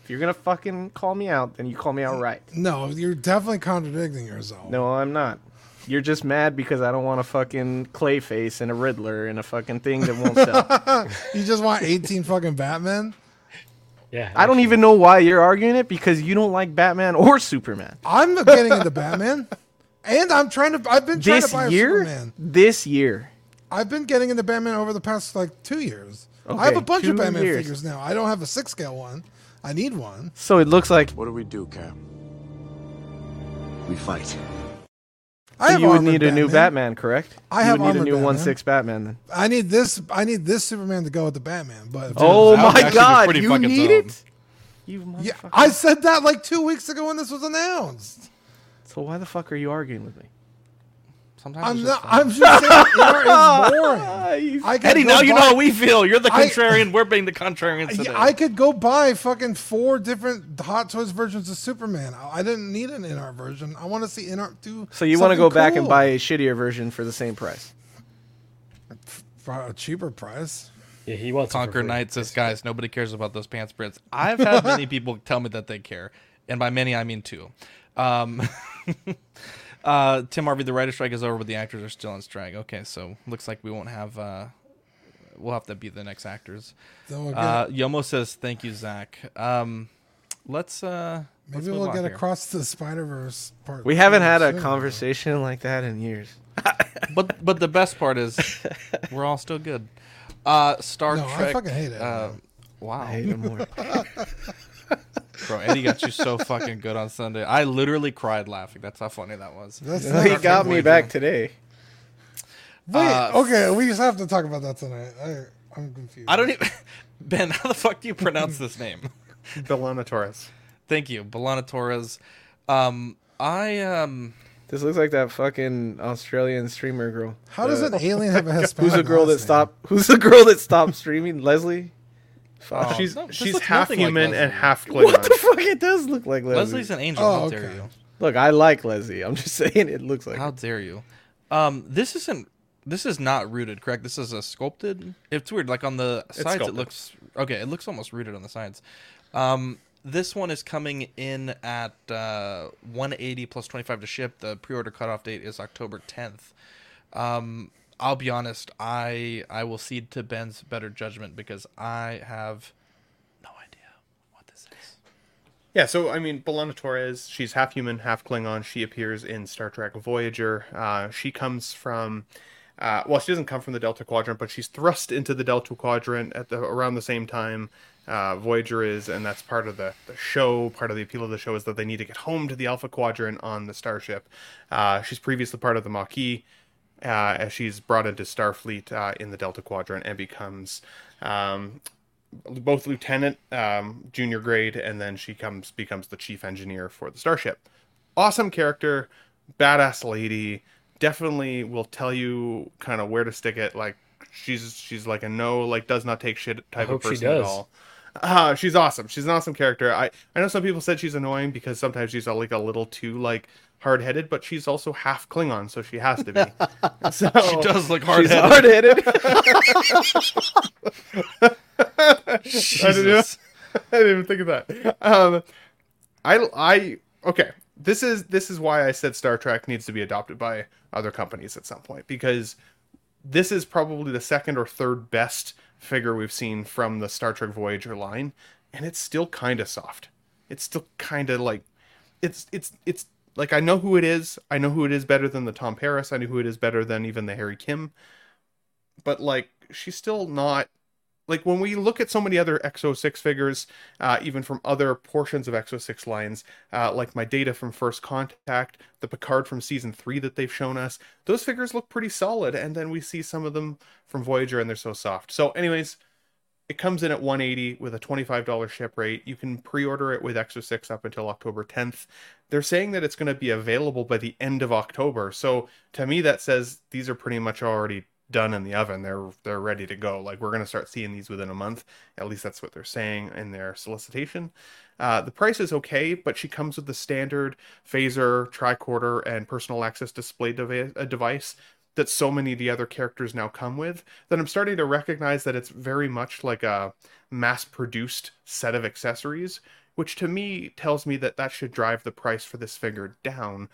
If you're gonna fucking call me out, then you call me out right. No, you're definitely contradicting yourself. No, I'm not. You're just mad because I don't want a fucking Clayface and a Riddler and a fucking thing that won't sell. you just want 18 fucking Batman? Yeah. I don't even know why you're arguing it because you don't like Batman or Superman. I'm getting into Batman, and I'm trying to. I've been trying This to buy a year? Superman. This year. I've been getting into Batman over the past like two years. Okay, I have a bunch of Batman years. figures now. I don't have a six scale one. I need one. So it looks like What do we do, Cap? We fight. I have you would armored need a new Batman. Batman, correct? I you have would need a new Batman. one six Batman then. I need this. I need this Superman to go with the Batman. But Oh that my god, you need dope. it? You yeah. I said that like two weeks ago when this was announced. So why the fuck are you arguing with me? Sometimes I'm not. just I'm just saying InArt is boring. I could Eddie, go now you know how we feel. You're the I- contrarian. We're being the contrarians today. I could go buy fucking four different Hot Toys versions of Superman. I I didn't need an InArt version. I want to see InArt do. So you want to go something back and buy a shittier version for the same price? for a cheaper price. Yeah, he wants Conquer Knights. Knight says, guys, nobody cares about those pants prints. I've had many people tell me that they care, and by many I mean two. Um, uh, Tim Harvey, the writer strike is over, but the actors are still on strike. Okay, so looks like we won't have. Uh, we'll have to be the next actors. Then we'll Uh, Yomo says, "Thank you, Zach." Um, let's. Uh, let's maybe move we'll on get here. across the Spider Verse part. We haven't two had a soon. conversation like that in years. But but the best part is, we're all still good. Uh, Star No, I fucking hate it, Uh, man. wow. I hate it more. Bro, Eddie got you so fucking good on Sunday. I literally cried laughing. That's how funny that was. That's he not- got me back today. Wait, Uh, okay, we just have to talk about that tonight. I, I'm confused. I don't even. Ben, how the fuck do you pronounce this name? B'Elanna Torres. Thank you, B'Elanna Torres. Um, I um, This looks like that fucking Australian streamer girl. How does an alien have a Hispanic? Who's the girl that name? stopped? Who's the girl that stopped streaming? Leslie. Fuck. Oh, she's no, she's half nothing like human and half Klingon. What the fuck? It does look like Leslie. Leslie's an angel. Oh, how dare you? Look, I like Leslie. I'm just saying it looks like. How dare you? Um, this isn't. This is not rooted, correct? This is a sculpted. It's weird. Like on the sides, it looks okay. It looks almost rooted on the sides. Um, this one is coming in at uh, 180 plus 25 to ship. The pre-order cutoff date is October 10th. Um, I'll be honest. I I will cede to Ben's better judgment because I have no idea what this is. Yeah, so I mean, B'Elanna Torres, she's half human, half Klingon. She appears in Star Trek Voyager. Uh, she comes from, uh, well, she doesn't come from the Delta Quadrant, but she's thrust into the Delta Quadrant at the around the same time uh, Voyager is, and that's part of the, the show. Part of the appeal of the show is that they need to get home to the Alpha Quadrant on the starship. Uh, she's previously part of the Maquis, uh, as she's brought into Starfleet uh, in the Delta Quadrant and becomes um, both lieutenant, um, junior grade, and then she comes becomes the chief engineer for the starship. Awesome character, badass lady. Definitely will tell you kind of where to stick it. Like she's she's like a no, like does not take shit type of person at all. Uh, she's awesome. She's an awesome character. I I know some people said she's annoying because sometimes she's uh, like a little too like hard headed, but she's also half Klingon, so she has to be. so She does look hard headed. hard-headed. I didn't, I didn't even think of that. Um, I I okay. This is this is why I said Star Trek needs to be adopted by other companies at some point because this is probably the second or third best figure we've seen from the Star Trek Voyager line, and it's still kind of soft. It's still kind of like it's it's it's like I know who it is. I know who it is better than the Tom Paris. I know who it is better than even the Harry Kim. But like she's still not like when we look at so many other EXO-6 figures, uh, even from other portions of EXO-6 lines, uh, like my data from First Contact, the Picard from season three that they've shown us, those figures look pretty solid. And then we see some of them from Voyager and they're so soft. So, anyways, it comes in at 180 with a $25 ship rate. You can pre-order it with EXO-6 up until October 10th. They're saying that it's going to be available by the end of October. So to me that says these are pretty much already done in the oven. They're they're ready to go. Like we're going to start seeing these within a month. At least that's what they're saying in their solicitation. Uh, the price is okay, but she comes with the standard phaser, tricorder, and personal access display dev- device that so many of the other characters now come with that I'm starting to recognize that it's very much like a mass produced set of accessories, which to me tells me that that should drive the price for this figure down,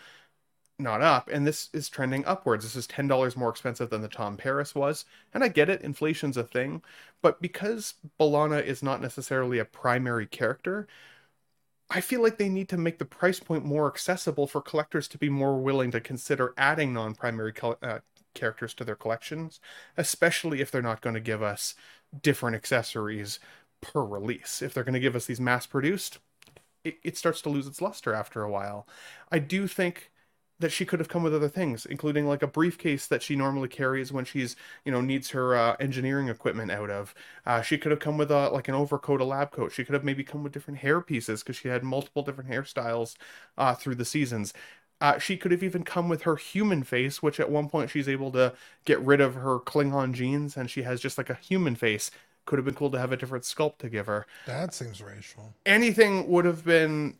not up. And this is trending upwards. This is $10 more expensive than the Tom Paris was. And I get it, inflation's a thing. But because B'Elanna is not necessarily a primary character, I feel like they need to make the price point more accessible for collectors to be more willing to consider adding non-primary uh, characters to their collections, especially if they're not going to give us different accessories per release. If they're going to give us these mass-produced, it, it starts to lose its luster after a while. I do think that she could have come with other things, including like a briefcase that she normally carries when she's, you know, needs her uh, engineering equipment out of. Uh, she could have come with a like an overcoat, a lab coat. She could have maybe come with different hair pieces because she had multiple different hairstyles uh, through the seasons. Uh, she could have even come with her human face, which at one point she's able to get rid of her Klingon genes and she has just like a human face. Could have been cool to have a different sculpt to give her. That seems racial. Anything would have been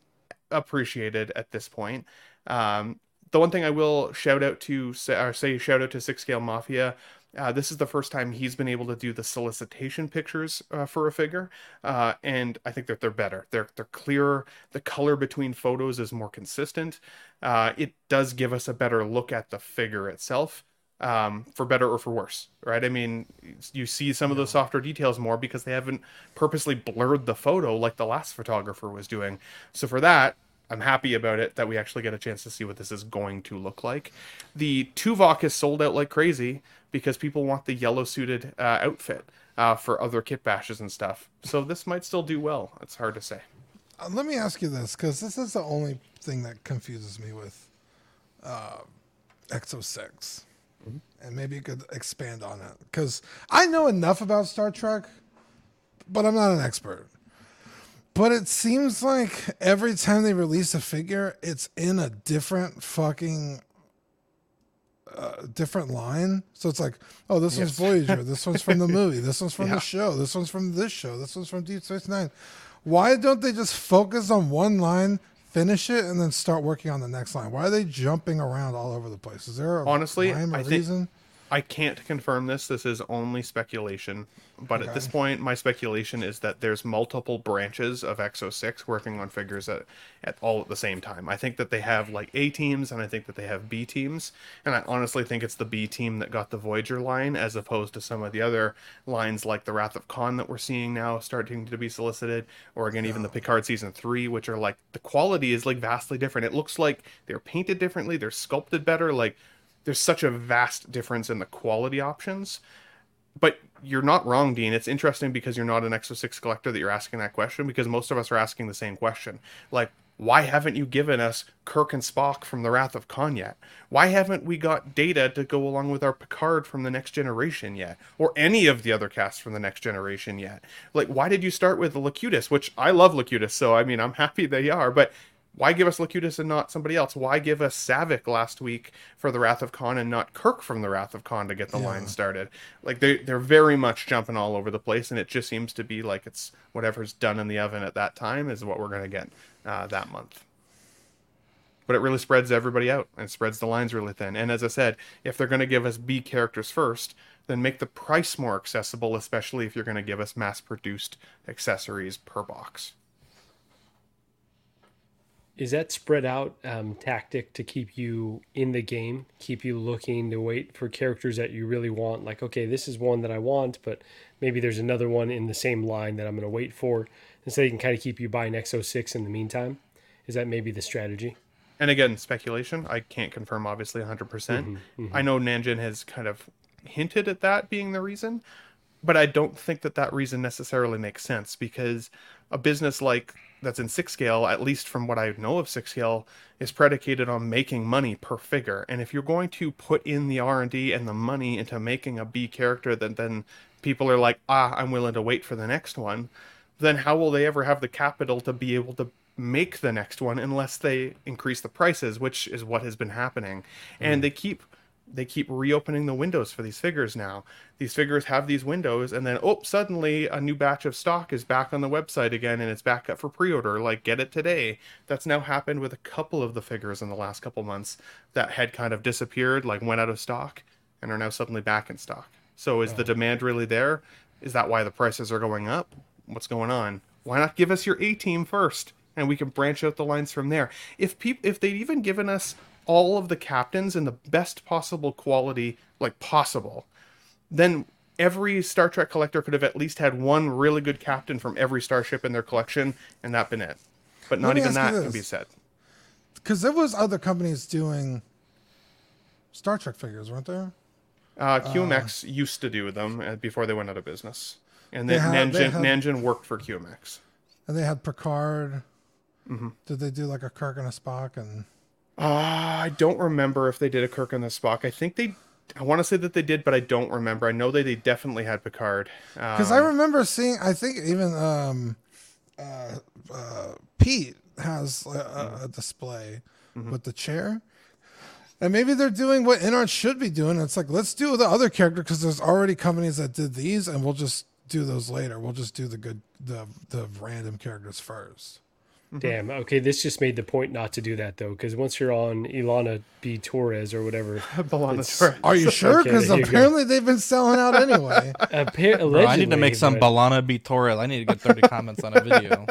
appreciated at this point. Um, the one thing I will shout out to or say shout out to Six Scale Mafia. Uh, this is the first time he's been able to do the solicitation pictures uh, for a figure, uh, and I think that they're better. They're they're clearer. The color between photos is more consistent. Uh, it does give us a better look at the figure itself, um, for better or for worse, right? I mean, you see some of those softer details more because they haven't purposely blurred the photo like the last photographer was doing. So for that, I'm happy about it that we actually get a chance to see what this is going to look like. The Tuvok is sold out like crazy because people want the yellow suited uh, outfit uh, for other kit bashes and stuff. So this might still do well. It's hard to say. Uh, let me ask you this because this is the only thing that confuses me with uh, EXO-6. Mm-hmm. And maybe you could expand on it because I know enough about Star Trek, but I'm not an expert. But it seems like every time they release a figure, it's in a different fucking uh, different line. So it's like, oh, this yes. one's Voyager. This one's from the movie. This one's from yeah. the show. This one's from this show. This one's from Deep Space Nine. Why don't they just focus on one line, finish it, and then start working on the next line? Why are they jumping around all over the place? Is there a honestly I reason? I can't confirm this. This is only speculation. But okay. at this point, my speculation is that there's multiple branches of EXO-6 working on figures at, at all at the same time. I think that they have like A teams and I think that they have B teams. And I honestly think it's the B team that got the Voyager line as opposed to some of the other lines like the Wrath of Khan that we're seeing now starting to be solicited, or again, even the Picard season three, which are like the quality is like vastly different. It looks like they're painted differently, they're sculpted better. Like there's such a vast difference in the quality options. But you're not wrong, Dean. It's interesting because you're not an EXO-6 collector that you're asking that question because most of us are asking the same question. Like, why haven't you given us Kirk and Spock from the Wrath of Khan yet? Why haven't we got data to go along with our Picard from the Next Generation yet? Or any of the other casts from the Next Generation yet? Like, why did you start with Locutus, which I love Locutus, so I mean, I'm happy they are, but why give us Locutus and not somebody else? Why give us Saavik last week for the Wrath of Khan and not Kirk from the Wrath of Khan to get the yeah. line started? Like they they're very much jumping all over the place, and it just seems to be like it's whatever's done in the oven at that time is what we're gonna get uh, that month. But it really spreads everybody out and spreads the lines really thin. And as I said, if they're gonna give us B characters first, then make the price more accessible, especially if you're gonna give us mass produced accessories per box. Is that spread out um, tactic to keep you in the game, keep you looking to wait for characters that you really want? Like, okay, this is one that I want, but maybe there's another one in the same line that I'm going to wait for, and so they can kind of keep you buying EXO-6 in the meantime. Is that maybe the strategy? And again, speculation. I can't confirm, obviously, 100%. percent Mhm, mhm. I know Nanjin has kind of hinted at that being the reason, but I don't think that that reason necessarily makes sense because a business like that's in six scale, at least from what I know of six scale, is predicated on making money per figure. And if you're going to put in the R and D and the money into making a B character that then people are like, ah, I'm willing to wait for the next one, then how will they ever have the capital to be able to make the next one unless they increase the prices, which is what has been happening. And they keep they keep reopening the windows for these figures now. These figures have these windows, and then oh, suddenly a new batch of stock is back on the website again, and it's back up for pre-order. Like, get it today. That's now happened with a couple of the figures in the last couple months that had kind of disappeared, like went out of stock, and are now suddenly back in stock. So, is the demand really there? Is that why the prices are going up? What's going on? Why not give us your A team first, and we can branch out the lines from there? If people, if they'd even given us all of the captains in the best possible quality, like possible, then every Star Trek collector could have at least had one really good captain from every starship in their collection, and that been it. But not even that can be said. Because there was other companies doing Star Trek figures, weren't there? Uh, QMX used to do them uh, before they went out of business, and then had- Nanjin, had- Nanjin worked for QMX. And they had Picard. Mm-hmm. Did they do like a Kirk and a Spock and? Uh, I don't remember if they did a Kirk and the Spock. I think they. I want to say that they did, but I don't remember. I know that they definitely had Picard. Because Um, I remember seeing. I think even um, uh, uh, Pete has a, a, a display Mm-hmm. with the chair. And maybe they're doing what InArt should be doing. It's like let's do the other character because there's already companies that did these, and we'll just do those later. We'll just do the good, the the random characters first. Damn. Okay, this just made the point not to do that though, because once you're on Ilana B Torres or whatever, Balana Torres. Are you sure? Because here you go. apparently they've been selling out anyway. Appa- Bro, I need to make some but- Balana B Torres. I need to get 30 comments on a video.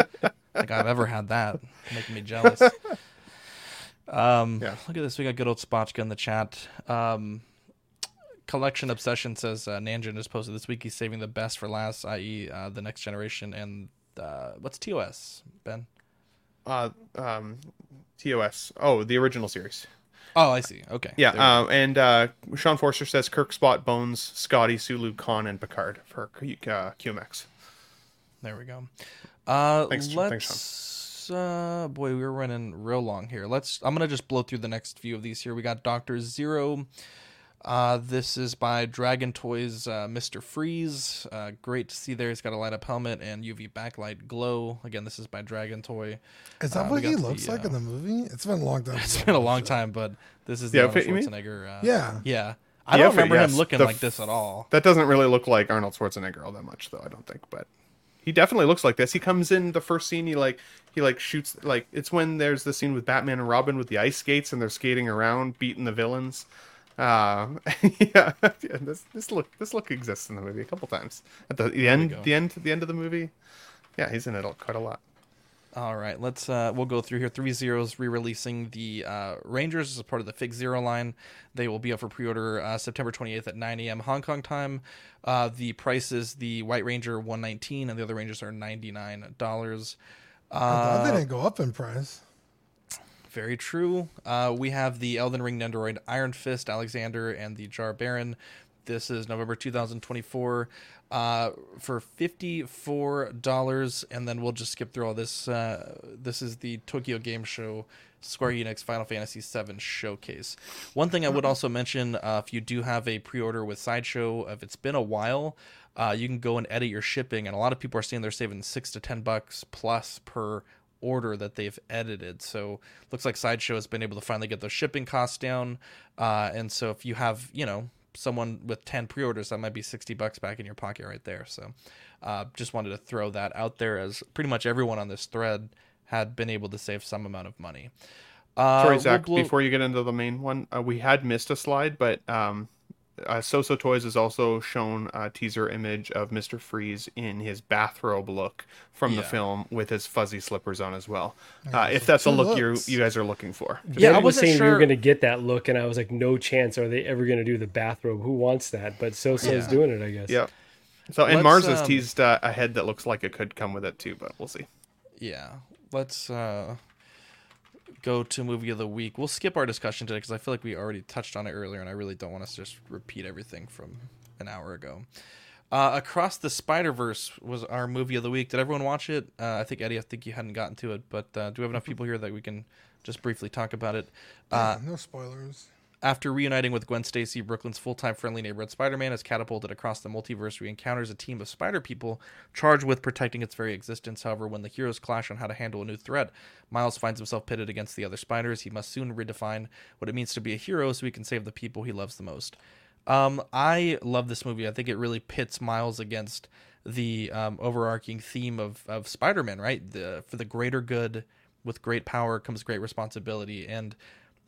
like I've ever had that. Making me jealous. Um, Yeah. Look at this. We got good old Spotchka in the chat. Um, Collection Obsession says uh, Nanjin has posted this week. He's saving the best for last, i.e., uh, the next generation. And uh, what's TOS, Ben? Uh, um, TOS. Oh, the original series. Oh, I see. Okay. Yeah, um, and uh, Sean Forster says Kirk, Spock, Bones, Scotty, Sulu, Khan, and Picard for Q- uh, QMX. There we go. Uh, Thanks, Sean. let's. Thanks, uh, boy, we're running real long here. Let's. I'm gonna just blow through the next few of these here. We got Doctor Zero. Uh, this is by Dragon Toys, uh, Mr. Freeze. Uh, great to see there. He's got a light up helmet and UV backlight glow. Again, this is by Dragon Toy. Is that Uh, what he looks the, like uh, in the movie? It's been a long time. It's been a long time, but this is the Yeah, Arnold fit- you mean? Schwarzenegger. Uh, Yeah. yeah. I don't but remember yes, him looking the like this at all. That doesn't really look like Arnold Schwarzenegger all that much, though. I don't think, but he definitely looks like this. He comes in the first scene. He like he like shoots like it's when there's the scene with Batman and Robin with the ice skates and they're skating around beating the villains. Uh, yeah, yeah, this this look this look exists in the movie a couple times at the, the end the end the end of the movie. Yeah, he's in it quite a lot. All right, let's uh we'll go through here. Three Zeros re-releasing the uh, Rangers as part of the FigZero line. They will be up for pre-order uh, September 28th at 9 a.m. Hong Kong time. Uh, the price is the White Ranger 119 and the other Rangers are 99 dollars. I thought they Uh, didn't go up in price. Very true. Uh, we have the Elden Ring Nendoroid Iron Fist Alexander and the Jar Baron. This is November 2024 uh, for $54. And then we'll just skip through all this. Uh, this is the Tokyo Game Show Square Enix Final Fantasy VII Showcase. One thing I would also mention uh, if you do have a pre order with Sideshow, if it's been a while, uh, you can go and edit your shipping. And a lot of people are saying they're saving six to 10 bucks plus per order that they've edited. So looks like Sideshow has been able to finally get those shipping costs down. Uh, and so if you have, you know, someone with 10 pre-orders, that might be 60 bucks back in your pocket right there. So uh, just wanted to throw that out there as pretty much everyone on this thread had been able to save some amount of money. Uh, Sorry, we'll Zach. blow- Before you get into the main one, uh, we had missed a slide, but um, uh, Soso Toys has also shown a teaser image of Mister Freeze in his bathrobe look from the film with his fuzzy slippers on as well. Uh, if that's the look you you guys are looking for. Yeah, I was wasn't saying we were going to get that look, and I was like, no chance. Are they ever going to do the bathrobe? Who wants that? But Sosa's Yeah. doing it, I guess. Yeah. So and Let's, Mars has um, teased uh, a head that looks like it could come with it too, but we'll see. Yeah, let's uh, go to movie of the week. We'll skip our discussion today because I feel like we already touched on it earlier, and I really don't want us to just repeat everything from an hour ago. Uh, Across the Spider Verse was our movie of the week. Did everyone watch it? Uh, I think Eddie, I think you hadn't gotten to it, but uh, do we have enough people here that we can just briefly talk about it? Uh, no spoilers. After reuniting with Gwen Stacy, Brooklyn's full-time friendly neighborhood Spider-Man is catapulted across the multiverse. he encounters a team of spider people charged with protecting its very existence. However, when the heroes clash on how to handle a new threat, Miles finds himself pitted against the other spiders. He must soon redefine what it means to be a hero so he can save the people he loves the most. Um, I love this movie. I think it really pits Miles against the um, overarching theme of, of Spider-Man, right? The, for the greater good, with great power comes great responsibility. And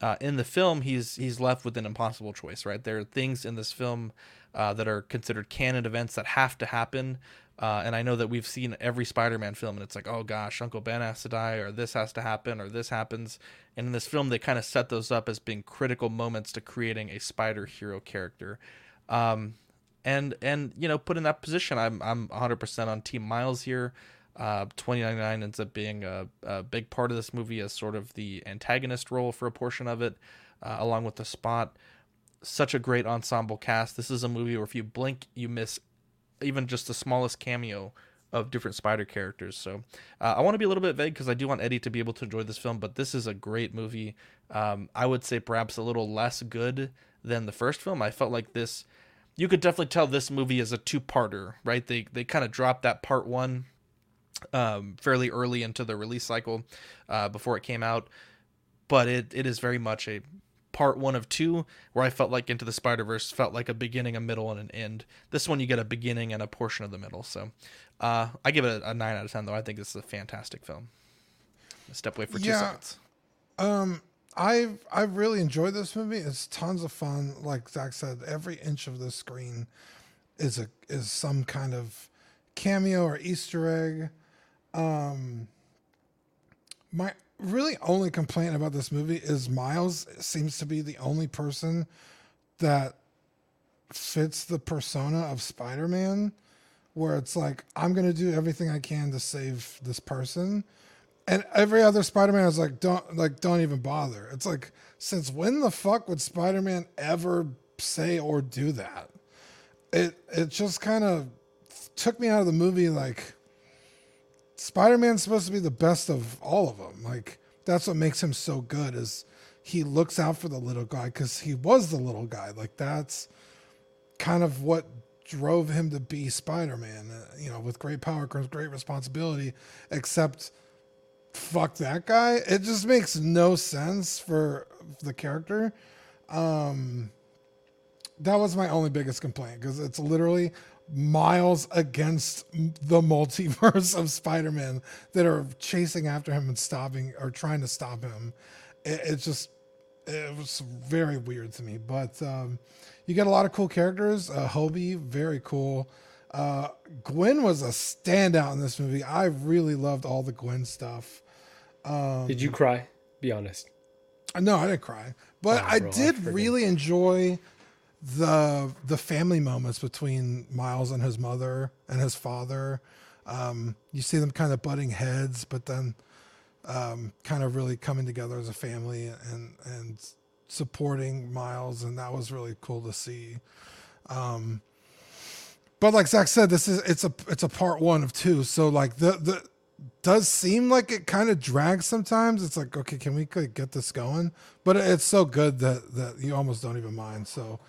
uh, in the film, he's he's left with an impossible choice, right? There are things in this film uh, that are considered canon events that have to happen. Uh, and I know that we've seen every Spider-Man film, and it's like, oh gosh, Uncle Ben has to die, or this has to happen, or this happens. And in this film, they kind of set those up as being critical moments to creating a spider hero character. Um, and and you know, put in that position, I'm I'm 100% on Team Miles here. Uh, 2099 ends up being a, a big part of this movie as sort of the antagonist role for a portion of it, uh, along with the spot. Such a great ensemble cast. This is a movie where if you blink, you miss even just the smallest cameo of different spider characters. So uh, I want to be a little bit vague because I do want Eddie to be able to enjoy this film, but this is a great movie. Um, I would say perhaps a little less good than the first film. I felt like this. You could definitely tell this movie is a two-parter, right? They they kind of dropped that part one um, fairly early into the release cycle uh, before it came out, but it, it is very much a part one of two where I felt like Into the Spider Verse felt like a beginning, a middle, and an end. This one you get a beginning and a portion of the middle. So uh, I give it a, a nine out of ten though. I think this is a fantastic film. Step away for two Yeah. seconds. Um, I've I've really enjoyed this movie. It's tons of fun. Like Zach said, every inch of the screen is a is some kind of cameo or Easter egg. Um, my really only complaint about this movie is Miles seems to be the only person that fits the persona of Spider-Man where it's like I'm going to do everything I can to save this person and every other Spider-Man is like don't like don't even bother. It's like since when the fuck would Spider-Man ever say or do that? It it just kind of took me out of the movie like Spider-Man's supposed to be the best of all of them. Like that's what makes him so good is he looks out for the little guy cuz he was the little guy. Like that's kind of what drove him to be Spider-Man. Uh, you know, with great power comes great responsibility except fuck that guy. It just makes no sense for the character. Um that was my only biggest complaint because it's literally miles against the multiverse of Spider-Man that are chasing after him and stopping or trying to stop him. It, it just it was very weird to me, but um, you get a lot of cool characters. Uh, Hobie, very cool. Uh, Gwen was a standout in this movie. I really loved all the Gwen stuff. Um, Did you cry? Be honest. no, I didn't cry, but Oh, I bro, I did friggin- really enjoy the the family moments between Miles and his mother and his father. Um, you see them kind of butting heads, but then um, kind of really coming together as a family and and supporting Miles, and that was really cool to see. Um, but like Zach said, this is it's a it's a part one of two, so like the the does seem like it kind of drags sometimes. It's like, okay, can we get this going? But it's so good that that you almost don't even mind. So,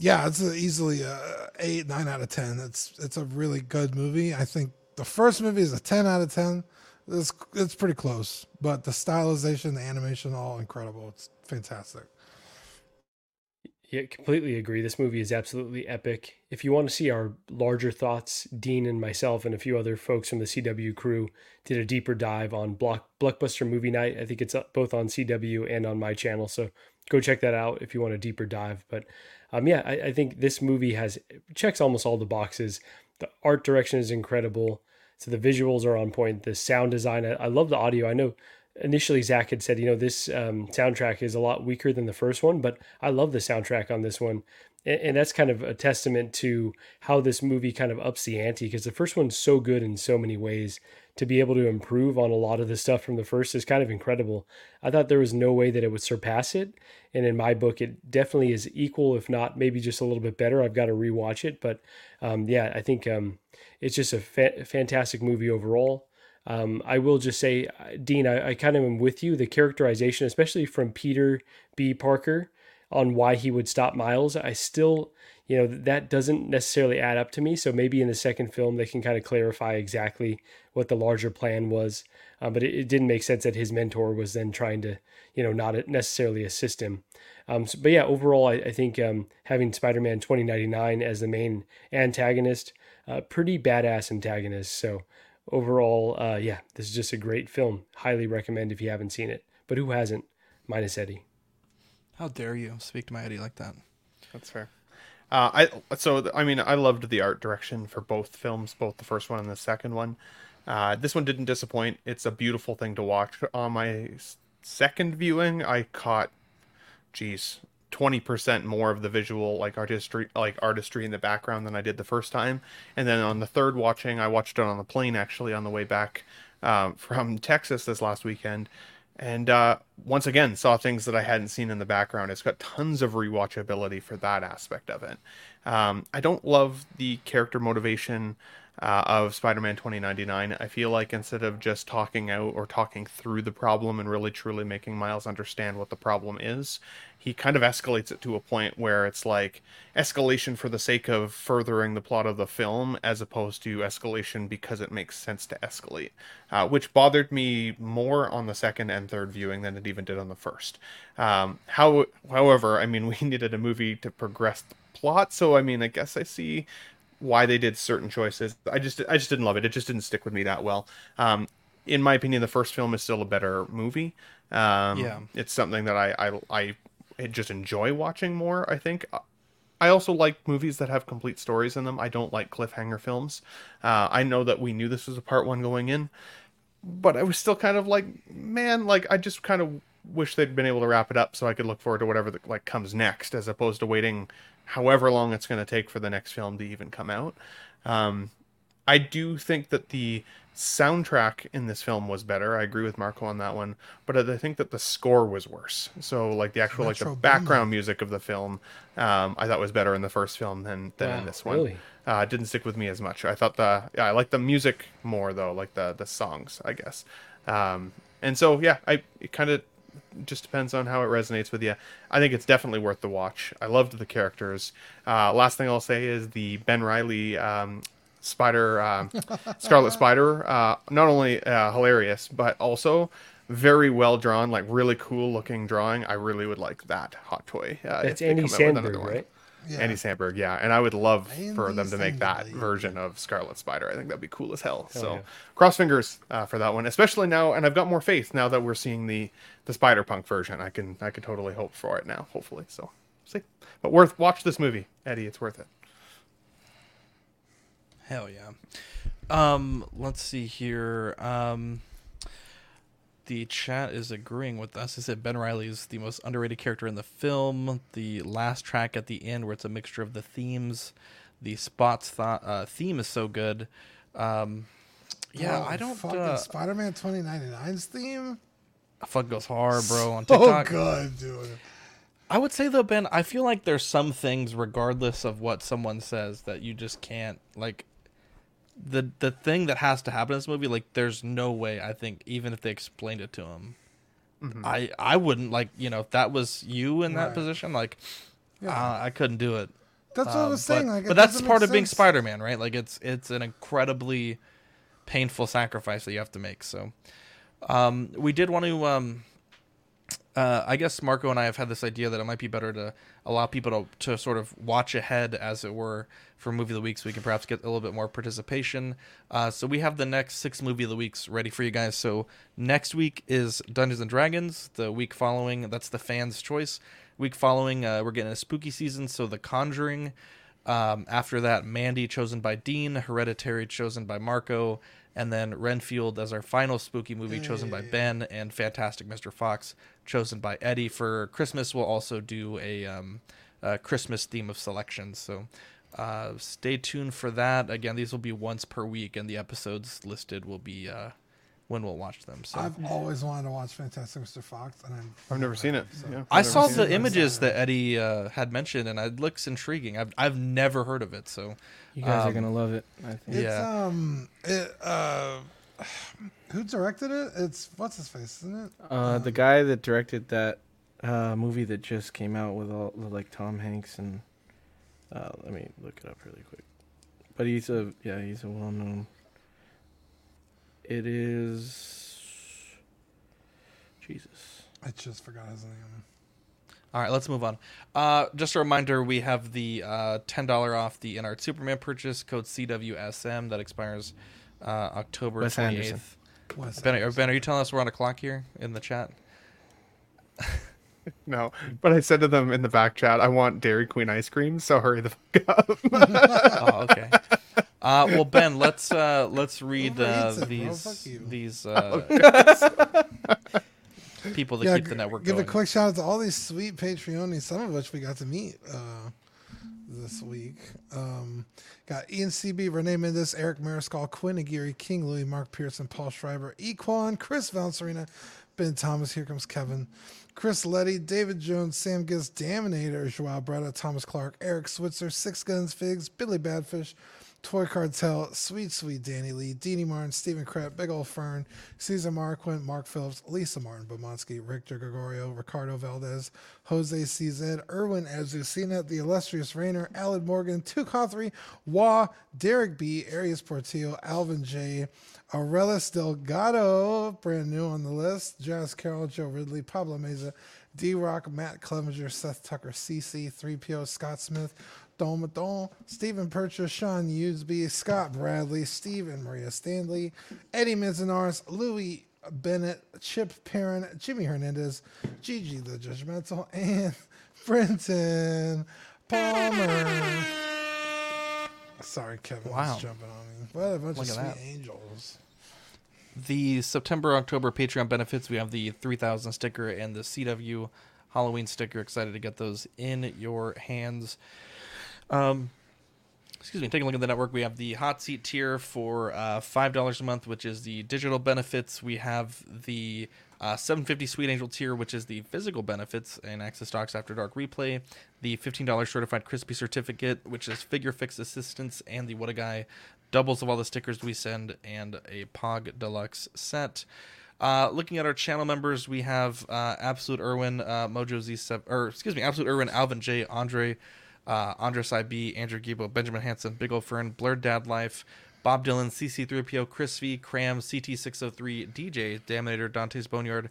yeah, it's easily a eight, nine out of ten. It's it's a really good movie. I think the first movie is a ten out of ten. It's it's pretty close, but the stylization, the animation, all incredible. It's fantastic. Yeah, completely agree. This movie is absolutely epic. If you want to see our larger thoughts, Dean and myself and a few other folks from the CW crew did a deeper dive on Block Blockbuster Movie Night. I think it's uh, both on CW and on my channel, so go check that out if you want a deeper dive. But um, yeah, I, I think this movie has checks almost all the boxes. The art direction is incredible. So the visuals are on point. The sound design, I, I love the audio. I know initially Zach had said, you know, this um, soundtrack is a lot weaker than the first one, but I love the soundtrack on this one. And, and that's kind of a testament to how this movie kind of ups the ante because the first one's so good in so many ways. To be able to improve on a lot of the stuff from the first is kind of incredible. I thought there was no way that it would surpass it. And in my book, it definitely is equal, if not maybe just a little bit better. I've got to rewatch it. But um, yeah, I think um, it's just a fa- fantastic movie overall. Um, I will just say, Dean, I, I kind of am with you. The characterization, especially from Peter B. Parker, on why he would stop Miles, I still, you know, that doesn't necessarily add up to me. So maybe in the second film, they can kind of clarify exactly what the larger plan was. Uh, but it, it, didn't make sense that his mentor was then trying to, you know, not necessarily assist him. Um, so, but yeah, overall, I, I think um, having Spider Man 2099 as the main antagonist, uh, pretty badass antagonist. So, overall, uh, yeah, this is just a great film. Highly recommend if you haven't seen it. But who hasn't? Minus Eddie. How dare you speak to my Eddie like that? That's fair. Uh, I so I mean I loved the art direction for both films, both the first one and the second one. Uh, this one didn't disappoint. It's a beautiful thing to watch. On my second viewing, I caught, geez, twenty percent more of the visual like artistry like artistry in the background than I did the first time. And then on the third watching, I watched it on the plane actually on the way back um, from Texas this last weekend, and uh, once again saw things that I hadn't seen in the background. It's got tons of rewatchability for that aspect of it. Um, I don't love the character motivation uh, of Spider-Man 2099. I feel like instead of just talking out or talking through the problem and really truly making Miles understand what the problem is, he kind of escalates it to a point where it's like escalation for the sake of furthering the plot of the film as opposed to escalation because it makes sense to escalate, uh, which bothered me more on the second and third viewing than it even did on the first. Um, how, however, I mean, we needed a movie to progress the plot, so I mean, I guess I see why they did certain choices. I just I just didn't love it. It just didn't stick with me that well. Um, in my opinion, the first film is still a better movie. Um, yeah, it's something that I, I I just enjoy watching more. I think. I also like movies that have complete stories in them. I don't like cliffhanger films. Uh, I know that we knew this was a part one going in, but I was still kind of like, man, like I just kind of wish they'd been able to wrap it up so I could look forward to whatever the, like comes next, as opposed to waiting however long it's going to take for the next film to even come out. Um, I do think that the soundtrack in this film was better. I agree with Marco on that one, but I think that the score was worse. So like the actual Metro like the background music of the film, um, I thought was better in the first film than than wow, in this one. Really? Uh, didn't stick with me as much. I thought the yeah, I like the music more though, like the the songs, I guess. Um, and so yeah, I it kind of just depends on how it resonates with you. I think it's definitely worth the watch. I loved the characters. Uh, last thing I'll say is the Ben Riley um, Spider, um, Scarlet Spider. Uh, not only uh, hilarious, but also very well drawn, like really cool looking drawing. I really would like that hot toy. Uh, That's Andy Samberg, right? Yeah. Andy Samberg, yeah, and I would love Andy for them to make that version of Scarlet Spider. I think that'd be cool as hell. hell so, yeah. cross fingers uh, for that one, especially now. And I've got more faith now that we're seeing the the Spider Punk version. I can I can totally hope for it now. Hopefully, so see. But worth watch this movie, Eddie. It's worth it. Hell yeah. Um, let's see here. Um, the chat is agreeing with us. They said Ben Riley is the most underrated character in the film. The last track at the end, where it's a mixture of the themes, the spots th- uh, theme is so good. Um, yeah, I don't. Fucking uh, Spider-Man 2099's theme. Fuck goes hard, bro. On TikTok. Oh god, dude. I would say though, Ben, I feel like there's some things, regardless of what someone says, that you just can't like the the thing that has to happen in this movie, like there's no way I think even if they explained it to him, mm-hmm. I I wouldn't like you know if that was you in that right. position, like yeah. uh, I couldn't do it. That's what um, I was saying. But, like, but that's part of being Spider Man, right? Like it's it's an incredibly painful sacrifice that you have to make. So um, we did want to um, uh, I guess Marco and I have had this idea that it might be better to allow people to, to sort of watch ahead, as it were, for movie of the week, so we can perhaps get a little bit more participation. Uh, so we have the next six movie of the weeks ready for you guys. So next week is Dungeons and Dragons. The week following, that's the fans' choice. Week following, uh, we're getting a spooky season, so The Conjuring. Um, after that, Mandy chosen by Dean, Hereditary chosen by Marco, and then Renfield as our final spooky movie chosen by Ben, and Fantastic Mr. Fox chosen by Eddie. For Christmas, we'll also do a, um, a Christmas theme of selections. So uh, stay tuned for that. Again, these will be once per week, and the episodes listed will be uh, when we'll watch them. So I've always wanted to watch Fantastic Mr. Fox, and I'm, I've never seen it. so- Yeah. I saw the it. images that Eddie uh, had mentioned, and it looks intriguing. I've I've never heard of it, so You guys are um, gonna love it. I think. It's Yeah. um, it uh, who directed it? It's what's his face, isn't it? Uh, the guy that directed that uh, movie that just came out with all the like Tom Hanks and uh, let me look it up really quick. But he's a yeah he's a well known. It is. Jesus. I just forgot his name. All right, let's move on. Uh, just a reminder, we have the uh, ten dollar off the InArt Superman purchase code CWSM that expires uh, October Wes twenty Anderson. eighth. Wes Ben, are- ben, are you telling us we're on a clock here in the chat? No, but I said to them in the back chat, I want Dairy Queen ice cream, so hurry the fuck up. oh, okay. Uh, well, Ben, let's uh, let's read uh, these these uh, people that Yeah, keep the network give going. a quick shout out to all these sweet Patreonies, some of which we got to meet uh, this week. Um, got Ian CB, Renee Mendes, Eric Mariscal, Quinn Aguirre, King Louis, Mark Pearson, Paul Schreiber, Equan, Chris Valencerina, Ben Thomas, here comes Kevin, Chris Letty, David Jones, Sam Giz, Daminator, Joao Bretta, Thomas Clark, Eric Switzer, Six Guns Figs, Billy Badfish, Toy Cartel, Sweet Sweet Danny Lee, Deanie Martin, Stephen Kratt, Big Ol' Fern, Caesar Marquin, Mark Phillips, Lisa Martin Bomansky, Richter Gregorio, Ricardo Valdez, Jose CZ, Erwin Azucena, The Illustrious Rainer, Alad Morgan, Tukothry, Wah, Derek B, Arias Portillo, Alvin J, Aurelis Delgado, brand new on the list, Jazz Carroll, Joe Ridley, Pablo Meza, D Rock, Matt Clevenger, Seth Tucker, CC, 3PO, Scott Smith, Don Stephen Purchase, Sean Usby, Scott Bradley, Stephen Maria Stanley, Eddie Mizanaris, Louis Bennett, Chip Perrin, Jimmy Hernandez, Gigi the Judgmental, and Brenton Palmer. Sorry, Kevin Wow. was jumping on me. What a bunch Look of sweet that. angels. the September October Patreon benefits. We have the 3000 sticker and the CW Halloween sticker. Excited to get those in your hands. Um, excuse me. Taking a look at the network, we have the hot seat tier for uh, five dollars a month, which is the digital benefits. We have the uh, 750 Sweet Angel tier, which is the physical benefits and Access Docs After Dark replay. The $15 certified crispy certificate, which is figure fix assistance, and the What a Guy doubles of all the stickers we send, and a Pog Deluxe set. Uh, looking at our channel members, we have uh, Absolute Irwin, uh, Mojo Z7, or excuse me, Absolute Irwin, Alvin J, Andre, uh, Andres IB, Andrew Gibo, Benjamin Hanson, Big Ol' Fern, Blurred Dad Life, Bob Dylan, CC3PO, Chris V, Cram, CT603, DJ, Daminator, Dante's Boneyard,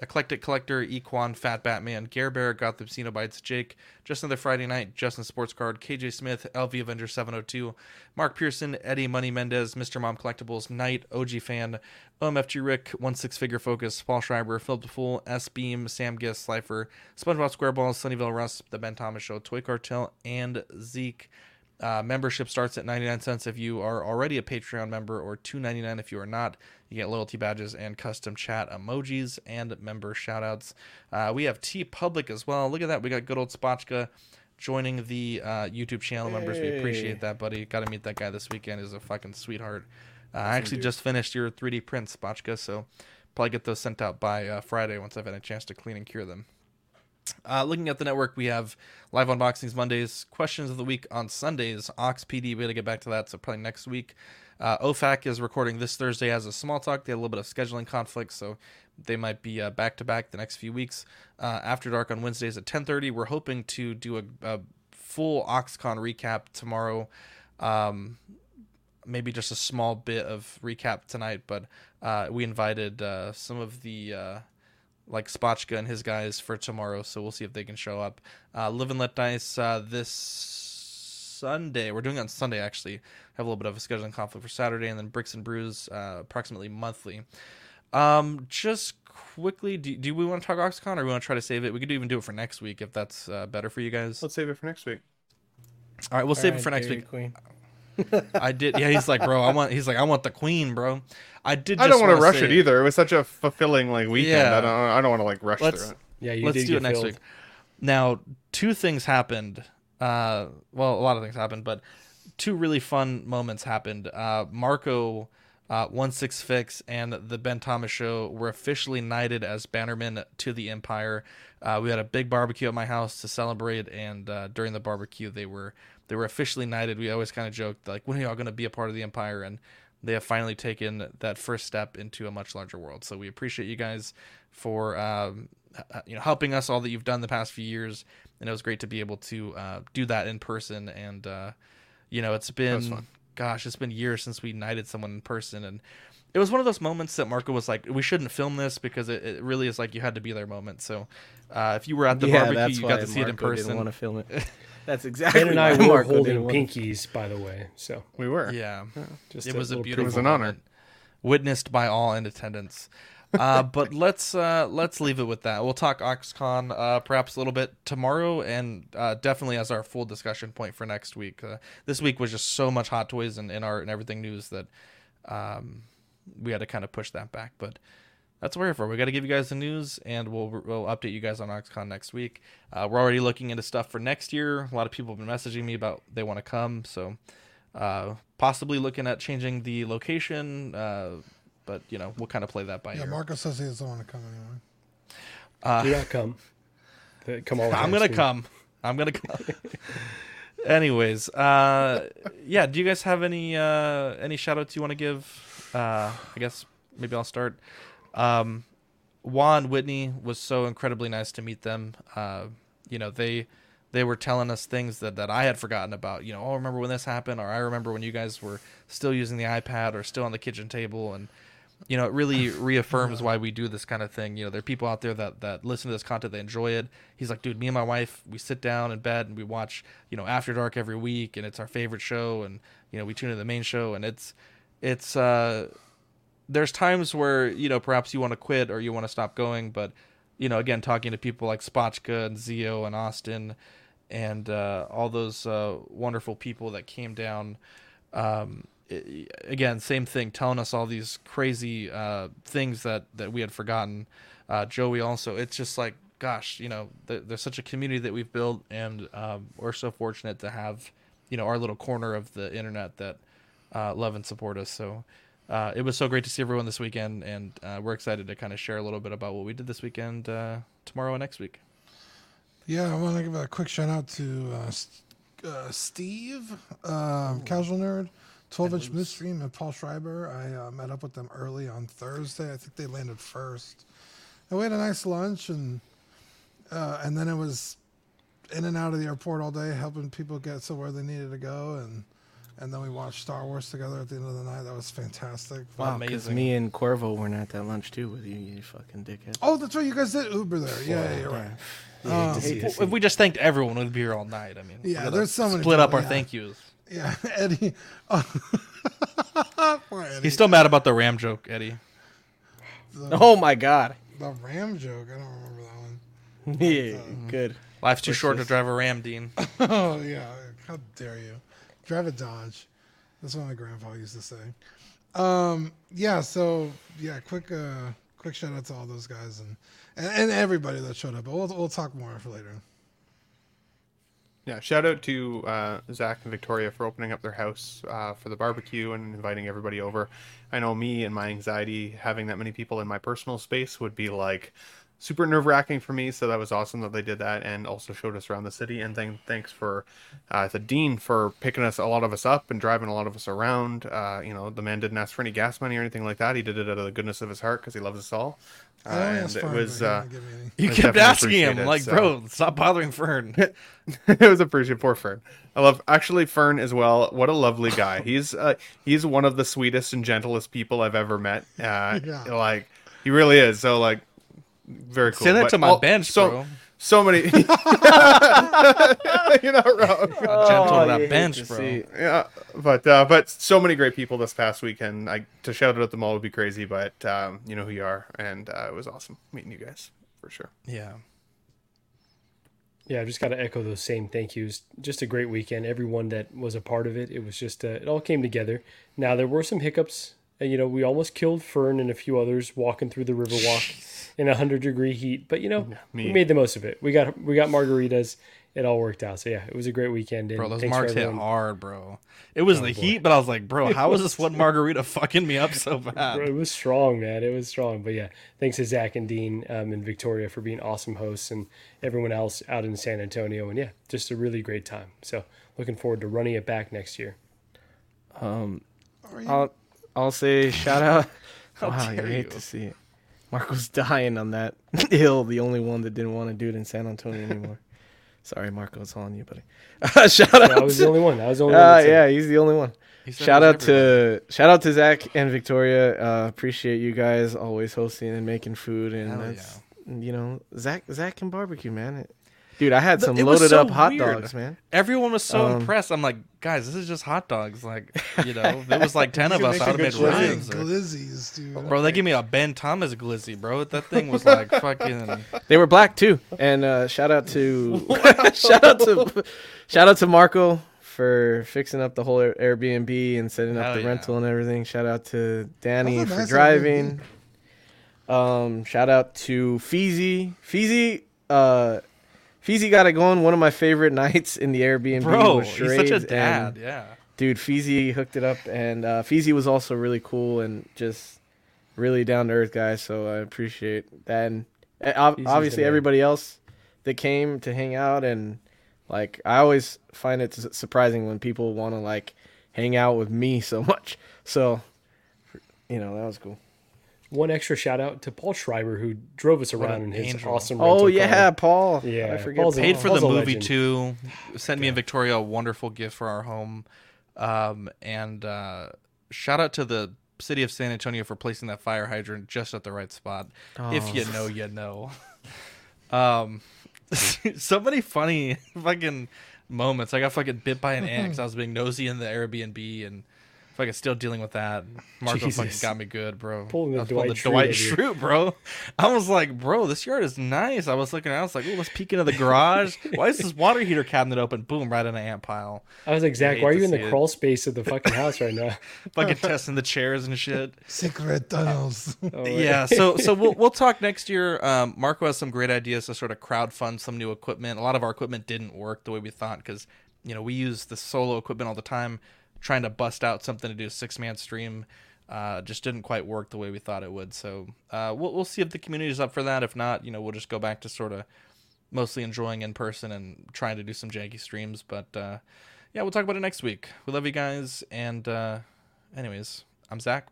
Eclectic Collector, Equan, Fat Batman, Gare Bear, Gotham Xenobites, Jake, Just Another Friday Night, Justin Sports Card, KJ Smith, LV Avenger 702, Mark Pearson, Eddie Money Mendez, Mr. Mom Collectibles, Knight, OG Fan, OMFG Rick, One Six Figure Focus, Paul Schreiber, Philip the Fool, S Beam, Sam Giss, Slifer, SpongeBob SquareBalls, Sunnyville Russ, The Ben Thomas Show, Toy Cartel, and Zeke. Uh, membership starts at 99 cents if you are already a Patreon member, or 2.99 if you are not. You get loyalty badges and custom chat emojis and member shoutouts. Uh, we have TeePublic as well. Look at that. We got good old Spotchka joining the uh, YouTube channel members. We appreciate that, buddy. Got to meet that guy this weekend. He's a fucking sweetheart. Uh, I actually just finished your 3D prints, Spotchka, so probably get those sent out by uh, Friday once I've had a chance to clean and cure them. Uh, looking at the network, we have live unboxings Mondays, questions of the week on Sundays. Ox PD, we got to get back to that, so probably next week. Uh, OFAC is recording this Thursday as a small talk. They had a little bit of scheduling conflicts, so they might be back to back the next few weeks. Uh, After Dark on Wednesdays at 10:30. We're hoping to do a, a full OxCon recap tomorrow. Um, maybe just a small bit of recap tonight, but uh, we invited uh, some of the uh, like Spotchka and his guys for tomorrow. So we'll see if they can show up. Uh, Live and Let Dice uh, this Sunday. We're doing it on Sunday actually. Have a little bit of a scheduling conflict for Saturday, and then Bricks and Brews uh, approximately monthly. Um, just quickly, do, do we want to talk Oxcon or we want to try to save it? We could even do it for next week if that's uh, better for you guys. Let's save it for next week. All right, we'll save it for next Dairy week. Queen. I did. Yeah, he's like, bro, I want. He's like, I want the queen, bro. I did. I don't want to wanna rush say- it either. It was such a fulfilling like weekend. Yeah. I don't. I don't want to like rush Let's through it. Yeah, you let's did do get it next filled. week. Now, two things happened. Uh, well, a lot of things happened, but two really fun moments happened. Uh, Marco, uh, one six fix, and the Ben Thomas show were officially knighted as bannermen to the Empire. Uh, we had a big barbecue at my house to celebrate, and uh, during the barbecue, they were they were officially knighted. We always kind of joked like, when are y'all going to be a part of the Empire? And they have finally taken that first step into a much larger world. So we appreciate you guys for um, you know helping us all that you've done the past few years, and it was great to be able to uh, do that in person. And uh, you know, it's been gosh, it's been years since we knighted someone in person, and it was one of those moments that Marco was like, "We shouldn't film this because it, it really is like you had to be there moment." So uh, if you were at the yeah, barbecue, you got to see it in person. Didn't want to film it. That's exactly. Ben and I why were holding pinkies, by the way. So We were. Yeah, just it a was a beautiful. It was an honor. moment, witnessed by all in attendance. uh, but let's uh, let's leave it with that. We'll talk OxCon uh, perhaps a little bit tomorrow, and uh, definitely as our full discussion point for next week. Uh, this week was just so much hot toys and, and art and everything news that um, we had to kind of push that back. But that's what we're here for. We got to give you guys the news, and we'll we'll update you guys on OxCon next week. Uh, we're already looking into stuff for next year. A lot of people have been messaging me about they want to come, so uh, possibly looking at changing the location. Uh, but you know, we'll kind of play that by Yeah, ear. Marco says he doesn't want to come anymore. Uh, do not come. Come all I'm gonna soon. come. I'm gonna come. Anyways, uh, yeah. Do you guys have any uh, any shout outs you want to give? Uh, I guess maybe I'll start. Um, Juan Whitney was so incredibly nice to meet them. Uh, you know they they were telling us things that, that I had forgotten about. You know, oh, remember when this happened, or I remember when you guys were still using the iPad or still on the kitchen table, and you know, it really reaffirms why we do this kind of thing. You know, there are people out there that, that listen to this content, they enjoy it. He's like, dude, me and my wife, we sit down in bed and we watch, you know, After Dark every week, and it's our favorite show, and you know, we tune into the main show, and it's, it's, uh, there's times where you know perhaps you want to quit or you want to stop going, but you know, again, talking to people like Spotchka and Zio and Austin, and uh, all those uh, wonderful people that came down. Um, i- again, same thing, telling us all these crazy uh, things that that we had forgotten. Uh, Joey also, it's just like, gosh, you know, th- there's such a community that we've built, and um, we're so fortunate to have, you know, our little corner of the internet that uh, love and support us. So. Uh, it was so great to see everyone this weekend, and uh, we're excited to kind of share a little bit about what we did this weekend uh, tomorrow and next week. Yeah, I want to give a quick shout out to uh, uh, Steve, um, Casual Nerd, 12 inch Midstream, and Paul Schreiber. I uh, met up with them early on Thursday. I think they landed first. And we had a nice lunch, and uh, and then it was in and out of the airport all day, helping people get to where they needed to go. And and then we watched Star Wars together at the end of the night. That was fantastic. Wow, because me and Corvo weren't at that lunch too with you, you fucking dickhead. Oh, that's right. You guys did Uber there. Yeah, yeah, you're right. Yeah, Um, If if we just thanked everyone, we'd be here all night. I mean, Yeah, there's so many split up our yeah. thank yous. Yeah, Eddie. Poor Eddie. He's still mad about the Ram joke, Eddie. Oh my god. The Ram joke. I don't remember that one. Yeah, good. Life's too Which short to drive a Ram, Dean. oh yeah, how dare you? Drive a Dodge. That's what my grandpa used to say. Um, yeah. So yeah, quick, uh, quick shout out to all those guys and and, and everybody that showed up. But we'll we'll talk more for later. Yeah, shout out to uh, Zach and Victoria for opening up their house uh, for the barbecue and inviting everybody over. I know me and my anxiety having that many people in my personal space would be like super nerve wracking for me. So that was awesome that they did that and also showed us around the city. And then thanks for uh, the dean for picking us a lot of us up and driving a lot of us around. Uh, you know, the man didn't ask for any gas money or anything like that. He did it out of the goodness of his heart because he loves us all. Uh, and it was he uh, didn't give me any. it You kept asking him, like, so- bro, stop bothering Fern. it was appreciated. Poor Fern. I love actually Fern as well. What a lovely guy. He's uh, he's one of the sweetest and gentlest people I've ever met. Uh, Yeah. Like he really is. So like, very cool. Send it But to my all- bench, so, bro. So many. You're not wrong. Gentle Oh, on that bench, bro. see. Yeah, but uh, but so many great people this past weekend. I to shout out at them all would be crazy, but um, you know who you are, and uh, it was awesome meeting you guys for sure. Yeah. Yeah, I've just got to echo those same thank yous. Just a great weekend. Everyone that was a part of it, it was just uh, it all came together. Now there were some hiccups. And, you know, we almost killed Fern and a few others walking through the Riverwalk in a hundred degree heat. But you know, Me. we made the most of it. We got we got margaritas. It all worked out. So yeah, it was a great weekend. And Bro, those thanks for marks hit hard, bro. It was Oh, the boy. heat, but I was like, bro, how is this one margarita fucking me up so bad? Bro, it was strong, man. It was strong. But yeah, thanks to Zach and Dean um, and Victoria for being awesome hosts and everyone else out in San Antonio. And yeah, just a really great time. So looking forward to running it back next year. Um, I'll I'll say shout out. How wow, you hate you. to see it. Marco's dying on that hill. The only one that didn't want to do it in San Antonio anymore. Sorry, Marco, it's on you, buddy. shout out. Yeah, I was the only one. I was the only one Uh, said yeah, he's the only one. Shout out to shout out to Zach and Victoria. Uh, appreciate you guys always hosting and making food, and Hell that's you know Zach Zach can barbecue, man. It, dude, I had some it loaded so up hot weird. dogs, man. Everyone was so Um, impressed. I'm like, guys, this is just hot dogs. Like, you know, there was like ten of us. make I a would have made glizzy- ribs. or- glizzies, dude. Bro, they gave me a Ben Thomas glizzy, bro. That thing was like fucking. They were black too. And uh, shout out to shout out to shout out to Marco for fixing up the whole Airbnb and setting up Hell the yeah. rental and everything. Shout out to Danny That's for nice driving. Um, shout out to Feezy. Feezy, uh, Feezy got it going. One of my favorite nights in the Airbnb Bro, was he's such a dad. and- Yeah. dude, Feezy hooked it up, and uh, Feezy was also really cool and just really down to earth guy. So I appreciate that. And uh, Feezy's obviously, everybody else that came to hang out and like I always find it surprising when people want to like hang out with me so much. So you know that was cool. One extra shout out to Paul Schreiber who drove us around in his angel. awesome. Oh yeah, car. Paul. Yeah, I forget. Paul's a- Paid for Paul's the movie legend. too. Sent me and Victoria a wonderful gift for our home. Um, and uh, shout out to the city of San Antonio for placing that fire hydrant just at the right spot. If Oh. you know, you know. Um, so many funny fucking moments. I got fucking bit by an ant because I was being nosy in the Airbnb and fucking still dealing with that. Marco fucking got me good, bro. Pulling the I was pulling Dwight the Dwight Schrute Schrute, bro. I was like, bro, this yard is nice. I was looking around, I was like, oh, let's peek into the garage. Why is this water heater cabinet open? Boom, right in an ant pile. I was like, Zach, why are you in the it. crawl space of the fucking house right now? Fucking testing the chairs and shit. Secret tunnels. Oh, yeah so so we'll, we'll talk next year um, marco has some great ideas to sort of crowd fund some new equipment a lot of our equipment didn't work the way we thought because you know we use the solo equipment all the time trying to bust out something to do a six man stream uh, just didn't quite work the way we thought it would so uh, we'll, we'll see if the community is up for that if not you know we'll just go back to sort of mostly enjoying in person and trying to do some janky streams but uh, yeah we'll talk about it next week we love you guys and uh, anyways i'm zach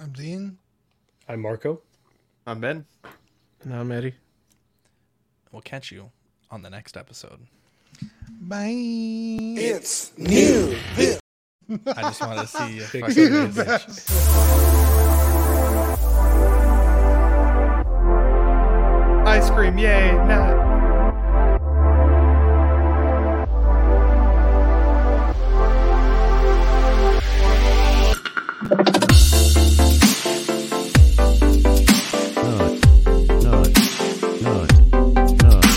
I'm Dean. I'm Marco. I'm Ben. And I'm Eddie. we'll catch you on the next episode Bye. It's new. This. I just wanted to see if Big I fan. could Ice cream, yay! Nut.